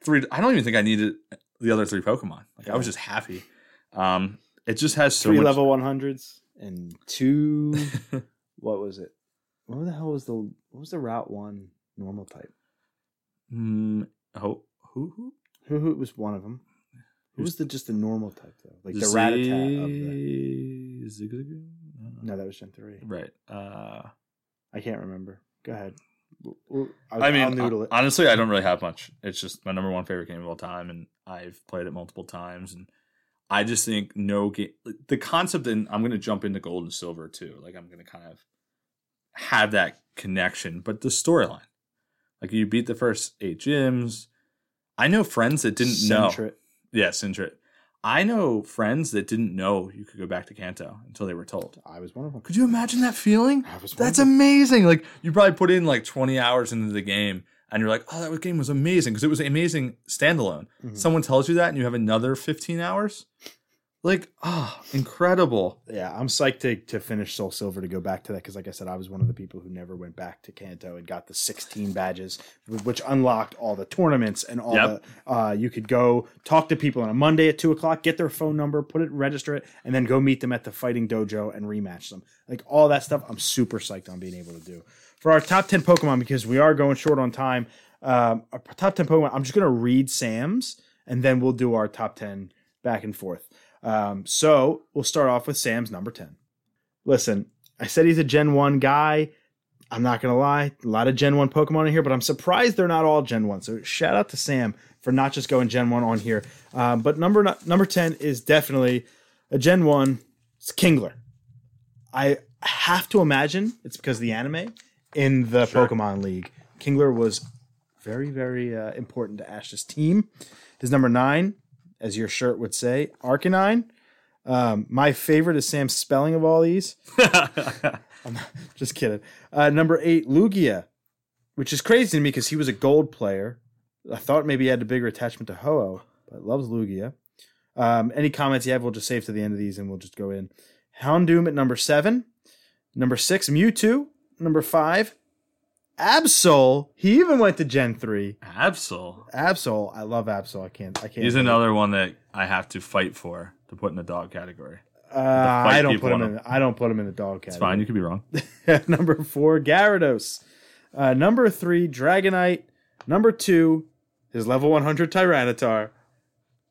three, I don't even think I needed the other three Pokemon. Like I was just happy. Um, it just has so Three much. level 100s and two. what was it? What the hell was the what was the Route One normal type? mm, oh, who who Who who was one of them? Who was the just the normal type though? Like the Z- Rattata of the. Zigzagoon? No, that was Gen three. Right. Uh, I can't remember. Go ahead. W- I'll, I mean, it. honestly, I don't really have much. It's just my number one favorite game of all time, and I've played it multiple times. And I just think no game, the concept, and I'm going to jump into gold and silver too. Like I'm going to kind of have that connection, but the storyline, like you beat the first eight gyms. I know friends that didn't know. Centrit. Yeah, Sintret. I know friends that didn't know you could go back to Kanto until they were told. I was one of them. Could you imagine that feeling? I was That's amazing. Like you probably put in like 20 hours into the game and you're like, oh, that game was amazing because it was amazing standalone. Mhm. Someone tells you that and you have another 15 hours. Like, oh, incredible. Yeah, I'm psyched to, to finish Soul Silver to go back to that because, like I said, I was one of the people who never went back to Kanto and got the 16 badges, which unlocked all the tournaments and all Yep. the. Uh, you could go talk to people on a Monday at two o'clock, get their phone number, put it, register it, and then go meet them at the fighting dojo and rematch them. Like all that stuff, I'm super psyched on being able to do. For our top 10 Pokemon, because we are going short on time, um, our top 10 Pokemon, I'm just going to read Sam's and then we'll do our top 10 back and forth. Um, so we'll start off with Sam's number 10. Listen, I said he's a Gen 1 guy. I'm not going to lie, a lot of Gen 1 Pokemon in here, but I'm surprised they're not all Gen 1. So shout out to Sam for not just going Gen 1 on here. Um, but number number 10 is definitely a Gen 1. It's Kingler. I have to imagine it's because of the anime in the Sure. Pokemon League. Kingler was very, very uh, important to Ash's team. His number nine, as your shirt would say, Arcanine. Um, my favorite is Sam's spelling of all these. I'm not- just kidding. Uh, number eight, Lugia, which is crazy to me because he was a gold player. I thought maybe he had a bigger attachment to Ho-Oh, but loves Lugia. Um, any comments you have, we'll just save to the end of these and we'll just go in. Houndoom at number seven. Number six, Mewtwo. Number five, Absol. He even went to Gen three. Absol. Absol. I love Absol. I can't. I can't. He's another one that I have to fight for to put in the dog category. Uh, I don't put him in. I don't put him in the dog category. It's fine. You could be wrong. number four, Gyarados. Uh, number three, Dragonite. Number two, his level 100 Tyranitar,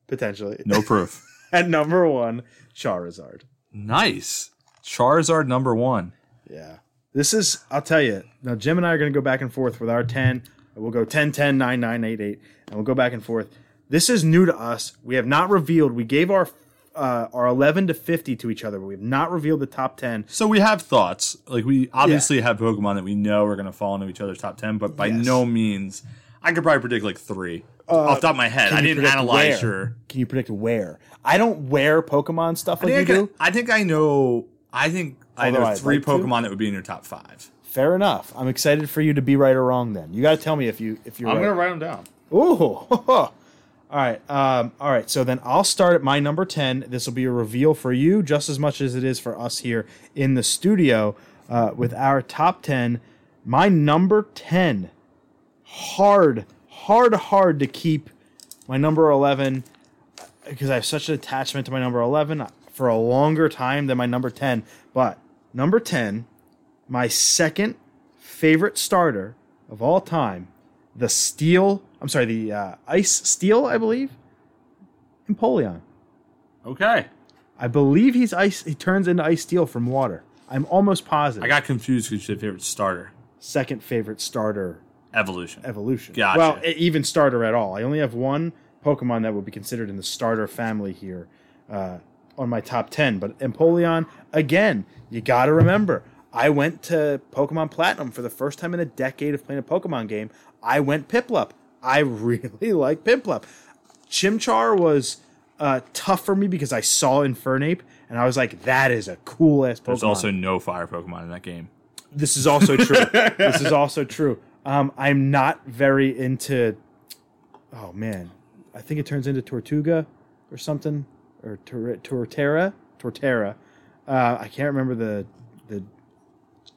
potentially. No proof. and number one, Charizard. nice. Charizard number one. Yeah. This is, I'll tell you, now Jim and I are going to go back and forth with our 10. We'll go 10, 10, 9, 9, 8, 8, and we'll go back and forth. This is new to us. We have not revealed, we gave our uh, our 11 to 50 to each other, but we have not revealed the top 10. So we have thoughts. Like we obviously have Pokemon that we know are going to fall into each other's top ten, but by Yes. no means, I could probably predict like three off the top of my head. I didn't analyze where? your. Can you predict where? I don't wear Pokemon stuff I like you think I, do. I think I know. I think I Although know three like to. Pokemon that would be in your top five. Fair enough. I'm excited for you to be right or wrong. Then you got to tell me if you if you're I'm right. Gonna write them down. Ooh. all right. Um, all right. So then I'll start at my number 10. This will be a reveal for you just as much as it is for us here in the studio uh, with our top 10. My number 10. Hard, hard, hard to keep my number 11 because I have such an attachment to my number 11 for a longer time than my number 10. But number 10, my second favorite starter of all time, the steel, I'm sorry, the uh, ice steel, I believe, Empoleon. Okay, I believe he's ice. He turns into ice steel from water. I'm almost positive. I got confused because your favorite starter second favorite starter evolution. evolution. Gotcha. Well, even starter at all. I only have one Pokemon that would be considered in the starter family here uh, on my top 10. But Empoleon, again, you got to remember, I went to Pokemon Platinum for the first time in a decade of playing a Pokemon game. I went Piplup. I really like Piplup. Chimchar was uh, tough for me because I saw Infernape and I was like, that is a cool ass Pokemon There's also no fire Pokemon in that game. this is also true. this is also true. Um, I'm not very into. Oh man, I think it turns into Tortuga or something, or Torterra. Torterra. Uh, I can't remember the the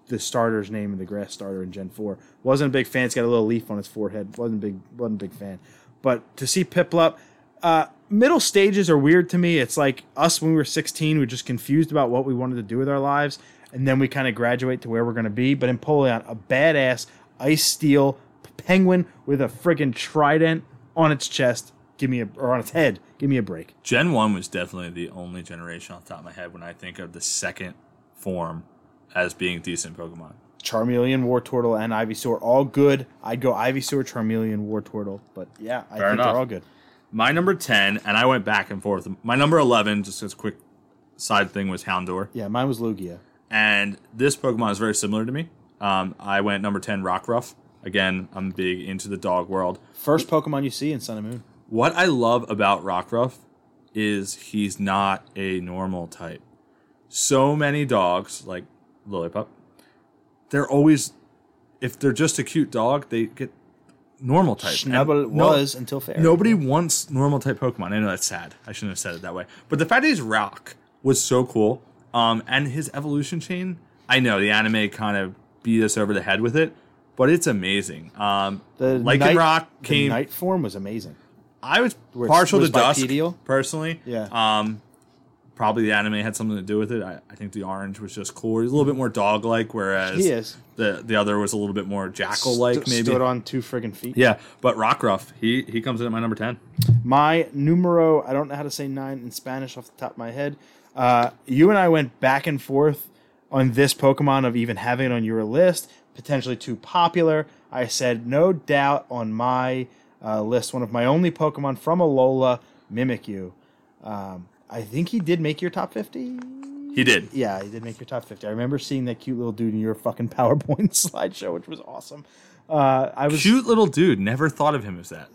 the starter's name in the grass starter in Gen Four. Wasn't a big fan. It's got a little leaf on its forehead. wasn't big. wasn't a big fan. But to see Piplup, uh, middle stages are weird to me. It's like us when we were 16, we are just confused about what we wanted to do with our lives, and then we kind of graduate to where we're going to be. But Empoleon, a badass ice steel penguin with a friggin' trident on its chest. Give me a or on its head. Give me a break. Gen 1 was definitely the only generation off the top of my head when I think of the second form as being decent Pokemon. Charmeleon, Wartortle, and Ivysaur all good. I'd go Ivysaur, Charmeleon, Wartortle, but yeah, I Fair think enough. they're all good. My number 10, and I went back and forth. My number 11, just as a quick side thing, was Houndour. Yeah, mine was Lugia. And this Pokemon is very similar to me. Um, I went number 10, Rockruff. Again, I'm big into the dog world. First Pokemon you see in Sun and Moon. What I love about Rockruff is he's not a normal type. So many dogs, like Lillipup, they're always, if they're just a cute dog, they get normal type. And Snubbull it no- was until fair. Nobody wants normal type Pokemon. I know that's sad. I shouldn't have said it that way. But the fact that he's rock was so cool. Um, and his evolution chain, I know the anime kind of beat us over the head with it, but it's amazing. Um, The Lycan night, Rock the came. night form was amazing. I was partial to Dusk bipedal? personally. Yeah. Um, probably the anime had something to do with it. I, I think the orange was just cool. He's a little bit more dog like, whereas He is. the the other was a little bit more jackal like. St- maybe. stood on two friggin' feet. yeah, but Rockruff, he he comes in at my number ten. My numero, I don't know how to say nine in Spanish off the top of my head. Uh, you and I went back and forth on this Pokemon of even having it on your list, potentially too popular. I said no doubt on my uh, list, one of my only Pokemon from Alola, Mimikyu. Um, I think he did make your top 50. He did. Yeah, he did make your top 50. I remember seeing that cute little dude in your fucking PowerPoint slideshow, which was awesome. Uh, I was Cute little dude. Never thought of him as that.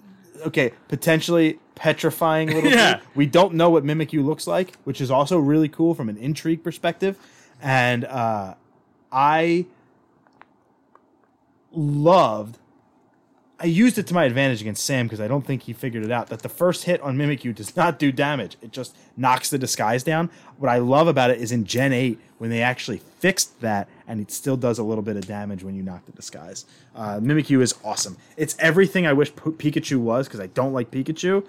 okay, potentially petrifying little Yeah. dude. We don't know what Mimikyu looks like, which is also really cool from an intrigue perspective. And uh, I loved I used it to my advantage against Sam because I don't think he figured it out that the first hit on Mimikyu does not do damage. It just knocks the disguise down. What I love about it is in Gen 8 when they actually fixed that and it still does a little bit of damage when you knock the disguise. Uh, Mimikyu is awesome. It's everything I wish P- Pikachu was because I don't like Pikachu,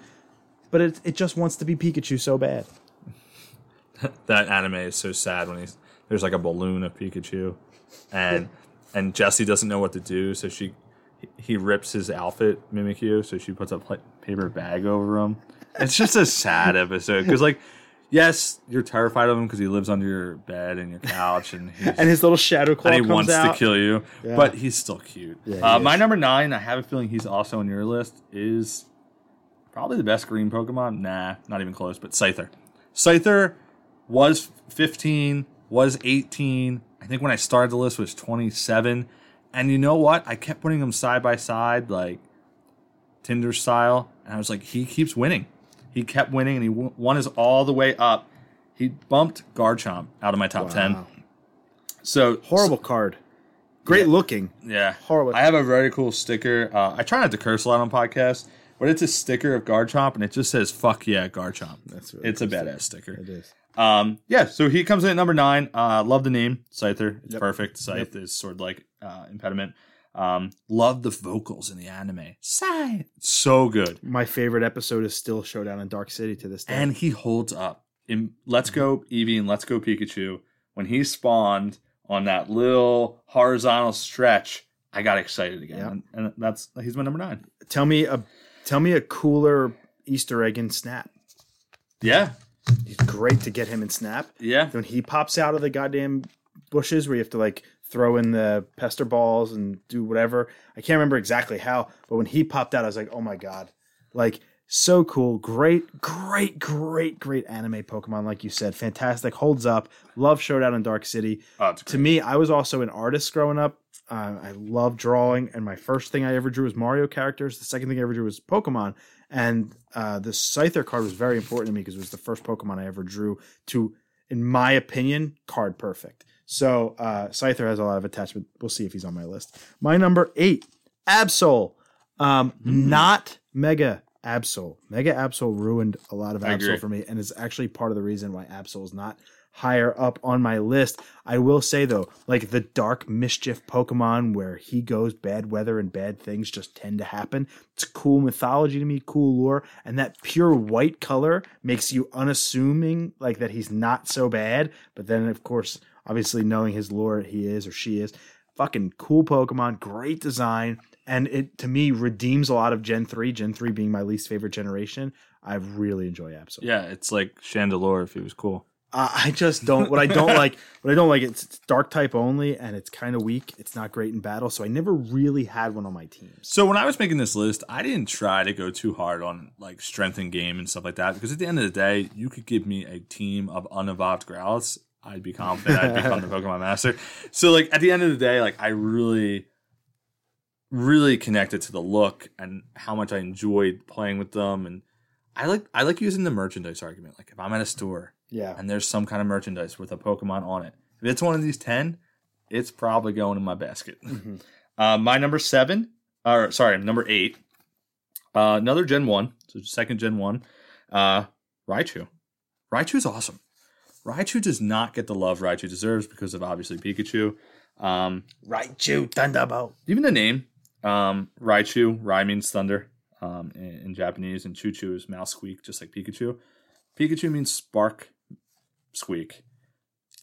but it, it just wants to be Pikachu so bad. that anime is so sad when he's there's like a balloon of Pikachu, and and Jessie doesn't know what to do, so she he rips his outfit Mimikyu, so she puts a paper bag over him. It's just a sad episode because like. Yes, you're terrified of him because he lives under your bed and your couch, and he's, And his little shadow claw and he comes wants out. to kill you, Yeah. but he's still cute. Yeah, he uh, my number nine, I have a feeling he's also on your list, is probably the best green Pokemon. Nah, not even close, but Scyther. Scyther was 15, was 18. I think when I started the list was 27. And you know what? I kept putting them side by side, like Tinder style, and I was like, he keeps winning. He kept winning, and he w- won his all the way up. He bumped Garchomp out of my top 10. So Horrible card. Great looking. yeah. Horrible. I have a very cool sticker. Uh, I try not to curse a lot on podcasts, but it's a sticker of Garchomp and it just says "fuck yeah, Garchomp." That's really it's a badass sticker. It is. Um, yeah. So he comes in at number nine. Uh, love the name Scyther. It's Yep. perfect. Scythe is sword like uh, impediment. Um, love the vocals in the anime. Scythe, so good, My favorite episode is still Showdown in Dark City to this day. and he holds up. In Let's Go Eevee and Let's Go Pikachu, when he spawned on that little horizontal stretch, I got excited again, Yeah. and, and that's he's my number nine. tell me a tell me a cooler Easter egg in Snap. Yeah, He's great to get him in Snap. yeah. When he pops out of the goddamn bushes where you have to like throw in the pester balls and do whatever. I can't remember exactly how, but when he popped out, I was like, oh my god. Like so cool. Great, great, great, great anime Pokemon, like you said. Fantastic. Holds up. Love Showdown in Dark City. Oh, to me, I was also an artist growing up. Uh, I love drawing, and my first thing I ever drew was Mario characters. The second thing I ever drew was Pokemon, and uh, the Scyther card was very important to me because it was the first Pokemon I ever drew to, in my opinion, card perfect. So uh, Scyther has a lot of attachment. We'll see if he's on my list. My number eight, Absol, um, not Mega Absol. Mega Absol ruined a lot of Absol for me, and is actually part of the reason why Absol is not higher up on my list. I will say though, like the dark mischief Pokemon where he goes bad weather and bad things just tend to happen. It's cool mythology to me, cool lore, and that pure white color makes you unassuming like that he's not so bad. But then of course, obviously knowing his lore, he is or she is. Fucking cool Pokemon, great design, and it to me redeems a lot of Gen 3, Gen 3 being my least favorite generation. I really enjoy Absol. Yeah, it's like Chandelure if he was cool. Uh, I just don't. What I don't like, what I don't like, it's, it's dark type only, and it's kind of weak. It's not great in battle, so I never really had one on my team. So when I was making this list, I didn't try to go too hard on like strength and game and stuff like that because at the end of the day, you could give me a team of unevolved Growlithe, I'd be confident I'd become the Pokemon Master. So like at the end of the day, like I really, really connected to the look and how much I enjoyed playing with them, and I like I like using the merchandise argument. Like if I'm at a store Yeah, and there's some kind of merchandise with a Pokemon on it. If it's one of these 10, it's probably going in my basket. Mhm. Uh, my number seven, or sorry, number eight, uh, another Gen 1, so second Gen 1, uh, Raichu. Raichu is awesome. Raichu does not get the love Raichu deserves because of obviously Pikachu. Um, Raichu Thunderbolt. even the name, um, Raichu, Rai means thunder um, in, in Japanese, and Choo Choo is mouse squeak, just like Pikachu. Pikachu means spark squeak.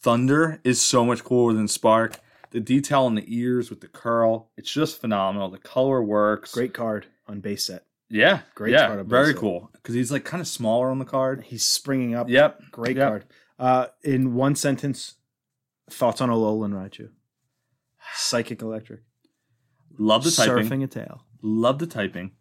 Thunder is so much cooler than spark. The detail on the ears with the curl, it's just phenomenal. The color works. Great card on base set. Yeah. Great Yeah. card Very Blizzard. cool. Because he's like kind of smaller on the card. He's springing up. Yep. Great Yep. card. Uh, in one sentence, thoughts on Alolan Raichu? Psychic Electric. Love the typing. Surfing a tail. Love the typing.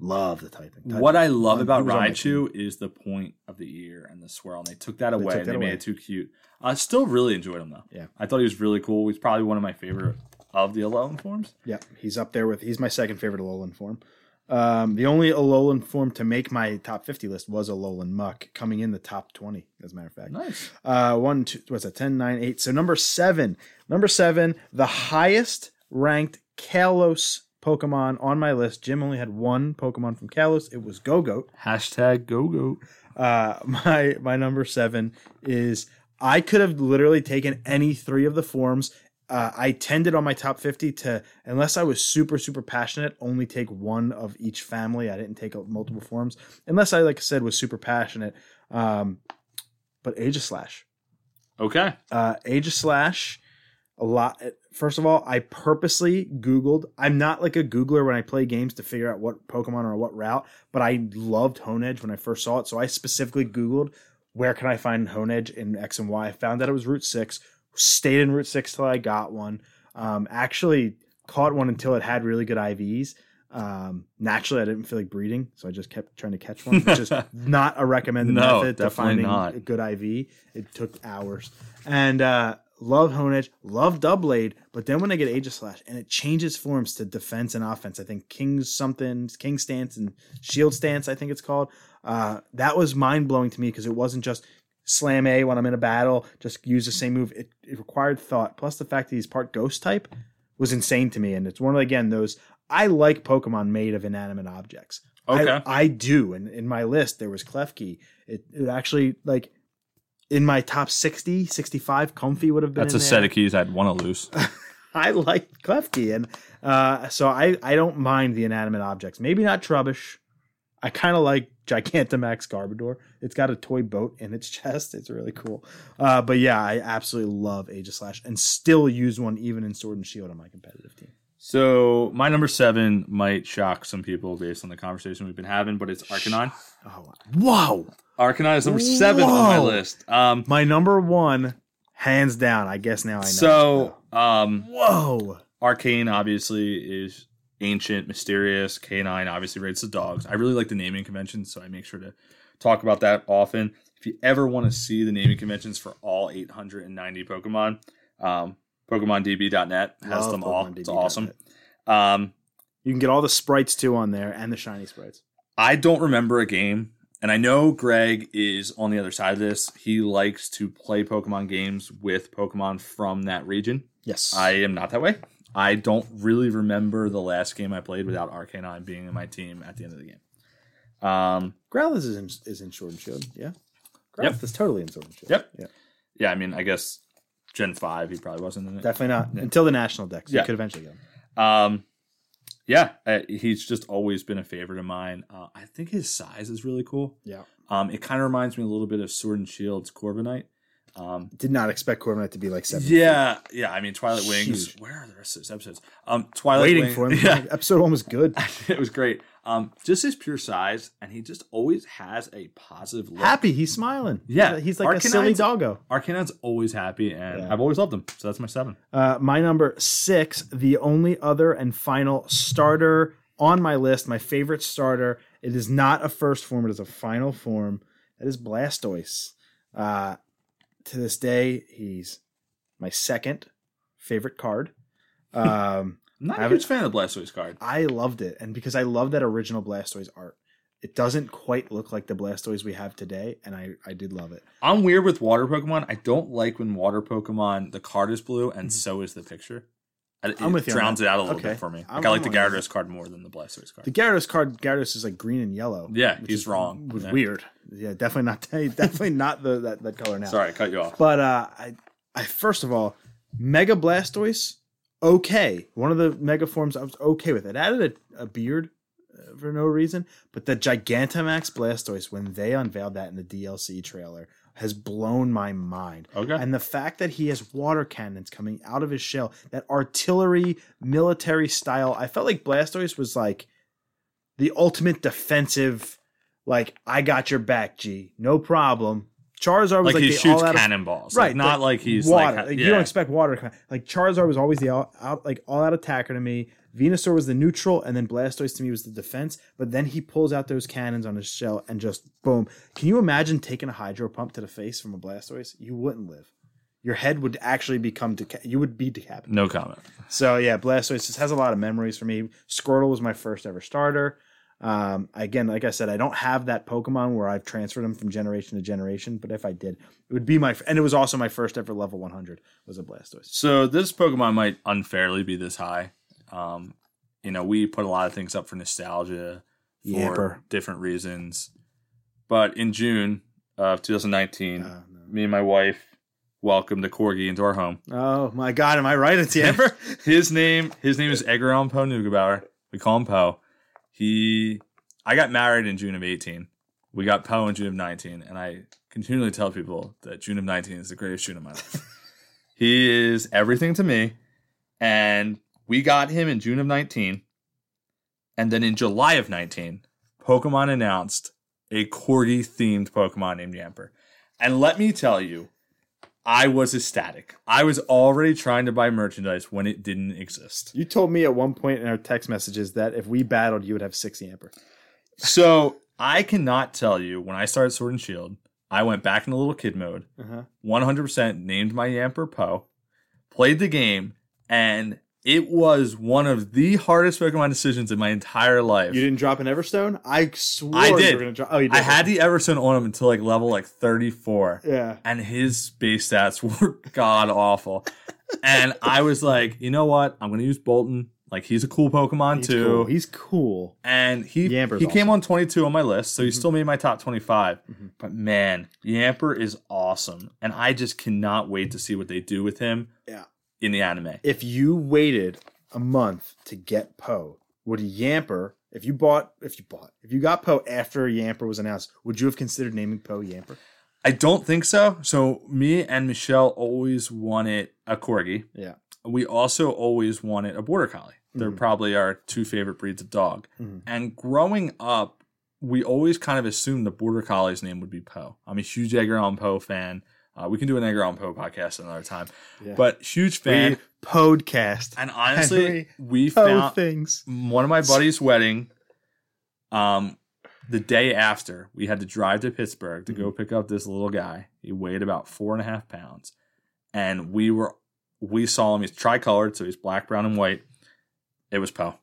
Love the typing. What I love He about was on Raichu is the point of the ear and the swirl. And they took that away took and that they away. made it too cute. I still really enjoyed him though. Yeah. I thought he was really cool. He's probably one of my favorite of the Alolan forms. Yeah, he's up there with. He's my second favorite Alolan form. Um, the only Alolan form to make my top fifty list was Alolan Muk, coming in the top twenty. As a matter of fact, Nice. uh, one, two, what's that? 10, 9, 8. So number seven, number seven, the highest ranked Kalos Pokemon on my list. Jim only had one Pokemon from Kalos. It was Gogoat. Hashtag go go. Uh, my my number seven is I could have literally taken any three of the forms. Uh, I tended on my top 50 to, unless I was super, super passionate, only take one of each family. I didn't take multiple forms, unless I, like I said, was super passionate. Um, but Aegislash. Okay. Uh, Aegislash, a lot. First of all, I purposely Googled. I'm not like a Googler when I play games to figure out what Pokemon or what route, but I loved Honedge when I first saw it. So I specifically Googled where can I find Honedge in X and Y. I found that it was Route 6 stayed in Route Six till I got one. Um, actually caught one until it had really good IVs. Um, naturally, I didn't feel like breeding, so I just kept trying to catch one, which is not a recommended No, method to finding not. a good IV. It took hours, and uh, love Honedge, love Doublade, but then when I get Aegislash and it changes forms to defense and offense, I think King's something, King stance and Shield stance, I think it's called. Uh, that was mind blowing to me because it wasn't just slam A when I'm in a battle, just use the same move. It, it required thought. Plus the fact that he's part ghost type was insane to me. And it's one of again those I like Pokemon made of inanimate objects. I- Okay. I, do. And in my list there was Klefki. It, it actually like in my top 60, 65, Comfy would have been. That's a in set of keys I'd want to lose. I like Klefki, and uh, so I I don't mind the inanimate objects. Maybe not Trubbish. I kind of like Gigantamax Garbodor. It's got a toy boat in its chest. It's really cool. Uh, but yeah, I absolutely love Aegislash and still use one even in Sword and Shield on my competitive team. So my number seven might shock some people based on the conversation we've been having, but it's Arcanine. Oh, whoa! Arcanine is number seven on my list. Um, My number one, hands down. I guess now I know. so um, whoa! Arcane obviously is ancient, mysterious. Canine obviously rates the dogs. I really like the naming conventions, so I make sure to talk about that often. If you ever want to see the naming conventions for all 890 Pokemon, um, PokemonDB.net has Love them all. It's awesome. Um, You can get all the sprites too on there and the shiny sprites. I don't remember a game, and I know Greg is on the other side of this. He likes to play Pokemon games with Pokemon from that region. Yes, I am not that way. I don't really remember the last game I played without Arcanine being in my team at the end of the game. Um, Growlithe is in, is in Sword and Shield. Yeah, Growlithe Yep. is totally in Sword and Shield. Yep. Yeah. yeah, I mean, I guess Gen 5, he probably wasn't in it. Definitely not until the national dex. Yeah. You could eventually get him. Um, yeah, uh, he's just always been a favorite of mine. Uh, I think his size is really cool. Yeah. Um, it kind of reminds me a little bit of Sword and Shield's Corviknight. Um, Did not expect Corviknight to be like seven. yeah, yeah. I mean, Twilight Wings. Huge. Where are the rest of those episodes? Um, Twilight waiting Wing- for him. Yeah, Episode one was good. it was great. Um, just his pure size, and he just always has a positive look. Happy, he's smiling. Yeah. he's like a silly Arcanine's- doggo. Arcanine's always happy, and Yeah. I've always loved him. So that's my seven. Uh, my number six, the only other and final starter on my list, my favorite starter. It is not a first form; it is a final form. That is Blastoise. Uh, to this day, he's my second favorite card. Um, I'm not I a huge fan of the Blastoise card. I loved it, and because I love that original Blastoise art, it doesn't quite look like the Blastoise we have today, and I I did love it. I'm weird with water Pokemon. I don't like when water Pokemon the card is blue and so is the picture. It, Mm-hmm. I'm with it you drowns it out a little Okay. bit for me. Like, I'm- like the. Gyarados card more than the Blastoise card. The Gyarados card, Gyarados is like green and yellow. Yeah, he's is- wrong. Was Yeah. weird. Yeah, definitely not. Definitely not the that, that color now. Sorry, I cut you off. But uh, I, I first of all, Mega Blastoise, okay. One of the Mega forms I was okay with. It added a, a beard uh, for no reason, but the Gigantamax Blastoise when they unveiled that in the DLC trailer has blown my mind. Okay. And the fact that he has water cannons coming out of his shell, that artillery military style, I felt like Blastoise was like the ultimate defensive. Like I got your back, G, no problem. Charizard was like, like, he shoots all out of cannonballs, Right, Like, not but like he's water. like, Like, yeah. You don't expect water. to come- Like Charizard was always the all out, like all out attacker to me. Venusaur was the neutral, and then Blastoise to me was the defense. But then he pulls out those cannons on his shell and just boom. Can you imagine taking a hydro pump to the face from a Blastoise? You wouldn't live. Your head would actually become deca- you would be decapitated. no comment. So yeah, Blastoise just has a lot of memories for me. Squirtle was my first ever starter. Um, again, like I said, I don't have that Pokemon where I've transferred them from generation to generation, but if I did, it would be my and it was also my first ever level 100 was a Blastoise. So this Pokemon might unfairly be this high. Um, you know, we put a lot of things up for nostalgia for Yamper. different reasons. But in June of 2019, Oh, no. me and my wife welcomed a corgi into our home. Oh my God, am I right? It's Yamper. His name, his name is Edgar Allan Poe Neugebauer. We call him Poe. He, I got married in June of 18. We got Poe in June of 19, and I continually tell people that June of 19 is the greatest June of my life. he is everything to me, and we got him in June of 19, and then in July of 19, Pokemon announced a corgi themed Pokemon named Yamper. And let me tell you, I was ecstatic. I was already trying to buy merchandise when it didn't exist. you told me at one point in our text messages that if we battled, you would have six Yamper. So I cannot tell you when I started Sword and Shield, I went back in into little kid mode, Uh-huh. 100% named my Yamper Poe, played the game, and it was one of the hardest Pokemon decisions in my entire life. You didn't drop an Everstone? I swore I you did. were gonna drop. Oh, you did. I had the Everstone on him until like level like 34. Yeah. and his base stats were god awful. and I was like, you know what? I'm gonna use Boltund. Like he's a cool Pokemon He's too. cool. He's cool. and he Yamper's he came on 22 on my list, so he Mhm. still made my top 25. Mhm. But man, Yamper is awesome, and I just cannot wait to see what they do with him. Yeah. In the anime. If you waited a month to get Poe, would Yamper, if you bought, if you bought, if you got Poe after Yamper was announced, would you have considered naming Poe Yamper? I don't think so. So me and Michelle always wanted a corgi. Yeah. We also always wanted a border collie. They're Mhm. probably our two favorite breeds of dog. Mhm. And growing up, we always kind of assumed the border collie's name would be Poe. I'm a huge Edgar Allan Poe fan. Uh, we can do an Edgar Allan Poe podcast another time. Yeah. But huge fan. Podcast. and honestly, Henry we Poe found things. one of my buddy's wedding. Um, the day after, we had to drive to Pittsburgh to go Mm-hmm. pick up this little guy. He weighed about four and a half pounds, and we were we saw him. He's tricolored, so he's black, brown, and white. It was Poe.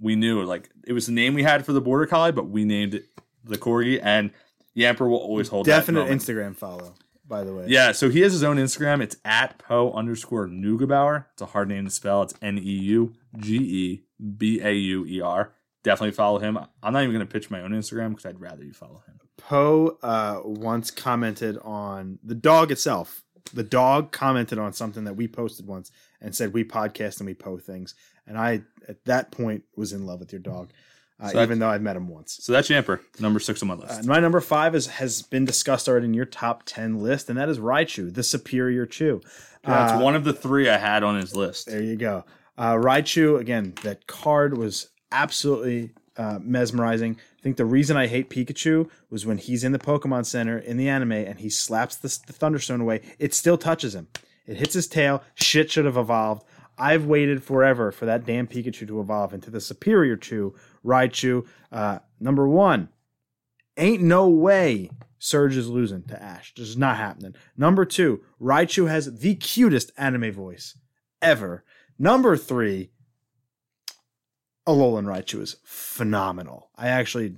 We knew like it was the name we had for the border collie, but we named it the corgi. And Yamper will always hold Definite. Instagram follow, by the way. Yeah, so he has his own Instagram. It's at Poe underscore Neugebauer. It's a hard name to spell. It's N E U G E B A U E R. Definitely follow him. I'm not even going to pitch my own Instagram because I'd rather you follow him. Poe uh, once commented on the dog itself. The dog commented on something that we posted once and said we podcast and we Poe things. And I, at that point, was in love with your dog, uh, So even though I've met him once. So that's Yamper, number six on my Uh, list. and my number five is has been discussed already in your top ten list, and that is Raichu, the superior chew. that's Uh, one of the three I had on his list. There you go. Uh, Raichu, again, that card was absolutely uh, mesmerizing. I think the reason I hate Pikachu was when he's in the Pokemon Center in the anime and he slaps the, the Thunderstone away, it still touches him. It hits his tail. Shit should have evolved. I've waited forever for that damn Pikachu to evolve into the superior Chew, Raichu. Uh, number one, ain't no way Surge is losing to Ash. This is not happening. Number two, Raichu has the cutest anime voice ever. Number three, Alolan Raichu is phenomenal. I actually,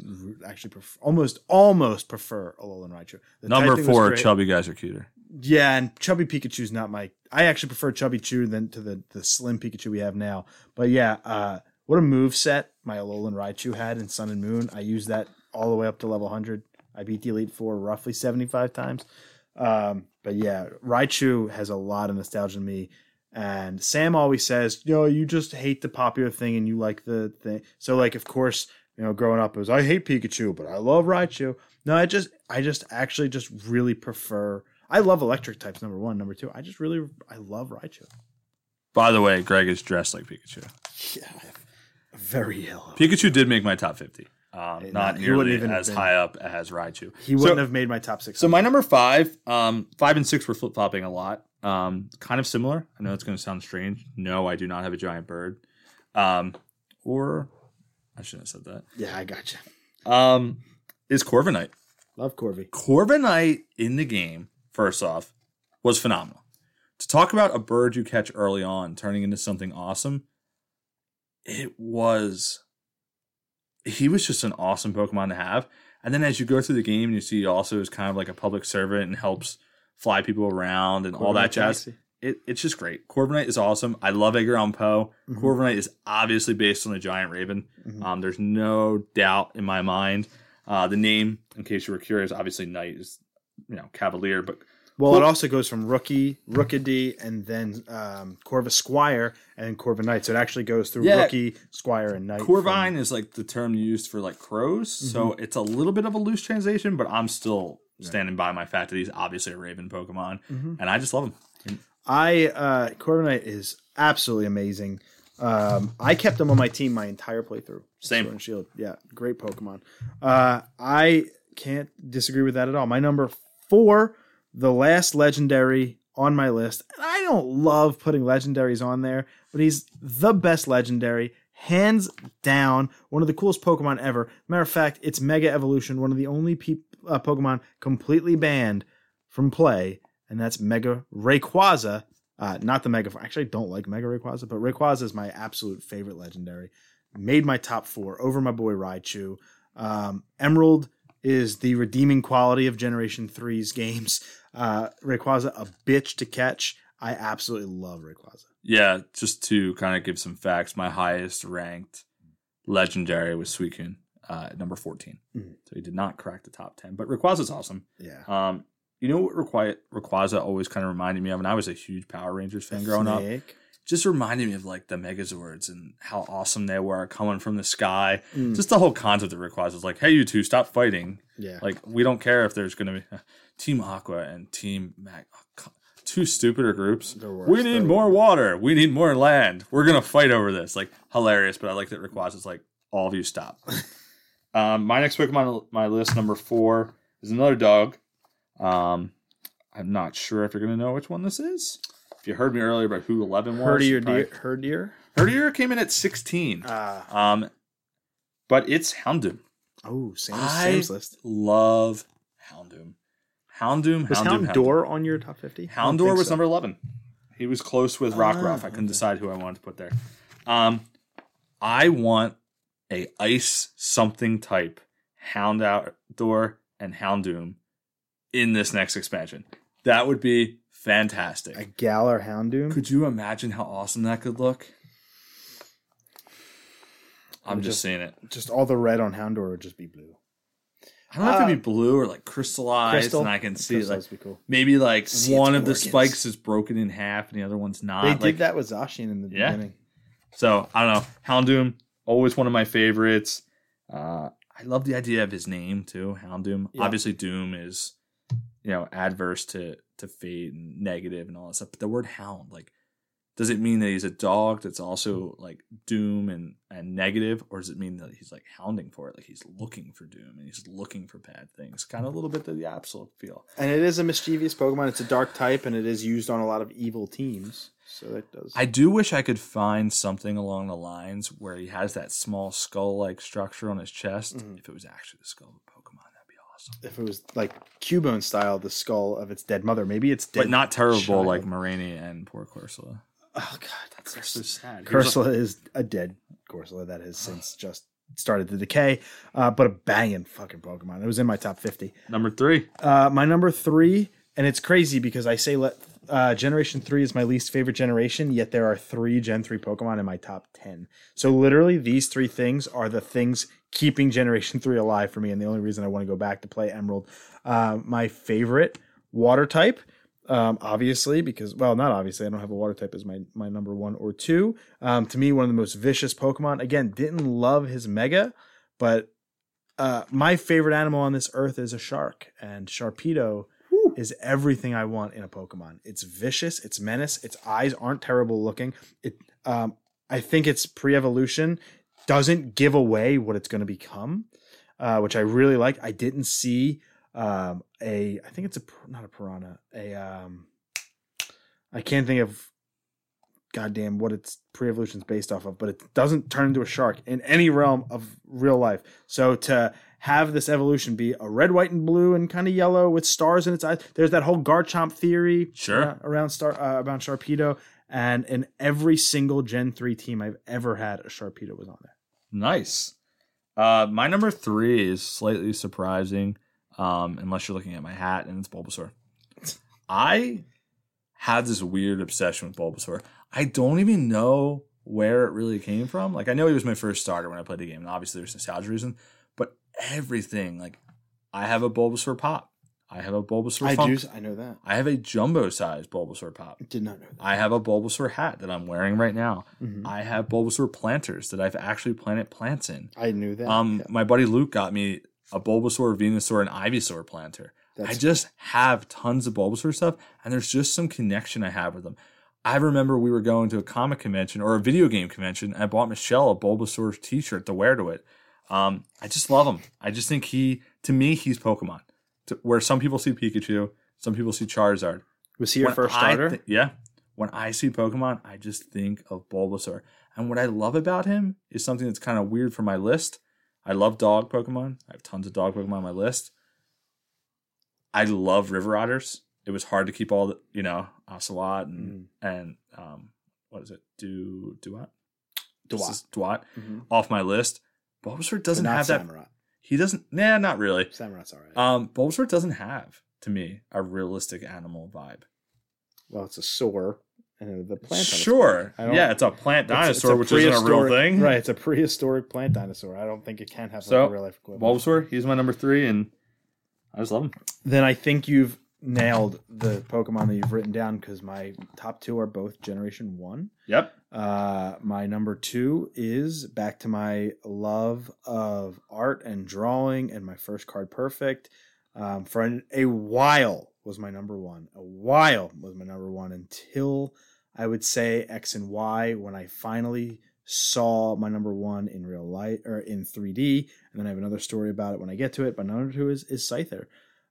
actually prefer, almost, almost prefer Alolan Raichu. The number four, chubby guys are cuter. Yeah, and Chubby Pikachu's not my. I actually prefer Chubby Chew than to the the slim Pikachu we have now. But yeah, uh, what a move set my Alolan Raichu had in Sun and Moon. I used that all the way up to level hundred. I beat the Elite Four roughly seventy five times. Um, but yeah, Raichu has a lot of nostalgia in me. And Sam always says, "Yo, you just hate the popular thing and you like the thing." So like, of course, you know, growing up, it was I hate Pikachu, but I love Raichu. No, I just, I just actually just really prefer. I love electric types. Number one, number two. I just really, I love Raichu. By the way, Greg is dressed like Pikachu. Yeah, very yellow. Pikachu did make my top 50. Um, not not- nearly even as been- high up as Raichu. He wouldn't So- have made my top six. So my number five, um, five and six were flip flopping a lot. Um, kind of similar. I know it's going to sound strange. No, I do not have a giant bird. Um, or I shouldn't have said that. yeah, I got you. Um, is Corviknight. Love Corby. Corviknight in the game, first off, was phenomenal. To talk about a bird you catch early on turning into something awesome, it was. He was just an awesome Pokemon to have. And then as you go through the game, you see he also is kind of like a public servant and helps fly people around and all that jazz. it, it's just great. Corviknight is awesome. I love Edgar Allan Poe. Mhm. Corviknight is obviously based on the giant raven. Mhm. Um, there's no doubt in my mind. Uh, the name, in case you were curious, obviously Knight is you know Cavalier, but Well, it also goes from rookie, Rookidee, and then um, Corvisquire, and then Corviknight. So it actually goes through Yeah. rookie, Squire, and Knight. Corvine is like the term used for like crows, so it's a little bit of a loose translation. But I'm still standing by my fact that he's obviously a Raven Pokemon, Mhm. and I just love him. I uh, Corviknight is absolutely amazing. Um, I kept him on my team my entire playthrough. Same. Sword and Shield, yeah, great Pokemon. Uh, I can't disagree with that at all. My number four, the last legendary on my list. And I don't love putting legendaries on there, but he's the best legendary, hands down. One of the coolest Pokemon ever. Matter of fact, it's Mega Evolution, one of the only peop uh, Pokemon completely banned from play, and that's Mega Rayquaza. Uh, not the Mega. Actually, I don't like Mega Rayquaza, but Rayquaza is my absolute favorite legendary. Made my top four over my boy Raichu. Um, Emerald is the redeeming quality of Generation 3's games. Uh, Rayquaza, a bitch to catch. I absolutely love Rayquaza. Yeah, just to kind of give some facts, my highest ranked legendary was Suicune, uh, at number 14. Mhm. So he did not crack the top 10, but Rayquaza's awesome. Yeah. Um, you know what Rayquaza always kind of reminded me of, and I was a huge Power Rangers fan growing up. Just reminded me of like the Megazords and how awesome they were coming from the sky. Mm. Just the whole concept of Rayquaza was like, hey, you two, stop fighting. Yeah. Like, we don't care if there's going to be Team Aqua and Team Mag. oh, Two stupider groups. We need They're more water. We need more land. We're gonna fight over this. Like hilarious, but I like that Rayquaza's like, all of you stop. um, my next Pokemon on my list, number four, is another dog. Um, I'm not sure if you're gonna know which one this is. If you heard me earlier about who 11 was, Herdier you deer. Herdier. Herdier came in at 16. Uh, Um, but it's Houndoom. oh, Sam's, I Sam's list. love Houndoom. Houndoom, Was Houndoom, Houndoom. Houndour on your top 50? I don't Houndour think was so. number 11. He was close with Rockruff. Ah, I couldn't okay. decide who I wanted to put there. Um, I want a ice something type Houndour and Houndoom in this next expansion. That would be fantastic. A Galar Houndoom. could you imagine how awesome that could look? I'm just just- saying it. just all the red on Houndour would just be blue. I don't know if it'd Uh, be blue or like crystallized, Crystal. and I can see like cool. maybe like See one of the spikes is broken in half and the other one's not. They like, did that with Zacian in the Yeah. beginning. So I don't know. Houndoom, always one of my favorites. Uh, I love the idea of his name too, Houndoom. Yeah. Obviously, Doom is you know adverse to to fate and negative and all that stuff. But the word Hound, like, does it mean that he's a dog that's also like doom and and negative, or does it mean that he's like hounding for it, like he's looking for doom and he's looking for bad things? Kind of a little bit of the absolute feel. And it is a mischievous Pokemon. It's a dark type, and it is used on a lot of evil teams. So that does. I do wish I could find something along the lines where he has that small skull like structure on his chest. Mhm. If it was actually the skull of a Pokemon, that'd be awesome. if it was like Cubone style, the skull of its dead mother. Maybe it's dead. But not terrible child. like Mareanie and poor Corsola. Oh god, That's Curs- so sad. Corsola was a- is a dead Corsola that has since just started to decay. Uh, but a banging fucking Pokemon. It was in my top fifty. number three. Uh, my number three, and it's crazy because I say let uh, Generation three is my least favorite generation, yet there are three Gen three Pokemon in my top ten. So literally, these three things are the things keeping Generation three alive for me, and the only reason I want to go back to play Emerald. Uh, my favorite Water type, um, obviously, because well, not obviously, I don't have a Water type as my my number one or two. Um, to me, one of the most vicious Pokemon. Again, didn't love his Mega, but uh, my favorite animal on this earth is a shark, and Sharpedo is everything I want in a Pokemon. It's vicious, it's menace, its eyes aren't terrible looking. It, um, I think its pre-evolution doesn't give away what it's going to become, uh, which I really like. I didn't see um, a, I think it's a not a piranha, a, um, I can't think of goddamn what its pre-evolution is based off of, but it doesn't turn into a shark in any realm of real life. So to have this evolution be a red, white, and blue, and kind of yellow with stars in its eyes, there's that whole Garchomp theory Sure. around, around star uh, about Sharpedo, and in every single Gen three team I've ever had, a Sharpedo was on there. Nice. Uh, my number three is slightly surprising, um, unless you're looking at my hat and it's Bulbasaur. I had this weird obsession with Bulbasaur. I don't even know where it really came from. Like I know he was my first starter when I played the game, and obviously there's nostalgia reason, everything like I have a Bulbasaur pop. I have a Bulbasaur I funk. do. I know that. I have a jumbo size Bulbasaur pop. Did not know that. I have a Bulbasaur hat that I'm wearing right now. Mhm. I have Bulbasaur planters that I've actually planted plants in. I knew that. Um, Yeah. my buddy Luke got me a Bulbasaur, Venusaur, and Ivysaur planter. I That's- just have tons of Bulbasaur stuff, and there's just some connection I have with them. I remember we were going to a comic convention or a video game convention. And I bought Michelle a Bulbasaur T-shirt to wear to it. Um, I just love him. I just think he, to me, he's Pokemon. To, where some people see Pikachu, some people see Charizard. was he your When first starter? thi- yeah. When I see Pokemon, I just think of Bulbasaur. And what I love about him is something that's kind of weird for my list. I love dog Pokemon. I have tons of dog Pokemon on my list. I love river otters. It was hard to keep all the, you know, Oshawott and and um, what is it? Do Dewott. Is Dewott Mhm. off my list. Bulbasaur doesn't have that. Samurott. He doesn't. Nah, not really. Samurott's all right. Um, Bulbasaur doesn't have to me a realistic animal vibe. well, it's a soar and the plant. Sure. back. I don't- Yeah, it's a plant it's- it's dinosaur, which isn't a real thing. Right, it's a prehistoric plant dinosaur. I don't think it can have So, like a real life equivalent. Bulbasaur, he's my number three, and I just love him. then I think you've nailed the Pokemon that you've written down because my top two are both Generation One. Yep. Uh, my number two is back to my love of art and drawing, and my first card perfect. Um, for an, a while was my number one. A while was my number one until I would say X and Y when I finally saw my number one in real life or in 3D, and then I have another story about it when I get to it. But number two is is Scyther.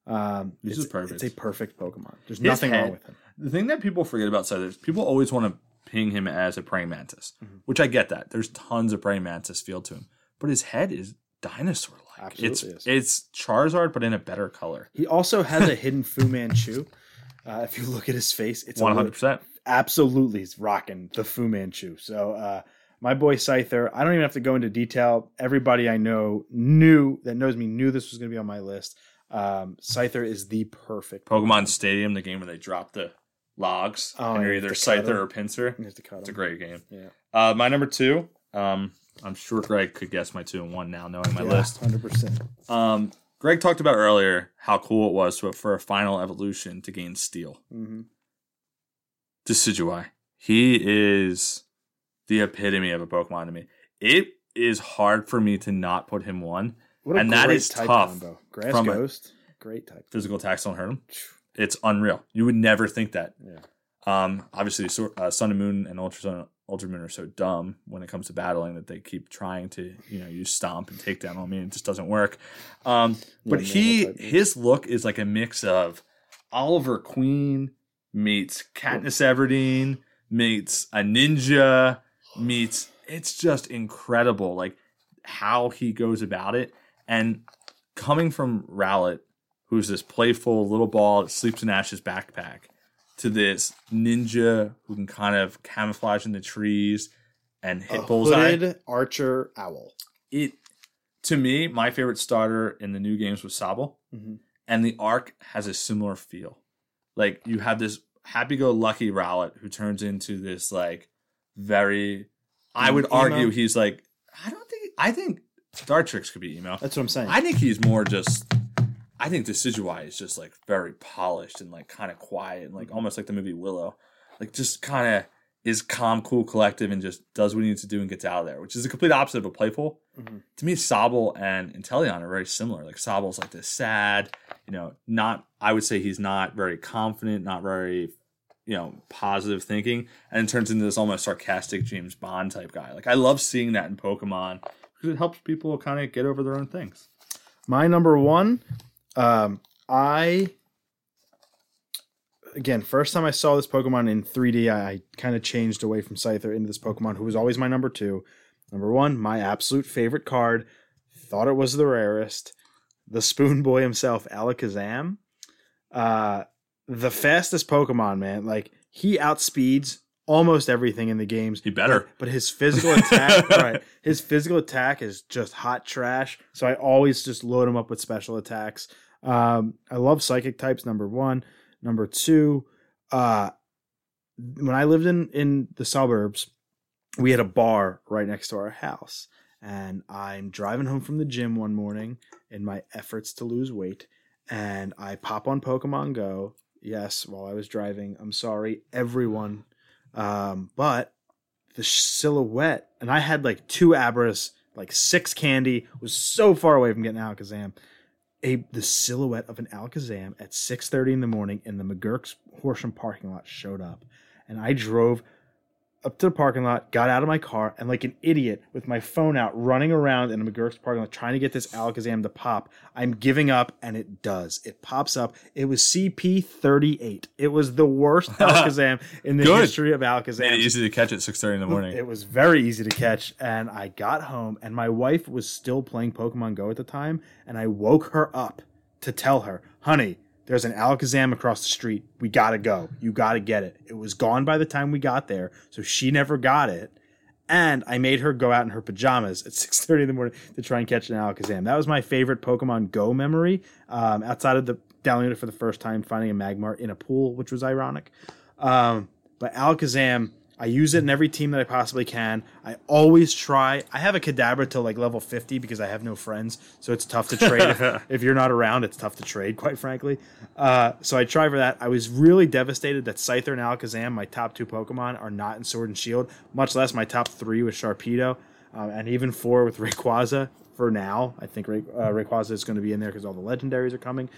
Um, This it's, is perfect. It's a perfect Pokemon. There's His nothing head- wrong with him. The thing that people forget about Scyther is people always want to ping him as a praying mantis, Mhm. which I get that. There's tons of praying mantis feel to him, but his head is dinosaur like. It's is. it's Charizard, but in a better color. He also has a hidden Fu Manchu. Uh, if you look at his face, it's One hundred percent. absolutely he's rocking the Fu Manchu. So uh, my boy Scyther, I don't even have to go into detail. Everybody I know knew that knows me knew this was going to be on my list. Um, Scyther is the perfect Pokemon Stadium, the game where they drop the logs, Oh, and you're either Scyther or Pinsir. You have to cut It's a great game. Yeah. Uh, my number two. Um, I'm sure Greg could guess my two and one now, knowing my list. hundred percent. Um, Greg talked about earlier how cool it was for, for a final evolution to gain steel. Mm-hmm. Decidueye. He is the epitome of a Pokemon to me. It is hard for me to not put him one. And that type tough combo. Grass from Ghost, great type. Physical attacks don't hurt him. It's unreal. You would never think that. Yeah. Um, obviously, uh, Sun and Moon and Ultra Sun, Ultra Moon are so dumb when it comes to battling that they keep trying to, you know, use Stomp and take down on me. and It just doesn't work. Um, but Yeah, he, his look is like a mix of Oliver Queen meets Katniss Everdeen meets a ninja meets. It's just incredible, like how he goes about it, and coming from Rowlet, who's this playful little ball that sleeps in Ash's backpack, to this ninja who can kind of camouflage in the trees and hit A bullseye. hooded archer owl. It to me, my favorite starter in the new games was Sobble, Mhm. and the arc has a similar feel. Like you have this happy-go-lucky Rowlet who turns into this like very. I would Emo? argue he's like I don't think I think Dartrix could be emo. That's what I'm saying. I think he's more just. I think Decidueye is just like very polished and like kind of quiet and like almost like the movie Willow, like just kind of is calm, cool, collective, and just does what he needs to do and gets out of there, which is the complete opposite of a playful. Mhm. To me, Sobble and Inteleon are very similar. Like Sobble's like this sad, you know, not. I would say he's not very confident, not very, you know, positive thinking, and it turns into this almost sarcastic James Bond type guy. Like I love seeing that in Pokemon because it helps people kind of get over their own things. My number one, um, I again, first time I saw this Pokemon in 3D, I, I kind of changed away from Scyther into this Pokemon, who was always my number two. Number one, my absolute favorite card. Thought it was the rarest. The Spoon Boy himself, Alakazam. Uh, the fastest Pokemon, man. Like he outspeeds almost everything in the games. He better. But his physical attack, right? His physical attack is just hot trash. So I always just load him up with special attacks. Um, I love psychic types. Number one, number two. Uh, when I lived in in the suburbs, we had a bar right next to our house, and I'm driving home from the gym one morning in my efforts to lose weight, and I pop on Pokemon Go. Yes, while I was driving. I'm sorry, everyone, um, but the silhouette, and I had like two Abras, like six candy, was so far away from getting Alakazam. A the silhouette of an Alakazam at 6:30 in the morning in the McGurk's Horsham parking lot showed up, and I drove up to the parking lot, got out of my car, and like an idiot with my phone out, running around in a McGurk's parking lot trying to get this Alakazam to pop. I'm giving up, and it does. It pops up. It was CP38. It was the worst Alakazam in the Good. history of Alakazam. Made it easy to catch at six thirty in the morning. It was very easy to catch, and I got home, and my wife was still playing Pokemon Go at the time, and I woke her up to tell her, "Honey, there's an Alakazam across the street. We gotta go. You gotta get it." It was gone by the time we got there, so she never got it. And I made her go out in her pajamas at 6:30 in the morning to try and catch an Alakazam. That was my favorite Pokemon Go memory. Um, outside of the downloading it for the first time, finding a Magmar in a pool, which was ironic. Um, but Alakazam, I use it in every team that I possibly can. I always try. I have a Kadabra till like level 50 because I have no friends, so it's tough to trade. if, if you're not around, it's tough to trade, quite frankly. Uh, so I try for that. I was really devastated that Scyther and Alakazam, my top two Pokemon, are not in Sword and Shield, much less my top three with Sharpedo, um, and even four with Rayquaza for now. I think Ray, uh, Rayquaza is going to be in there because all the legendaries are coming.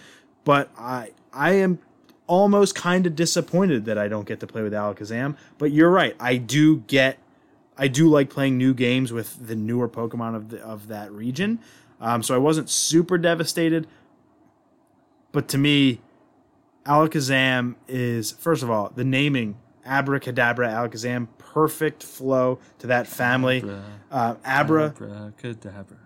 But I I am almost kind of disappointed that I don't get to play with Alakazam. But you're right. I do get, I do like playing new games with the newer Pokemon of the, of that region. Um, so I wasn't super devastated. But to me, Alakazam is first of all the naming Abracadabra Alakazam, perfect flow to that family. Uh, Abra Abracadabra.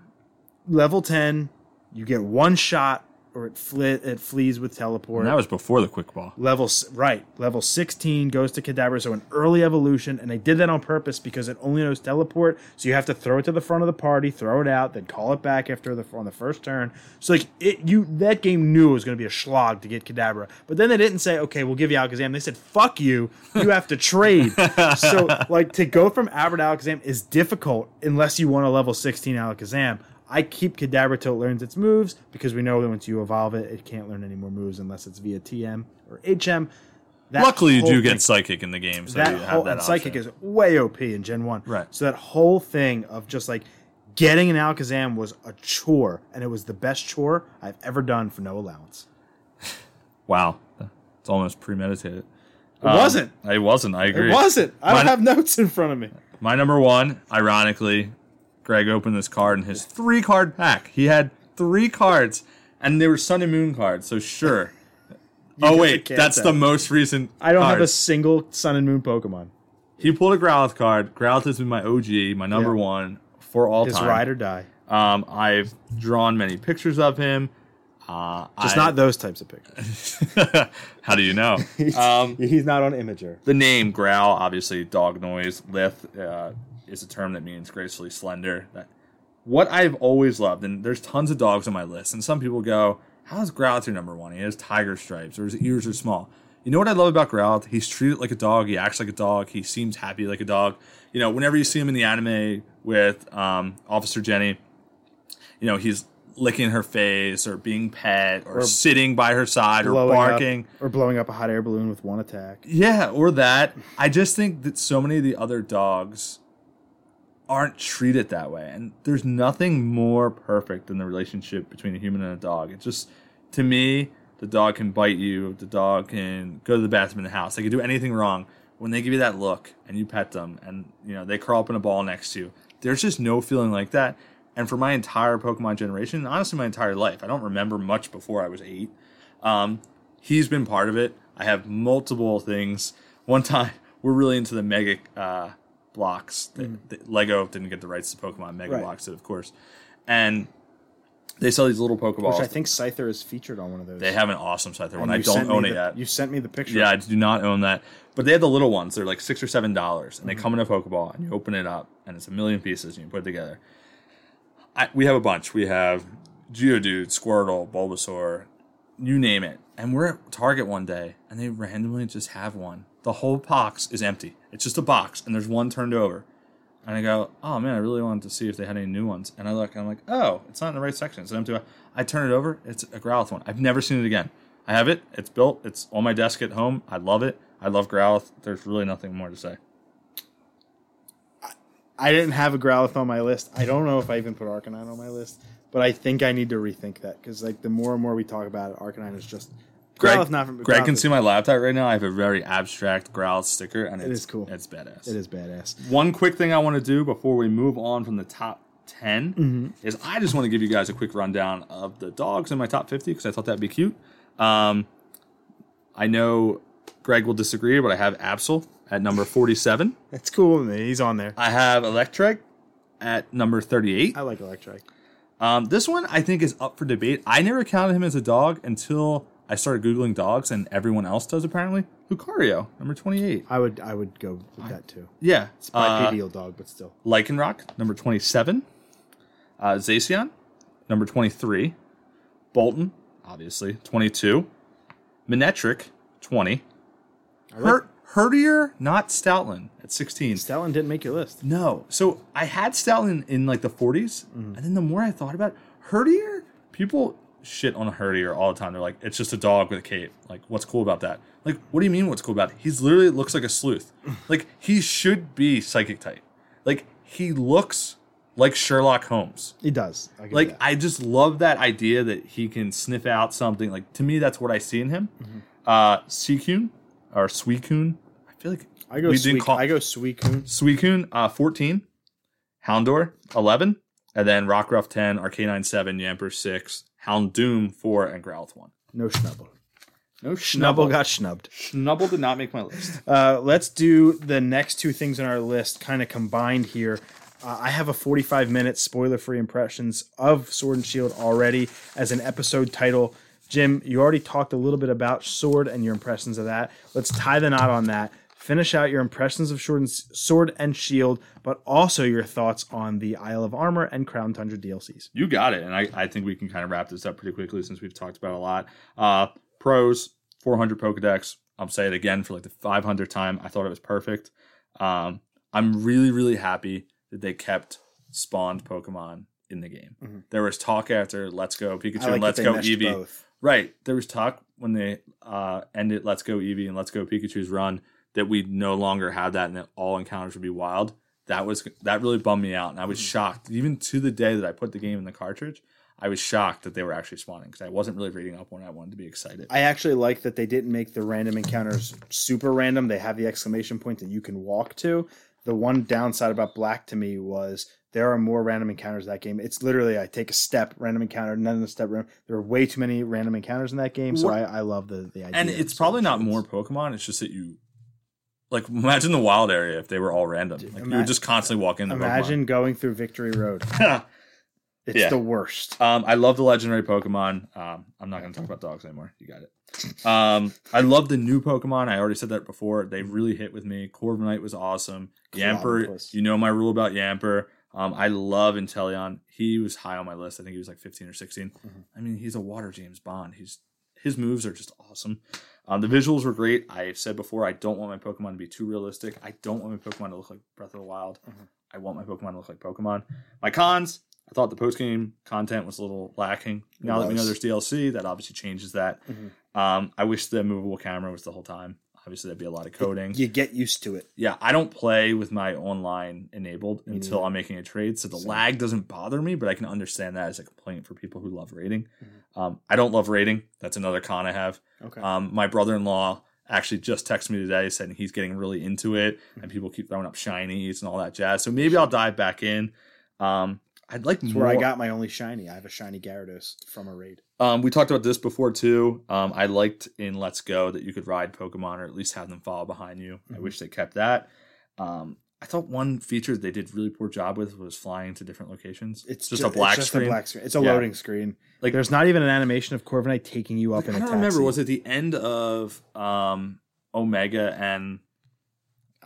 level ten, you get one shot or it fli it flees with teleport. And that was before the quick ball. level right level 16 goes to Kadabra, so an early evolution, and they did that on purpose because it only knows teleport. So you have to throw it to the front of the party, throw it out, then call it back after the on the first turn. So like it, you that game knew it was going to be a slog to get Kadabra, but then they didn't say, okay, we'll give you Alakazam. They said, fuck you, you have to trade. so like to go from to Alakazam is difficult unless you want a level 16 Alakazam. I keep Kadabra till it learns its moves because we know that once you evolve it, it can't learn any more moves unless it's via TM or HM. That Luckily, you do thing- get psychic in the game, so that you have whole that psychic is way OP in Gen One. Right. So that whole thing of just like getting an Alakazam was a chore, and it was the best chore I've ever done for no allowance. wow. It's almost premeditated. It um, wasn't. It wasn't. I agree. It wasn't. I don't Mine- have notes in front of me. My number one, ironically, Greg opened this card in his three card pack. He had three cards, and they were Sun and Moon cards. So sure. oh wait, that's the most recent. I don't have a single Sun and Moon Pokemon. He pulled a Growlithe card. Growlithe has been my OG, my number Yeah. one for all His time. ride or die. Um, I've drawn many pictures of him. Uh, Just I- not those types of pictures. How do you know? um, He's not on Imager. the name Growl, obviously dog noise. Lith uh, is a term that means gracefully slender. That what I've always loved, and there's tons of dogs on my list, and some people go, "How is Growlithe your number one? He has tiger stripes, or his ears are small." You know what I love about Growlithe? He's treated like a dog. He acts like a dog. He seems happy like a dog. You know, whenever you see him in the anime with um, Officer Jenny, you know he's licking her face or being pet or, Or sitting by her side or barking. up, or blowing up a hot air balloon with one attack. Yeah, or that. I just think that so many of the other dogs aren't treated that way. And there's nothing more perfect than the relationship between a human and a dog. It just, to me, the dog can bite you, the dog can go to the bathroom in the house, they can do anything wrong. When they give you that look and you pet them and you know they curl up in a ball next to you, there's just no feeling like that. And for my entire Pokemon generation, honestly my entire life, I don't remember much before I was eight. Um, he's been part of it. I have multiple things. One time, we're really into the Mega uh, blocks. The, the Lego didn't get the rights to Pokemon. Mega Mm. Right. blocks did, of course. And they sell these little Pokeballs. Which I think Scyther is featured on one of those. they have an awesome Scyther one. I don't own the- it yet. You sent me the picture. Yeah, I do not own that. But they have the little ones. They're like six or seven dollars, Mm-hmm. and they come in a Pokeball, and you open it up, and it's a million pieces, and you put it together. I, we have a bunch. We have Geodude, Squirtle, Bulbasaur, you name it. And we're at Target one day, and they randomly just have one the whole box is empty. It's just a box, and there's one turned over. And I go, oh man, I really wanted to see if they had any new ones. And I look, and I'm like, oh, it's not in the right section. It's an empty. I turn it over. It's a Growlithe one. I've never seen it again. I have it. It's built. It's on my desk at home. I love it. I love Growlithe. There's really nothing more to say. I didn't have a Growlithe on my list. I don't know if I even put Arcanine on my list, but I think I need to rethink that because like the more and more we talk about it, Arcanine is just Greg, not from Greg can see my laptop right now. I have a very abstract Growlithe sticker, and it's, is cool. It's badass. It is badass. One quick thing I want to do before we move on from the top 10 Mm-hmm. is I just want to give you guys a quick rundown of the dogs in my top 50 because I thought that'd be cute. Um, I know Greg will disagree, but I have Absol at number 47. That's cool. with me. He's on there. I have Electrike at number 38. I like Electrike. Um, this one I think is up for debate. I never counted him as a dog until I started googling dogs, and everyone else does apparently. Lucario, number twenty-eight. I would I would go with that too. Yeah, It's uh, bipedal dog, but still. Lycanroc, number twenty-seven. Uh, Zacian, number twenty-three. Boltund, obviously twenty-two. Manectric, twenty. Hurt, Herdier, not Stoutland at sixteen. Stellan didn't make your list. No. So I had Stoutland in like the 40s, and then the more I thought about it, Herdier, people shit on a Herdier all the time. They're like, it's just a dog with a cape. Like, what's cool about that? Like, what do you mean what's cool about it? He's literally looks like a sleuth. like, he should be psychic type. Like, he looks like Sherlock Holmes. He does. I Like. I just love that idea that he can sniff out something. Like, to me, that's what I see in him. Uh, Seekun, or Suicune. I feel like I go we call- I go Suicune. Suicune, uh, 14. Houndour, 11. And then Rockruff, 10. Arcanine, 7. Yamper, 6. Houndoom, 4. And Growlithe, 1. No Schnubble. No Schnubble got snubbed. Schnubble did not make my list. Uh, let's do the next two things on our list kind of combined here. Uh, I have a 45 minute spoiler free impressions of Sword and Shield already as an episode title. Jim, you already talked a little bit about Sword and your impressions of that. Let's tie the knot on that. Finish out your impressions of Sword and, Shield, but also your thoughts on the Isle of Armor and Crown Tundra DLCs. You got it. And I, I think we can kind of wrap this up pretty quickly since we've talked about a lot. Uh, pros, 400 Pokedex. I'll say it again for like the 500th time. I thought it was perfect. Um, I'm really, really happy that they kept spawned Pokemon in the game. Mhm. There was talk after Let's Go Pikachu like and Let's Go Eevee. both. Right. There was talk when they uh, ended Let's Go Eevee and Let's Go Pikachu's run that we no longer had that and that all encounters would be wild. That was that really bummed me out, and I was mm-hmm. shocked. Even to the day that I put the game in the cartridge, I was shocked that they were actually spawning because I wasn't really reading up when I wanted to be excited. I actually like that they didn't make the random encounters super random. They have the exclamation point that you can walk to. The one downside about Black to me was there are more random encounters in that game. It's literally I take a step, random encounter, none of the step. ran- There are way too many random encounters in that game, so I, I love the the idea. and it's probably not more Pokemon. It's just that you like imagine the wild area if they were all random. Like you would just constantly walk in. The Imagine going through Victory Road. It's Yeah. the worst. Um, I love the legendary Pokemon. Um, I'm not going to talk about dogs anymore. You got it. Um, I love the new Pokemon. I already said that before. They really hit with me. Corviknight was awesome. Yamper, you know my rule about Yamper. Um, I love Inteleon. He was high on my list. I think he was like 15 or 16. Mhm. I mean, he's a water James Bond. He's his moves are just awesome. Um, the visuals were great. I've said before, I don't want my Pokemon to be too realistic. I don't want my Pokemon to look like Breath of the Wild. Mhm. I want my Pokemon to look like Pokemon. My cons, I thought the post game content was a little lacking. Now that we know there's DLC, that obviously changes that. Mhm. Um, I wish the movable camera was the whole time. Obviously, that'd be a lot of coding. You get used to it. Yeah, I don't play with my online enabled Me until. I'm making a trade, so the Same. lag doesn't bother me. But I can understand that as a complaint for people who love rating. Mhm. Um, I don't love rating. That's another con I have. Okay. Um, my brother-in-law actually just texted me today saying he's getting really into it, Hmm. and people keep throwing up shinies and all that jazz. So maybe I'll dive back in. Um, I'd like That's more. where I got my only shiny. I have a shiny Gyarados from a raid. Um, we talked about this before too. Um, I liked in Let's Go that you could ride Pokemon or at least have them follow behind you. I Mhm. wish they kept that. Um, I thought one feature they did really poor job with was flying to different locations. It's just ju- a black it's just screen. A black screen. It's a Yeah. loading screen. Like- there's not even an animation of Corviknight taking you up Like, in I a don't taxi. remember. Was it the end of um, Omega and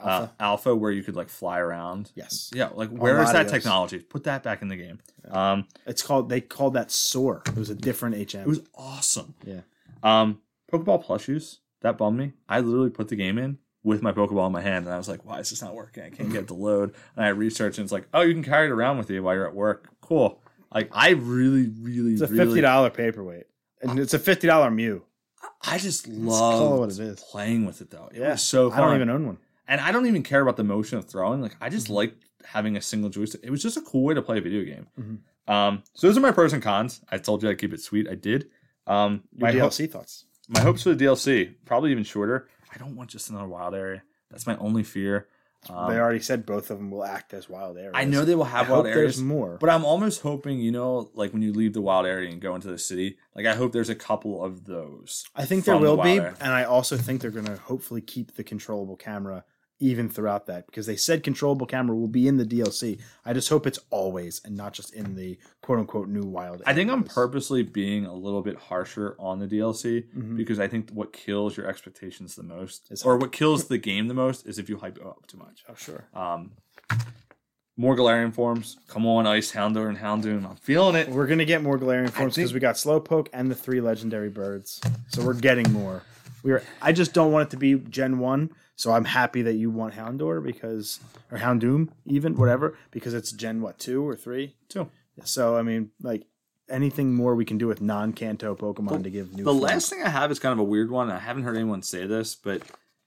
Alpha? Uh, Alpha where you could like fly around? yes. Yeah, like where where is that technology? Put that back in the game. Um, It's called. They called that Soar. It was a different HM. it was awesome. Yeah. Um, Pokeball plushies that bummed me. I literally put the game in with my Pokeball in my hand, and I was like, "Why is this not working? I can't get it to load." And I researched, and it's like, "Oh, you can carry it around with you while you're at work. Cool." Like I really, really, It's a really, fifty dollar paperweight, and it's a fifty dollar Mew. I just love what it is. playing with it though. It Yeah, was so fun. I don't even own one. And I don't even care about the motion of throwing. Like I just Mm-hmm. like having a single joystick. It was just a cool way to play a video game. Mhm. Um, so those are my pros and cons. I told you I'd keep it sweet. I did. Um, Your my, ho- DLC thoughts? my hopes for the DLC probably even shorter. I don't want just another wild area. That's my only fear. Um, they already said both of them will act as wild areas. I know they will I have hope wild there's areas, more. but I'm almost hoping, you know, like when you leave the wild area and go into the city, like I hope there's a couple of those. I think there from the will be, area. and I also think they're going to hopefully keep the controllable camera even throughout that because they said controllable camera will be in the DLC. I just hope it's always and not just in the quote unquote new wild. I think I'm purposely being a little bit harsher on the DLC Mhm. because I think what kills your expectations the most, Is or what kills the game the most, is if you hype it up too much. Oh sure. Um, more Galarian forms. Come on, Ice Houndour and Houndoom. I'm feeling it. We're gonna get more Galarian forms because think- we got Slowpoke and the three legendary birds, so we're getting more. We are. I just don't want it to be Gen One, so I'm happy that you want Houndour because or Houndoom even whatever because it's Gen what two or three. two. So I mean, like anything more we can do with non-Kanto Pokemon to give new. The forms. last thing I have is kind of a weird one. I haven't heard anyone say this, but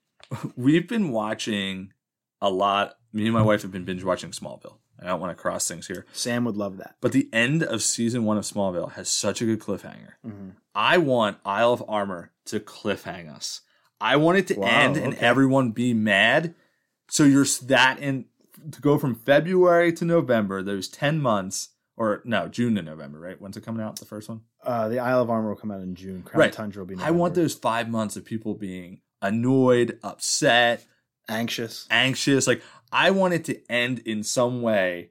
we've been watching a lot. Me and my wife have been binge watching Smallville. I don't want to cross things here. Sam would love that. But the end of season one of Smallville has such a good cliffhanger. Mhm. I want Isle of Armor to cliffhang us. I want it to Wow, end and okay. everyone be mad. So you're that in to go from February to November, those 10 months, or no, June to November, right? When's it coming out? The first one? Uh, the Isle of Armor will come out in June. Crown Right. Tundra will be. I want those five months of people being annoyed, upset, anxious. anxious. Like I want it to end in some way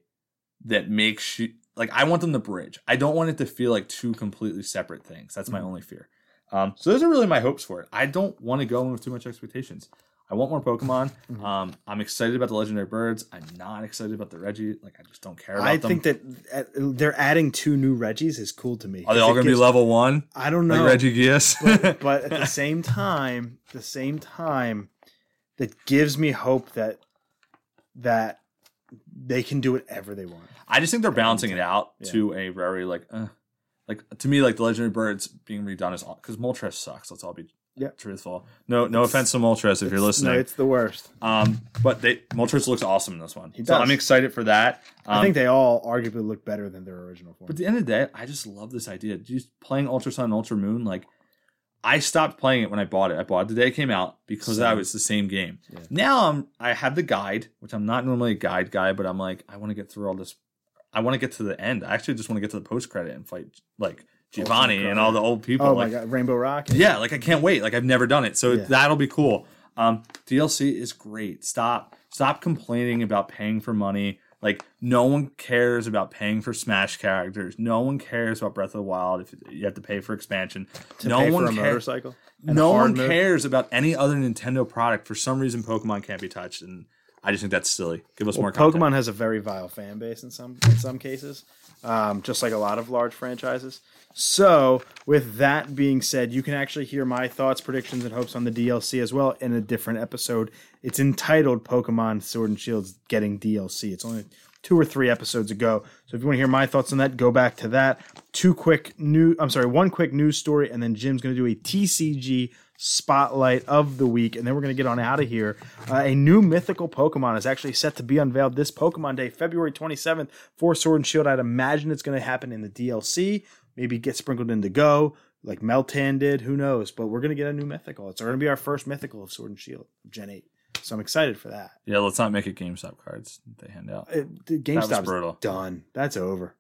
that makes you like I want them to bridge. I don't want it to feel like two completely separate things. That's my Mhm. only fear. Um, so those are really my hopes for it. I don't want to go in with too much expectations. I want more Pokemon. Mhm. Um, I'm excited about the legendary birds. I'm not excited about the Reggie. Like I just don't care about I them. think that uh, they're adding two new Reggies is cool to me. are they all going to be level one? I don't know. Like Reggie Gius. but, but at the same time, the same time, that gives me hope that that they can do whatever they want. I just think they're balancing it out Yeah. to a very like, uh, like to me, like the legendary birds being redone is because Moltres sucks. Let's all be Yeah. truthful. No, no offense to Moltres if you're listening. no, it's the worst. um, but they Moltres looks awesome in this one. He So. I'm excited for that. Um, I think they all arguably look better than their original form. But at the end of the day, I just love this idea. Just playing Ultra Sun, and Ultra Moon, like I stopped playing it when I bought it. I bought it the day it came out because Same. I was the same game. Yeah. Now I'm I have the guide, which I'm not normally a guide guy, but I'm like I want to get through all this. I want to get to the end. I actually just want to get to the post credit and fight like Giovanni Ultimate and all the old people. oh like, my god, Rainbow Rock. yeah, like I can't wait. Like I've never done it, so Yeah. that'll be cool. Um, DLC is great. Stop, stop complaining about paying for money. Like no one cares about paying for Smash characters. No one cares about Breath of the Wild if you have to pay for expansion. to no pay one for a cares. motorcycle. No one mode. cares about any other Nintendo product. For some reason, Pokemon can't be touched, and I just think that's silly. Give us Well, more content. Pokemon has a very vile fan base in some in some cases, um, just like a lot of large franchises. So, with that being said, you can actually hear my thoughts, predictions, and hopes on the DLC as well in a different episode. It's entitled "Pokemon Sword and Shields Getting DLC." It's only two or three episodes ago. So, if you want to hear my thoughts on that, go back to that. Two quick new, I'm sorry, one quick news story, and then Jim's going to do a TCG spotlight of the week, and then we're going to get on out of here. Uh, a new mythical Pokemon is actually set to be unveiled this Pokemon Day, February 27th, for Sword and Shield. I'd imagine it's going to happen in the DLC, maybe get sprinkled into Go, like Meltan did. Who knows? But we're going to get a new mythical. It's going to be our first mythical of Sword and Shield, Gen 8. So I'm excited for that. yeah, let's not make it GameStop cards they hand out. It, the was brutal. done. That's over.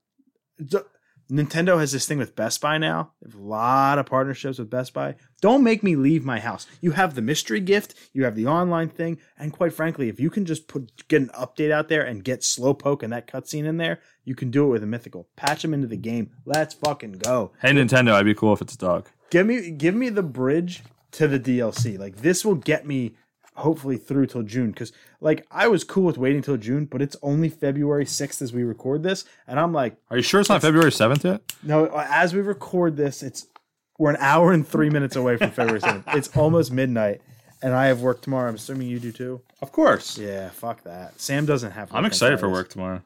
Nintendo has this thing with Best Buy now. They have a lot of partnerships with Best Buy. Don't make me leave my house. You have the mystery gift, you have the online thing, and quite frankly, if you can just put get an update out there and get Slowpoke and that cutscene in there, you can do it with a mythical. Patch them into the game. Let's fucking go. Hey Nintendo, I'd be cool if it's a dog. Give me give me the bridge to the DLC. Like this will get me hopefully through till June because like I was cool with waiting till June, but it's only February 6th as we record this, and I'm like, Are you sure it's not February seventh yet? no, as we record this, it's we're an hour and three minutes away from February 7th. It's almost midnight. and I have work tomorrow. I'm assuming you do too. Of course. Yeah, fuck that. Sam doesn't have. work I'm excited for work tomorrow.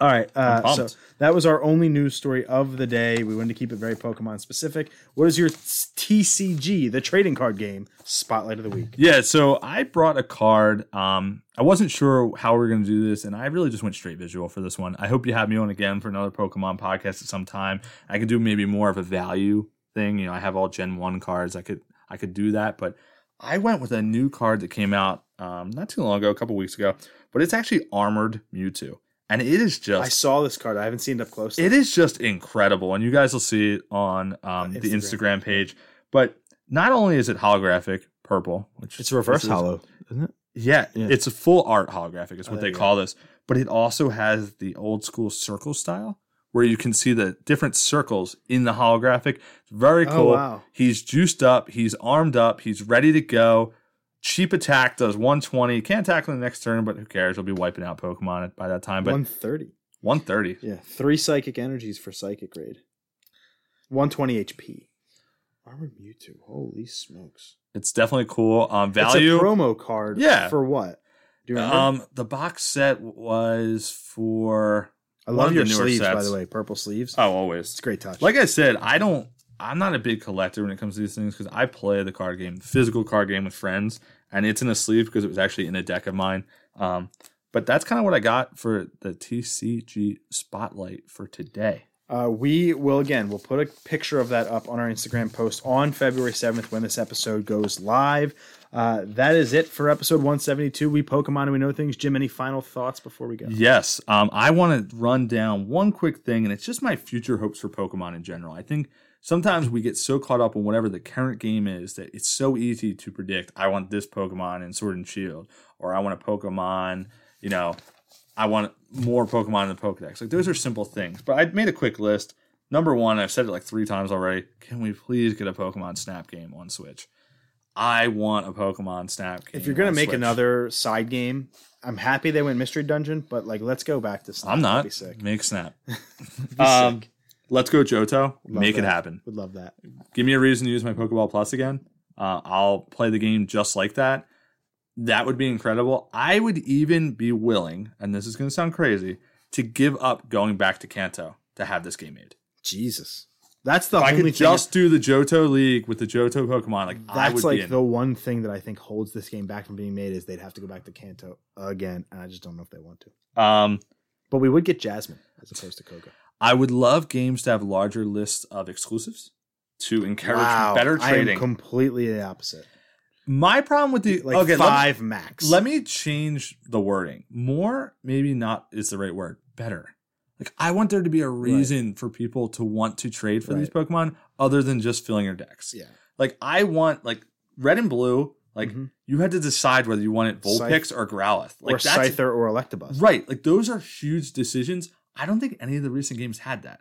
All right, uh, so that was our only news story of the day. We wanted to keep it very Pokemon specific. What is your TCG, the trading card game, spotlight of the week? Yeah, so I brought a card. Um, I wasn't sure how we were going to do this, and I really just went straight visual for this one. I hope you have me on again for another Pokemon podcast at some time. I could do maybe more of a value thing. You know, I have all Gen One cards. I could I could do that, but I went with a new card that came out um, not too long ago, a couple weeks ago. But it's actually Armored Mewtwo, and it is just I saw this card. I haven't seen it up close. it is just incredible, and you guys will see it on um, the Instagram. Instagram page. But not only is it holographic purple, which It's reverse this is- holo, isn't it? Yeah, Yeah. it's a full art holographic. Is Oh, what there they you call this. But it also has the old school circle style, where you can see the different circles in the holographic. It's very Oh, cool. wow. He's juiced up. He's armed up. He's ready to go. Cheap attack does 120. Can't tackle in the next turn, but who cares? He'll be wiping out Pokemon by that time. But One thirty. 130. Yeah, three psychic energies for psychic raid. One twenty HP. Armored Mewtwo. Holy smokes! It's definitely cool. Um, value. It's a promo card. Yeah. For what? Do you remember? Um, the box set was for. I love your sleeves, by the way. Purple sleeves. Oh, always. It's a great touch. Like I said, I don't. I'm not a big collector when it comes to these things because I play the card game, the physical card game with friends, and it's in a sleeve because it was actually in a deck of mine. Um, but that's kind of what I got for the TCG spotlight for today. Uh, we will again. We'll put a picture of that up on our Instagram post on February seventh when this episode goes live. Uh, that is it for episode one seventy two. We Pokemon and we know things. Jim, any final thoughts before we go? Yes, um, I want to run down one quick thing, and it's just my future hopes for Pokemon in general. I think sometimes we get so caught up in whatever the current game is that it's so easy to predict. I want this Pokemon in Sword and Shield, or I want a Pokemon, you know, I want more Pokemon in the Pokedex. Like those are simple things. But I made a quick list. Number one, I've said it like three times already. Can we please get a Pokemon Snap game on Switch? I want a Pokemon Snap game. If you're gonna on make Switch. another side game, I'm happy they went Mystery Dungeon, but like let's go back to Snap. I'm That'd not. Be sick. Make Snap. Be Um, sick. Let's go Johto. Love Make it happen. Would love that. Give me a reason to use my Pokeball Plus again. Uh, I'll play the game just like that. That would be incredible. I would even be willing, and this is going to sound crazy, to give up going back to Kanto to have this game made. Jesus, that's the If I only could thing. just do the Johto League with the Johto Pokemon, like I would that's like the one thing that I think holds this game back from being made is they'd have to go back to Kanto again, and I just don't know if they want to. um, But we would get Jasmine as opposed to Koga. I would love games to have larger lists of exclusives to encourage better I trading. am completely the opposite. My problem with the Like okay, let me- five max. Let me change the wording. More, maybe not is the right word. Better. Like I want there to be a reason for people to want to trade for these Pokemon other than just filling your decks. yeah. Like I want like red and blue. Like Mhm. you had to decide whether you wanted Vulpix or Growlithe. Like or Scyther or Electabuzz. right. Like those are huge decisions. I don't think any of the recent games had that.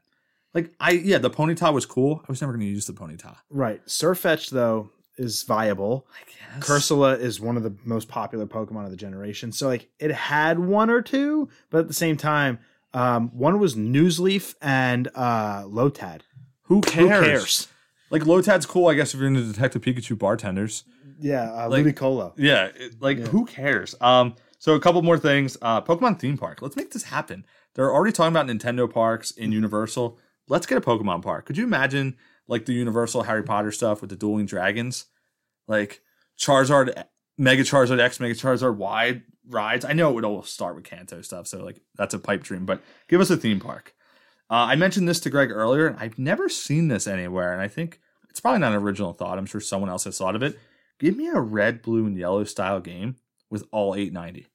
Like I yeah, the Ponyta was cool. I was never going to use the Ponyta. Right. Sirfetch'd though is viable. I guess. Cursola is one of the most popular Pokemon of the generation. So like it had one or two, but at the same time, um, one was Nuzleaf and uh, Lotad. Who cares? Who cares? Like Lotad's cool, I guess, if you're into Detective Pikachu bartenders. Yeah, uh, Like- Ludicolo. Yeah, it- like Yeah. who cares? Um, so a couple more things. Uh, Pokemon theme park. Let's make this happen. They're already talking about Nintendo parks in Universal. Let's get a Pokemon park. Could you imagine like the Universal Harry Potter stuff with the dueling dragons, like Charizard, Mega Charizard X, Mega Charizard Y rides? I know it would all start with Kanto stuff, so like that's a pipe dream. But give us a theme park. Uh, I mentioned this to Greg earlier, and I've never seen this anywhere, and I think it's probably not an original thought. I'm sure someone else has thought of it. Give me a red, blue, and yellow style game with all 890.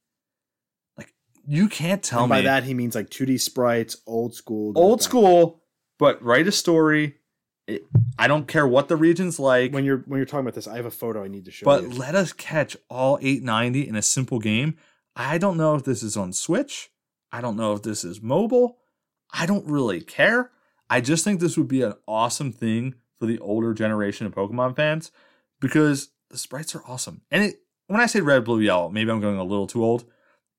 Like you can't tell And by me that he means like 2D sprites, old school. old back. school, but write a story. It, I don't care what the region's like, When you're when you're talking about this, I have a photo I need to show but you. let us catch all 890 in a simple game. I don't know if this is on Switch. I don't know if this is mobile. I don't really care. I just think this would be an awesome thing for the older generation of Pokemon fans because the sprites are awesome. And it, when I say red, blue, yellow, maybe I'm going a little too old.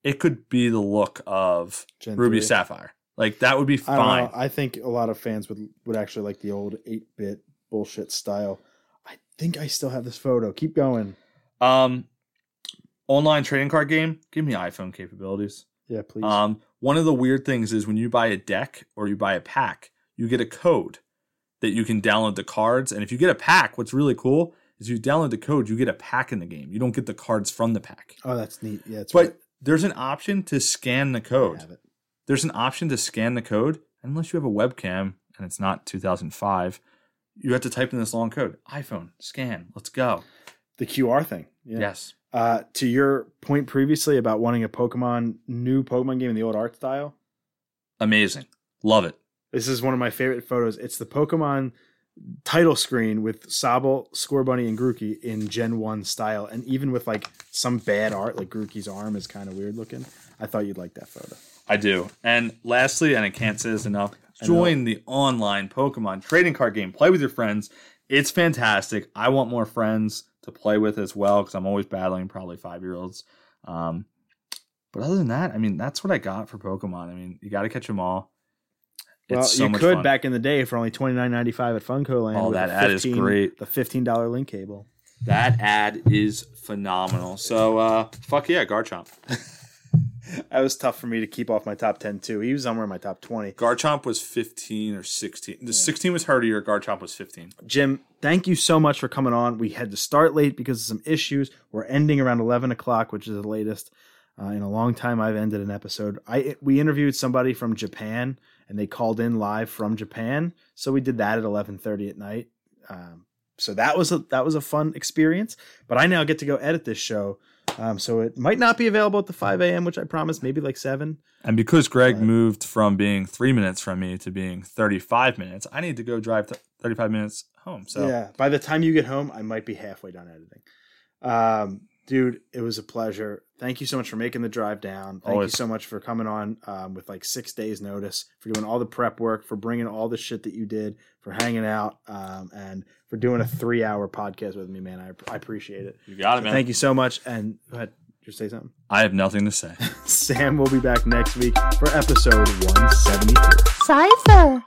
It could be the look of Gen Ruby 3. Sapphire. Like that would be I fine. know. I think a lot of fans would would actually like the old 8-bit bullshit style. I think I still have this photo. Keep going. Um, online trading card game. Give me iPhone capabilities. Yeah, please. Um, one of the weird things is when you buy a deck or you buy a pack, you get a code that you can download the cards. And if you get a pack, what's really cool is you download the code, you get a pack in the game. You don't get the cards from the pack. oh, that's neat. Yeah, it's But there's an option to scan the I code. have it. There's an option to scan the code, unless you have a webcam and it's not 2005. You have to type in this long code. iPhone, scan, let's go. The QR thing. Yeah. Yes. Uh, to your point previously about wanting a Pokemon new Pokemon game in the old art style, Amazing. Love it. this is one of my favorite photos. It's the Pokemon title screen with Sobble, Scorbunny, and Grookey in Gen One style, and even with like some bad art, like Grookey's arm is kind of weird looking. I thought you'd like that photo. I do. And lastly, and I can't say this enough, join the online Pokemon trading card game. Play with your friends. It's fantastic. I want more friends to play with as well because I'm always battling probably five year olds. Um, but other than that, I mean, that's what I got for Pokemon. I mean, you got to catch them all. It's well, so you could fun. back in the day for only twenty nine ninety five at Funko Land. Oh, with that ad is great. The fifteen dollar link cable. That ad is phenomenal. So, uh, fuck yeah, Garchomp. That was tough for me to keep off my top ten too. He was somewhere in my top twenty. Garchomp was 15 or 16. The 16 was Herdier. Garchomp was 15. Jim, thank you so much for coming on. We had to start late because of some issues. We're ending around eleven o'clock, which is the latest uh, in a long time I've ended an episode. I we interviewed somebody from Japan, and they called in live from Japan, so we did that at eleven thirty at night. Um, so that was a that was a fun experience. But I now get to go edit this show, um, so it might not be available at the five a.m., which I promised, maybe like seven. And because Greg Right. moved from being three minutes from me to being 35 minutes, I need to go drive th- 35 minutes home. So, Yeah. By the time you get home, I might be halfway done editing. Um, dude, it was a pleasure. Thank you so much for making the drive down. Thank Always. you so much for coming on um, with like six days notice, for doing all the prep work, for bringing all the shit that you did, for hanging out, um, and for doing a three hour podcast with me, man. I, I appreciate it. you got it, man. Thank you so much. And go ahead, just say something. I have nothing to say. Sam will be back next week for episode 173. Cypher.